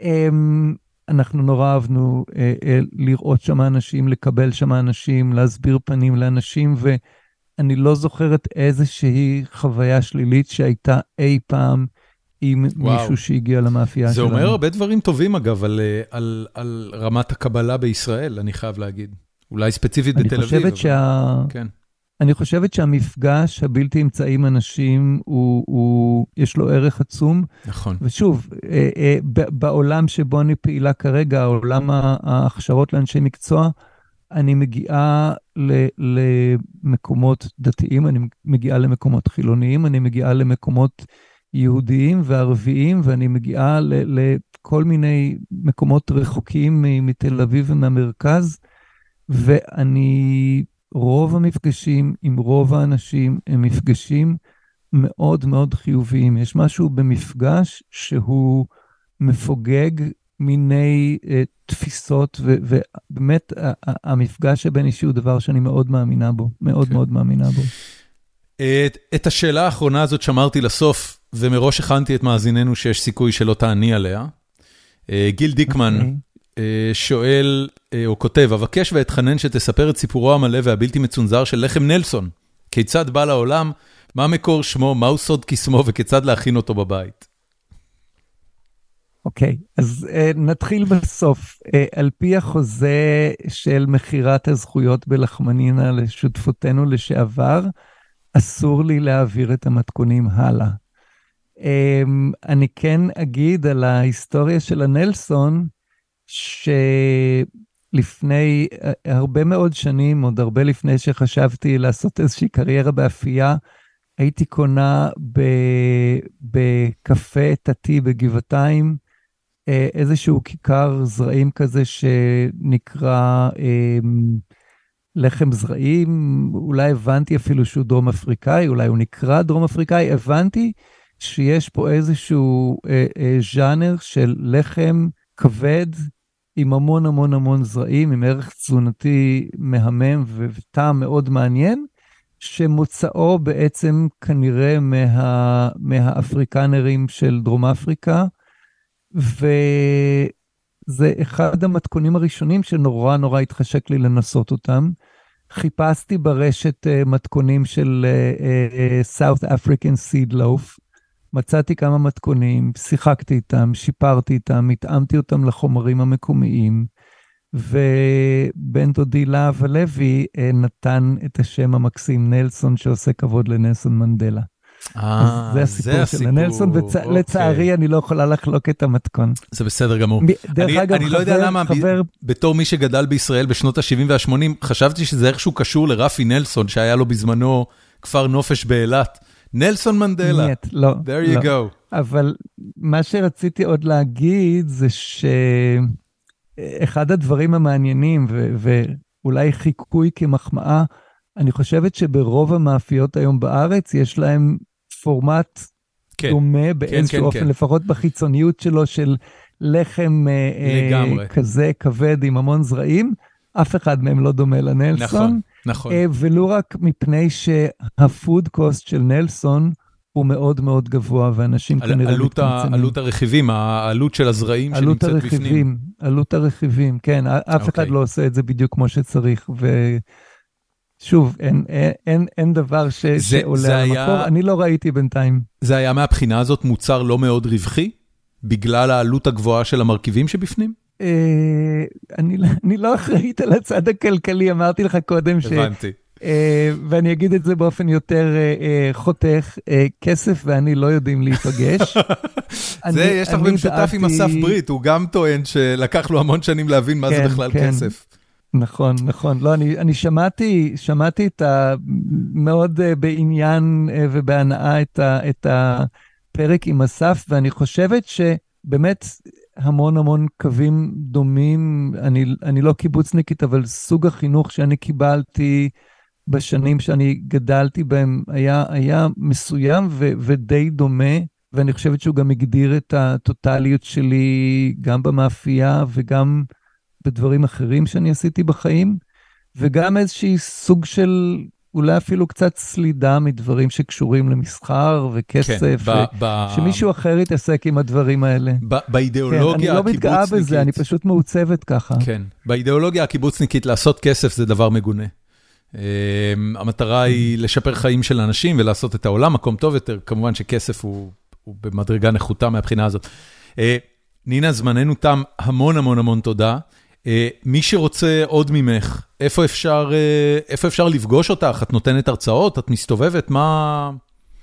אמ, אנחנו נורא אהבנו אה, אה, לראות שם אנשים, לקבל שם אנשים, להסביר פנים לאנשים, ואני לא זוכרת איזושהי חוויה שלילית שהייתה אי פעם עם וואו. מישהו שהגיע למאפייה שלנו. זה אומר הרבה דברים טובים, אגב, על, אה, על, על רמת הקבלה בישראל, אני חייב להגיד. אולי ספציפית בתל אביב. חושבת שה... כן. אני חושבת שהמפגש הבלתי אמצעי עם אנשים, הוא, הוא, יש לו ערך עצום. נכון. ושוב, אה, אה, בעולם שבו אני פעילה כרגע, עולם ההכשרות לאנשי מקצוע, אני מגיעה ל, למקומות דתיים, אני מגיעה למקומות חילוניים, אני מגיעה למקומות יהודיים וערביים, ואני מגיעה לכל מיני מקומות רחוקים מתל אביב ומהמרכז, ואני רוב המפגשים עם רוב האנשים הם מפגשים מאוד מאוד חיוביים. יש משהו במפגש שהוא מפוגג מיני uh, תפיסות, ו- ובאמת המפגש הבין אישי הוא דבר שאני מאוד מאמינה בו, מאוד כן. מאוד מאמינה בו. את, את השאלה האחרונה הזאת שמרתי לסוף, ומראש הכנתי את מאזיננו שיש סיכוי שלא תעני עליה. Uh, גיל דיקמן, okay. אוקיי. אה, שואל, אה, או כותב, אבקש ואתחנן שתספר את סיפורו המלא והבלתי מצונזר של לחם נלסון. כיצד בא לעולם, מה מקור שמו, מהו סוד קסמו וכיצד להכין אותו בבית. אוקיי, okay, אז uh, נתחיל בסוף. Uh, על פי החוזה של מכירת הזכויות בלחמנינה לשותפותינו לשעבר, אסור לי להעביר את המתכונים הלאה. אמ, אני כן אגיד על ההיסטוריה של הנלסון, שלפני אה, הרבה מאוד שנים, עוד הרבה לפני שחשבתי לעשות איזושהי קריירה באפייה, הייתי קונה בקפה תתי בגבעתיים, אה, איזשהו כיכר זרעים כזה שנקרא אמ, לחם זרעים, אולי הבנתי אפילו שהוא דרום אפריקאי, אולי הוא נקרא דרום אפריקאי, הבנתי שיש פה איזשהו אה, אה, ז'אנר של לחם כבד, עם המון המון המון זרעים, עם ערך תזונתי מהמם וטעם מאוד מעניין, שמוצאו בעצם כנראה מה, מהאפריקנרים של דרום אפריקה, וזה אחד המתכונים הראשונים שנורא נורא התחשק לי לנסות אותם. חיפשתי ברשת uh, מתכונים של uh, uh, South African Seed Loaf, מצאתי כמה מתכונים, שיחקתי איתם, שיפרתי איתם, התאמתי אותם לחומרים המקומיים, ובן דודי להב הלוי אה, נתן את השם המקסים נלסון, שעושה כבוד לנלסון מנדלה. אה, זה הסיפור של נלסון, ולצערי אוקיי. אני לא יכולה לחלוק את המתכון. זה בסדר גמור. דרך אני, אגב, אני חבר, לא יודע למה, חבר... בתור מי שגדל בישראל בשנות ה-70 וה-80, חשבתי שזה איכשהו קשור לרפי נלסון, שהיה לו בזמנו כפר נופש באילת. נלסון מנדלה. נייט, לא. There you לא. go. אבל מה שרציתי עוד להגיד זה שאחד הדברים המעניינים, ו... ואולי חיקוי כמחמאה, אני חושבת שברוב המאפיות היום בארץ יש להם פורמט כן, דומה כן, באיזשהו כן, אופן, כן. לפחות בחיצוניות שלו של לחם אה, לגמרי. כזה כבד עם המון זרעים. אף אחד מהם לא דומה לנלסון. נכון, נכון. אה, ולו רק מפני שהפוד קוסט של נלסון הוא מאוד מאוד גבוה, ואנשים על, כנראה עלות מתמצנים. עלות הרכיבים, העלות של הזרעים שנמצאת הרכיבים, בפנים. עלות הרכיבים, כן, אף okay. אחד אוקיי. לא עושה את זה בדיוק כמו שצריך. ו... שוב, אין, אין, אין אין דבר ש, זה, שעולה זה על היה... המקור, אני לא ראיתי בינתיים. זה היה מהבחינה הזאת מוצר לא מאוד רווחי? בגלל העלות הגבוהה של המרכיבים שבפנים? אה, אני, לא, אני לא אחראית על הצד הכלכלי, אמרתי לך קודם ש... הבנתי. אה, ואני אגיד את זה באופן יותר אה, חותך, כסף ואני לא יודעים להיפגש. (laughs) אני, זה, יש לך במשותף. עם אסף ברית, הוא גם טוען שלקח לו המון שנים להבין מה כן, זה בכלל כן. כסף. נכון, נכון. לא, אני, אני שמעתי, שמעתי את ה... מאוד uh, בעניין uh, ובהנאה את, ה, את הפרק עם אסף, ואני חושבת שבאמת המון המון קווים דומים. אני, אני לא קיבוצניקית, אבל סוג החינוך שאני קיבלתי בשנים שאני גדלתי בהם היה, היה מסוים ו, ודי דומה. ואני חושבת שהוא גם הגדיר את הטוטליות שלי גם במאפייה וגם בדברים אחרים שאני עשיתי בחיים, וגם איזשהי סוג של אולי אפילו קצת סלידה מדברים שקשורים למסחר וכסף, כן, ו- ב- שמישהו אחר יתעסק עם הדברים האלה. ב- באידיאולוגיה כן, אני לא מתגאה בזה, אני פשוט מעוצבת ככה. כן, באידיאולוגיה הקיבוצניקית לעשות כסף זה דבר מגונה. Um, המטרה היא לשפר חיים של אנשים ולעשות את העולם מקום טוב יותר, כמובן שכסף הוא, הוא במדרגה נחותה מהבחינה הזאת. Uh, נינה, זמננו תם, המון המון המון תודה. אה, מי שרוצה עוד ממך, איפה אפשר, אה, איפה אפשר לפגוש אותך? את נותנת הרצאות? את מסתובבת? מה...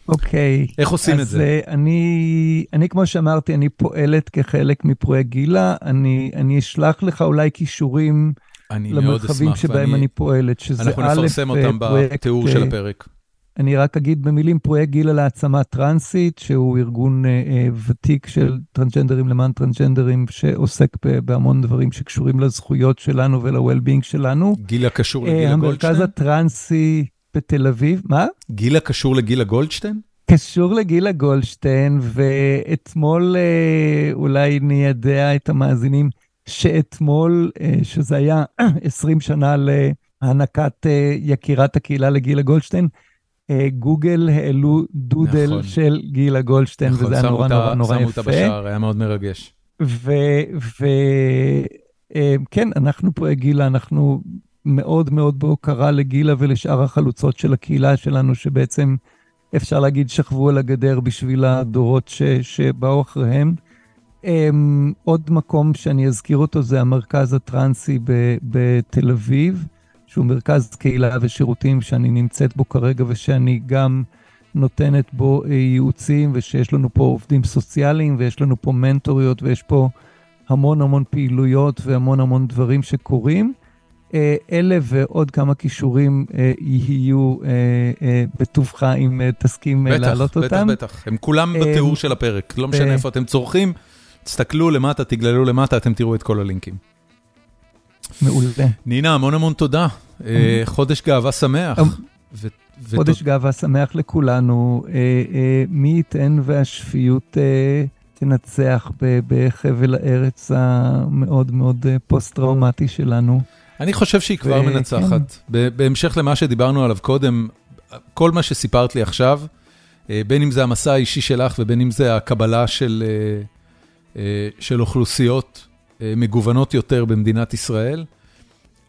אוקיי. Okay. איך עושים את זה? אז אה, אני, אני, כמו שאמרתי, אני פועלת כחלק מפרויקט גילה. אני, אני אשלח לך אולי כישורים למרחבים שבהם ואני, אני פועלת, שזה א', אנחנו נפרסם אותם בתיאור של הפרק. אני רק אגיד במילים, פרויקט גילה להעצמה טרנסית, שהוא ארגון אה, אה, ותיק של טרנסג'נדרים למען טרנסג'נדרים, שעוסק בהמון דברים שקשורים לזכויות שלנו ול-well-being שלנו. גילה קשור אה, לגילה גולדשטיין? המרכז הטרנסי בתל אביב, מה? גילה קשור לגילה גולדשטיין? קשור לגילה גולדשטיין, ואתמול אה, אולי ניידע את המאזינים שאתמול, אה, שזה היה (clears throat) 20 שנה להענקת אה, יקירת הקהילה לגילה גולדשטיין, אה, גוגל העלו דודל נכון. של גילה גולדשטיין, נכון, וזה היה נורא נורא נורא יפה. שמו אותה בשער, היה מאוד מרגש. וכן, אה, אנחנו פה, גילה, אנחנו מאוד מאוד בהוקרה לגילה ולשאר החלוצות של הקהילה שלנו, שבעצם אפשר להגיד שכבו על הגדר בשביל הדורות ש, שבאו אחריהם. Um, עוד מקום שאני אזכיר אותו זה המרכז הטרנסי בתל אביב. שהוא מרכז קהילה ושירותים שאני נמצאת בו כרגע ושאני גם נותנת בו ייעוצים, ושיש לנו פה עובדים סוציאליים ויש לנו פה מנטוריות ויש פה המון המון פעילויות והמון המון דברים שקורים. אלה ועוד כמה כישורים יהיו בטובך אם תסכים להעלות אותם. בטח, בטח, בטח. הם כולם בתיאור של הפרק, לא משנה איפה אתם צורכים, תסתכלו למטה, תגללו למטה, אתם תראו את כל הלינקים. מעולה. נינה, המון המון תודה. חודש גאווה שמח. חודש גאווה שמח לכולנו. מי ייתן והשפיות תנצח בחבל הארץ המאוד מאוד פוסט-טראומטי שלנו. אני חושב שהיא כבר מנצחת. בהמשך למה שדיברנו עליו קודם, כל מה שסיפרת לי עכשיו, בין אם זה המסע האישי שלך ובין אם זה הקבלה של אוכלוסיות מגוונות יותר במדינת ישראל,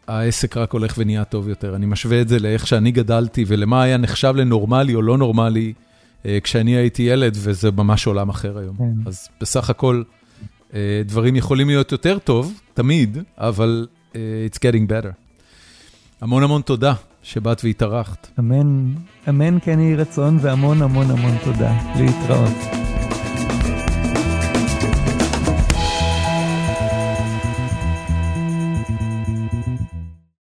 העסק רק הולך ונהיה טוב יותר. אני משווה את זה לאיך שאני גדלתי ולמה היה נחשב לנורמלי או לא נורמלי כשאני הייתי ילד, וזה ממש עולם אחר היום. אז בסך הכל, דברים יכולים להיות יותר טוב, תמיד, אבל... It's getting better. המון המון תודה שבאת והתארחת. אמן, אמן כן יהי רצון והמון המון המון תודה. להתראות.